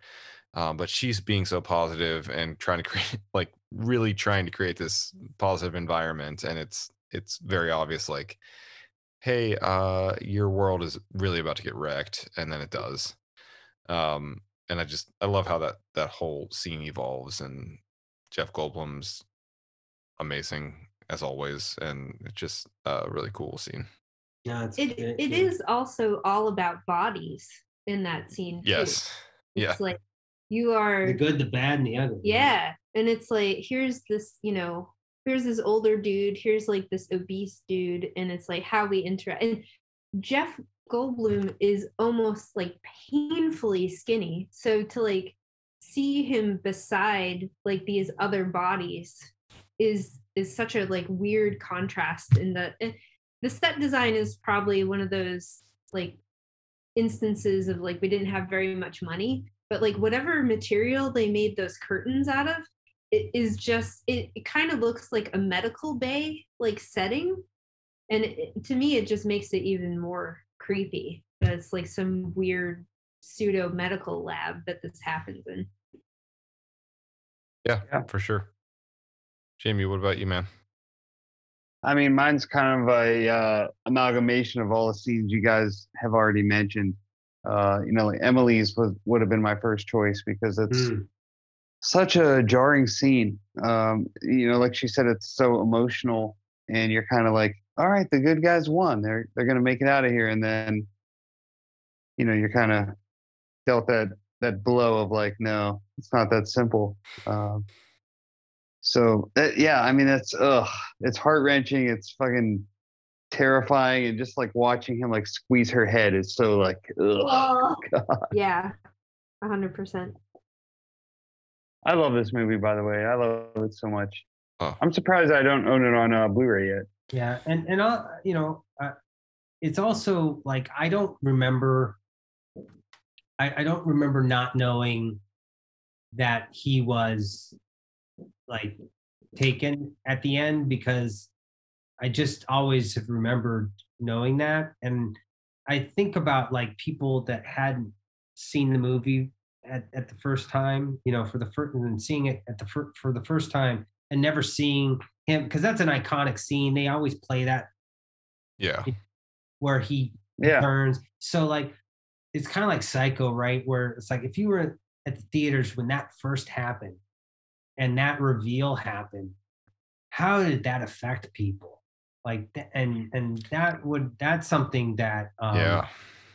A: um, but she's being so positive and trying to create like really trying to create this positive environment and it's it's very obvious like hey uh your world is really about to get wrecked and then it does. Um and i just i love how that that whole scene evolves and jeff goldblum's amazing as always and it's just a really cool scene.
C: Yeah it's,
D: it
C: it-
D: it also all about bodies in that scene too.
A: yes. Yeah.
D: It's like you are
C: the good the bad and the ugly
D: yeah and it's like here's this you know here's this older dude here's like this obese dude and it's like how we interact and jeff goldblum is almost like painfully skinny so to like see him beside like these other bodies is is such a like weird contrast in the eh, the set design is probably one of those like instances of like we didn't have very much money but like whatever material they made those curtains out of it is just it, it kind of looks like a medical bay like setting and it, to me it just makes it even more creepy that it's like some weird pseudo medical lab that this happens in
A: yeah,
B: Yeah.
A: for sure jamie what about you man
B: I mean, mine's kind of a uh, amalgamation of all the scenes you guys have already mentioned. Uh, you know, like Emily's was would have been my first choice because it's
C: Mm.
B: Such a jarring scene. Um, you know, like she said, it's so emotional, and you're kind of like, all right, the good guys won. They're they're gonna make it out of here, and then, you know, you're kind of dealt that that blow of like, no, it's not that simple. Um, So that, yeah, I mean that's ugh, it's heart wrenching. It's fucking terrifying, and just like watching him like squeeze her head is so like ugh.
D: Oh,
B: God.
D: yeah, a hundred percent.
B: I love this movie, by the way. I love it so much.
A: Oh.
B: I'm surprised I don't own it on uh, Blu-ray yet.
C: Yeah, and and uh, you know, uh, it's also like I don't remember. I, I don't remember not knowing that he was like taken at the end because I just always have remembered knowing that, and I think about like people that hadn't seen the movie at, at the first time, you know, for the first and seeing it at the fir- for the first time and never seeing him because that's an iconic scene. They always play that
A: Yeah.
C: where he
B: Yeah.
C: turns. So like it's kind of like Psycho, right? Where it's like if you were at the theaters when that first happened and that reveal happened, how did that affect people? Like th- and and that would that's something that um,
A: yeah.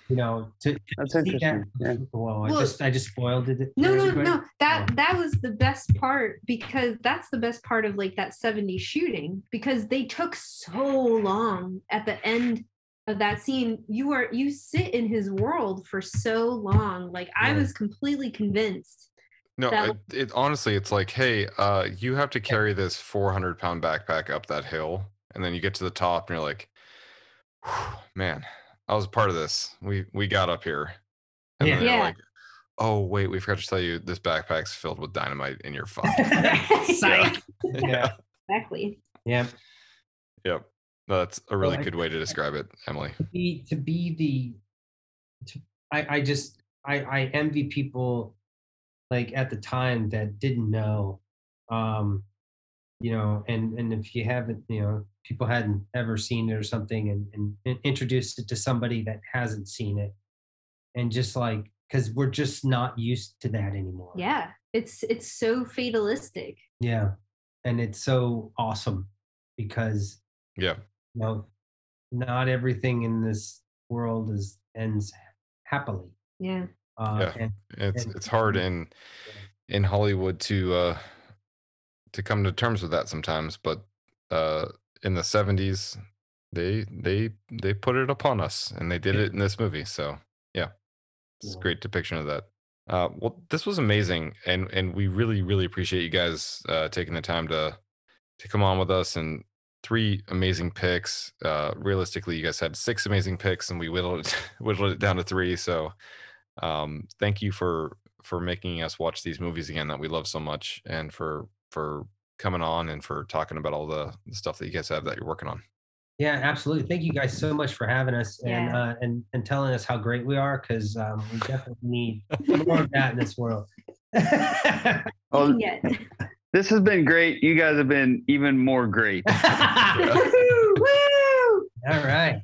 C: You know to, to
B: That's
C: see that-
B: yeah.
C: Whoa, I just I just spoiled it.
D: No, no, no. That
C: Oh.
D: that was the best part because that's the best part of like that 70s shooting because they took so long at the end of that scene. You are you sit in his world for so long. Like I was completely convinced.
A: No,
D: that-
A: it, it honestly, it's like, hey, uh, you have to carry this 400 pound backpack up that hill, and then you get to the top, and you're like, man, I was a part of this. We we got up here, and
C: Yeah.
A: they're
D: Yeah.
A: like, oh wait, we forgot to tell you this backpack's filled with dynamite, and you're fucked. Yeah.
C: Yeah.
D: Exactly.
C: Yeah.
A: Yep. No, That's a really
C: I-
A: good way to describe it, Emily.
C: to be to be the to, I, I just I, I envy people like at the time that didn't know um you know and and if you haven't you know people hadn't ever seen it or something and, and, and introduced it to somebody that hasn't seen it and just like because we're just not used to that anymore
D: Yeah. It's it's so fatalistic.
C: yeah and it's so awesome because
A: Yeah.
C: you know not everything in this world is ends happily
D: Yeah.
C: uh,
A: Yeah.
C: and
A: It's
C: and-
A: it's hard in in Hollywood to uh to come to terms with that sometimes, but uh in the 70s they they they put it upon us and they did it in this movie. So, yeah. It's a great depiction of that. Uh well this was amazing and and we really really appreciate you guys uh taking the time to to come on with us and three amazing picks. Uh realistically you guys had six amazing picks and we whittled it whittled it down to 3, so um thank you for for making us watch these movies again that we love so much and for for coming on and for talking about all the, the stuff that you guys have that you're working on
C: yeah absolutely thank you guys so much for having us and
D: Yeah.
C: uh, and and telling us how great we are because um, we definitely need more of that in this world
B: Oh,
D: Yeah.
B: this has been great. You guys have been even more great.
C: all
D: Woo!
C: right